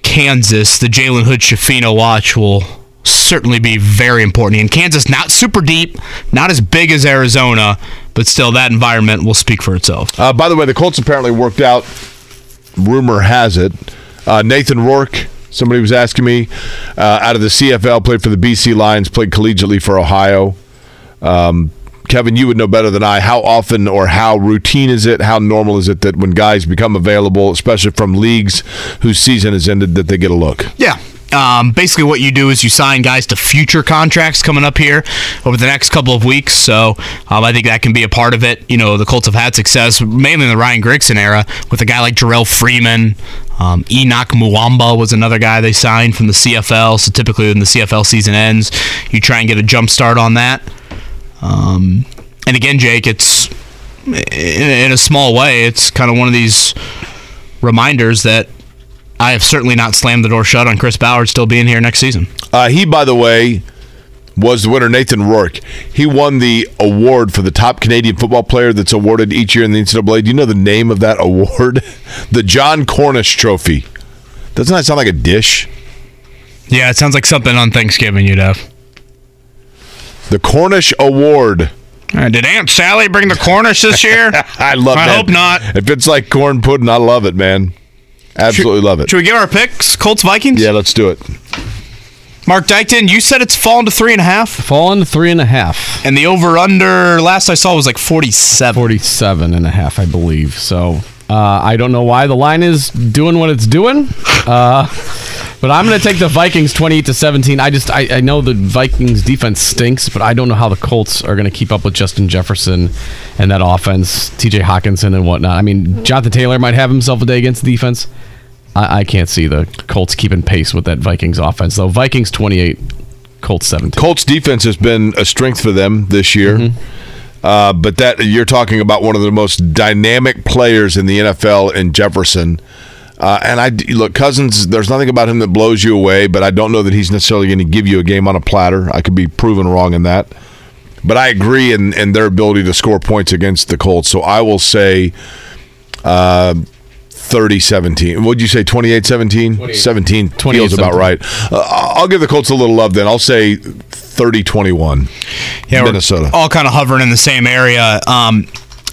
Kansas, the Jalen Hood Schifino watch will certainly be very important. And Kansas, not super deep, not as big as Arizona, but still that environment will speak for itself. Uh, by the way, the Colts apparently worked out. Rumor has it, uh, Nathan Rourke. Somebody was asking me uh, out of the CFL, played for the BC Lions, played collegiately for Ohio. Um, Kevin, you would know better than I. How often or how routine is it? How normal is it that when guys become available, especially from leagues whose season has ended, that they get a look? Yeah. Um, basically, what you do is you sign guys to future contracts coming up here over the next couple of weeks. So um, I think that can be a part of it. You know, the Colts have had success mainly in the Ryan Grigson era with a guy like Jerrell Freeman. Um, Enoch Muamba was another guy they signed from the CFL. So typically, when the CFL season ends, you try and get a jump start on that. Um, and again, Jake, it's in, in a small way, it's kind of one of these reminders that I have certainly not slammed the door shut on Chris Ballard still being here next season. Uh, he, by the way, was the winner, Nathan Rourke. He won the award for the top Canadian football player that's awarded each year in the NCAA. Do you know the name of that award? (laughs) the Jon Cornish Trophy. Doesn't that sound like a dish? Yeah, it sounds like something on Thanksgiving you'd have. The Cornish Award. Uh, did Aunt Sally bring the Cornish this year? (laughs) I love it. I that. hope not. If it's like corn pudding, I love it, man. Absolutely love it. Should we give our picks? Colts Vikings? Yeah, let's do it. Mark Dykton, you said it's fallen to three and a half. Fallen to three and a half. And the over under last I saw was like 47. 47 and a half, I believe. So uh, I don't know why the line is doing what it's doing. Uh, but I'm going to take the Vikings 28 to 17. I just I, I know the Vikings defense stinks, but I don't know how the Colts are going to keep up with Justin Jefferson and that offense, TJ Hockenson and whatnot. I mean, Jonathan Taylor might have himself a day against the defense. I, I can't see the Colts keeping pace with that Vikings offense, though. Vikings 28, Colts 17. Colts defense has been a strength for them this year. Mm-hmm. Uh, but that you're talking about one of the most dynamic players in the NFL in Jefferson. Uh, and I look Cousins. There's nothing about him that blows you away, but I don't know that he's necessarily going to give you a game on a platter. I could be proven wrong in that, but I agree in, in their ability to score points against the Colts. So I will say uh, 30-17. What'd you say? 28-17? 17 feels about 28-17. right. Uh, I'll give the Colts a little love then. I'll say 30-21. Yeah, Minnesota. all kind of hovering in the same area. Um,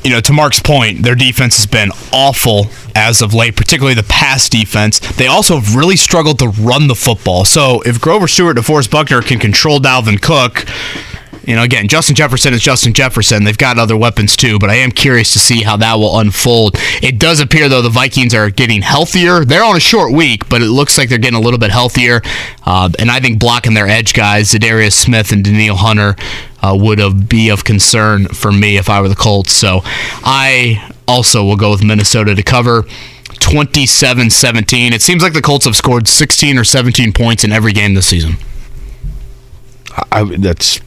you know, to Mark's point, their defense has been awful as of late, particularly the pass defense. They also have really struggled to run the football. So if Grover Stewart, DeForest Buckner can control Dalvin Cook, you know, again, Justin Jefferson is Justin Jefferson. They've got other weapons too, but I am curious to see how that will unfold. It does appear, though, the Vikings are getting healthier. They're on a short week, but it looks like they're getting a little bit healthier. Uh, and I think blocking their edge guys, Za'Darius Smith and Danielle Hunter, uh, would have, be of concern for me if I were the Colts. So I also will go with Minnesota to cover. 27 17. It seems like the Colts have scored 16 or 17 points in every game this season. I, that's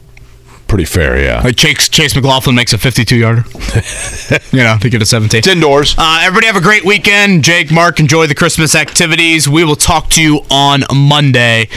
pretty fair, yeah. Like Chase, Chase McLaughlin makes a 52 yarder. (laughs) you know, they get a 17. It's indoors. Uh, everybody have a great weekend. Jake, Mark, enjoy the Christmas activities. We will talk to you on Monday.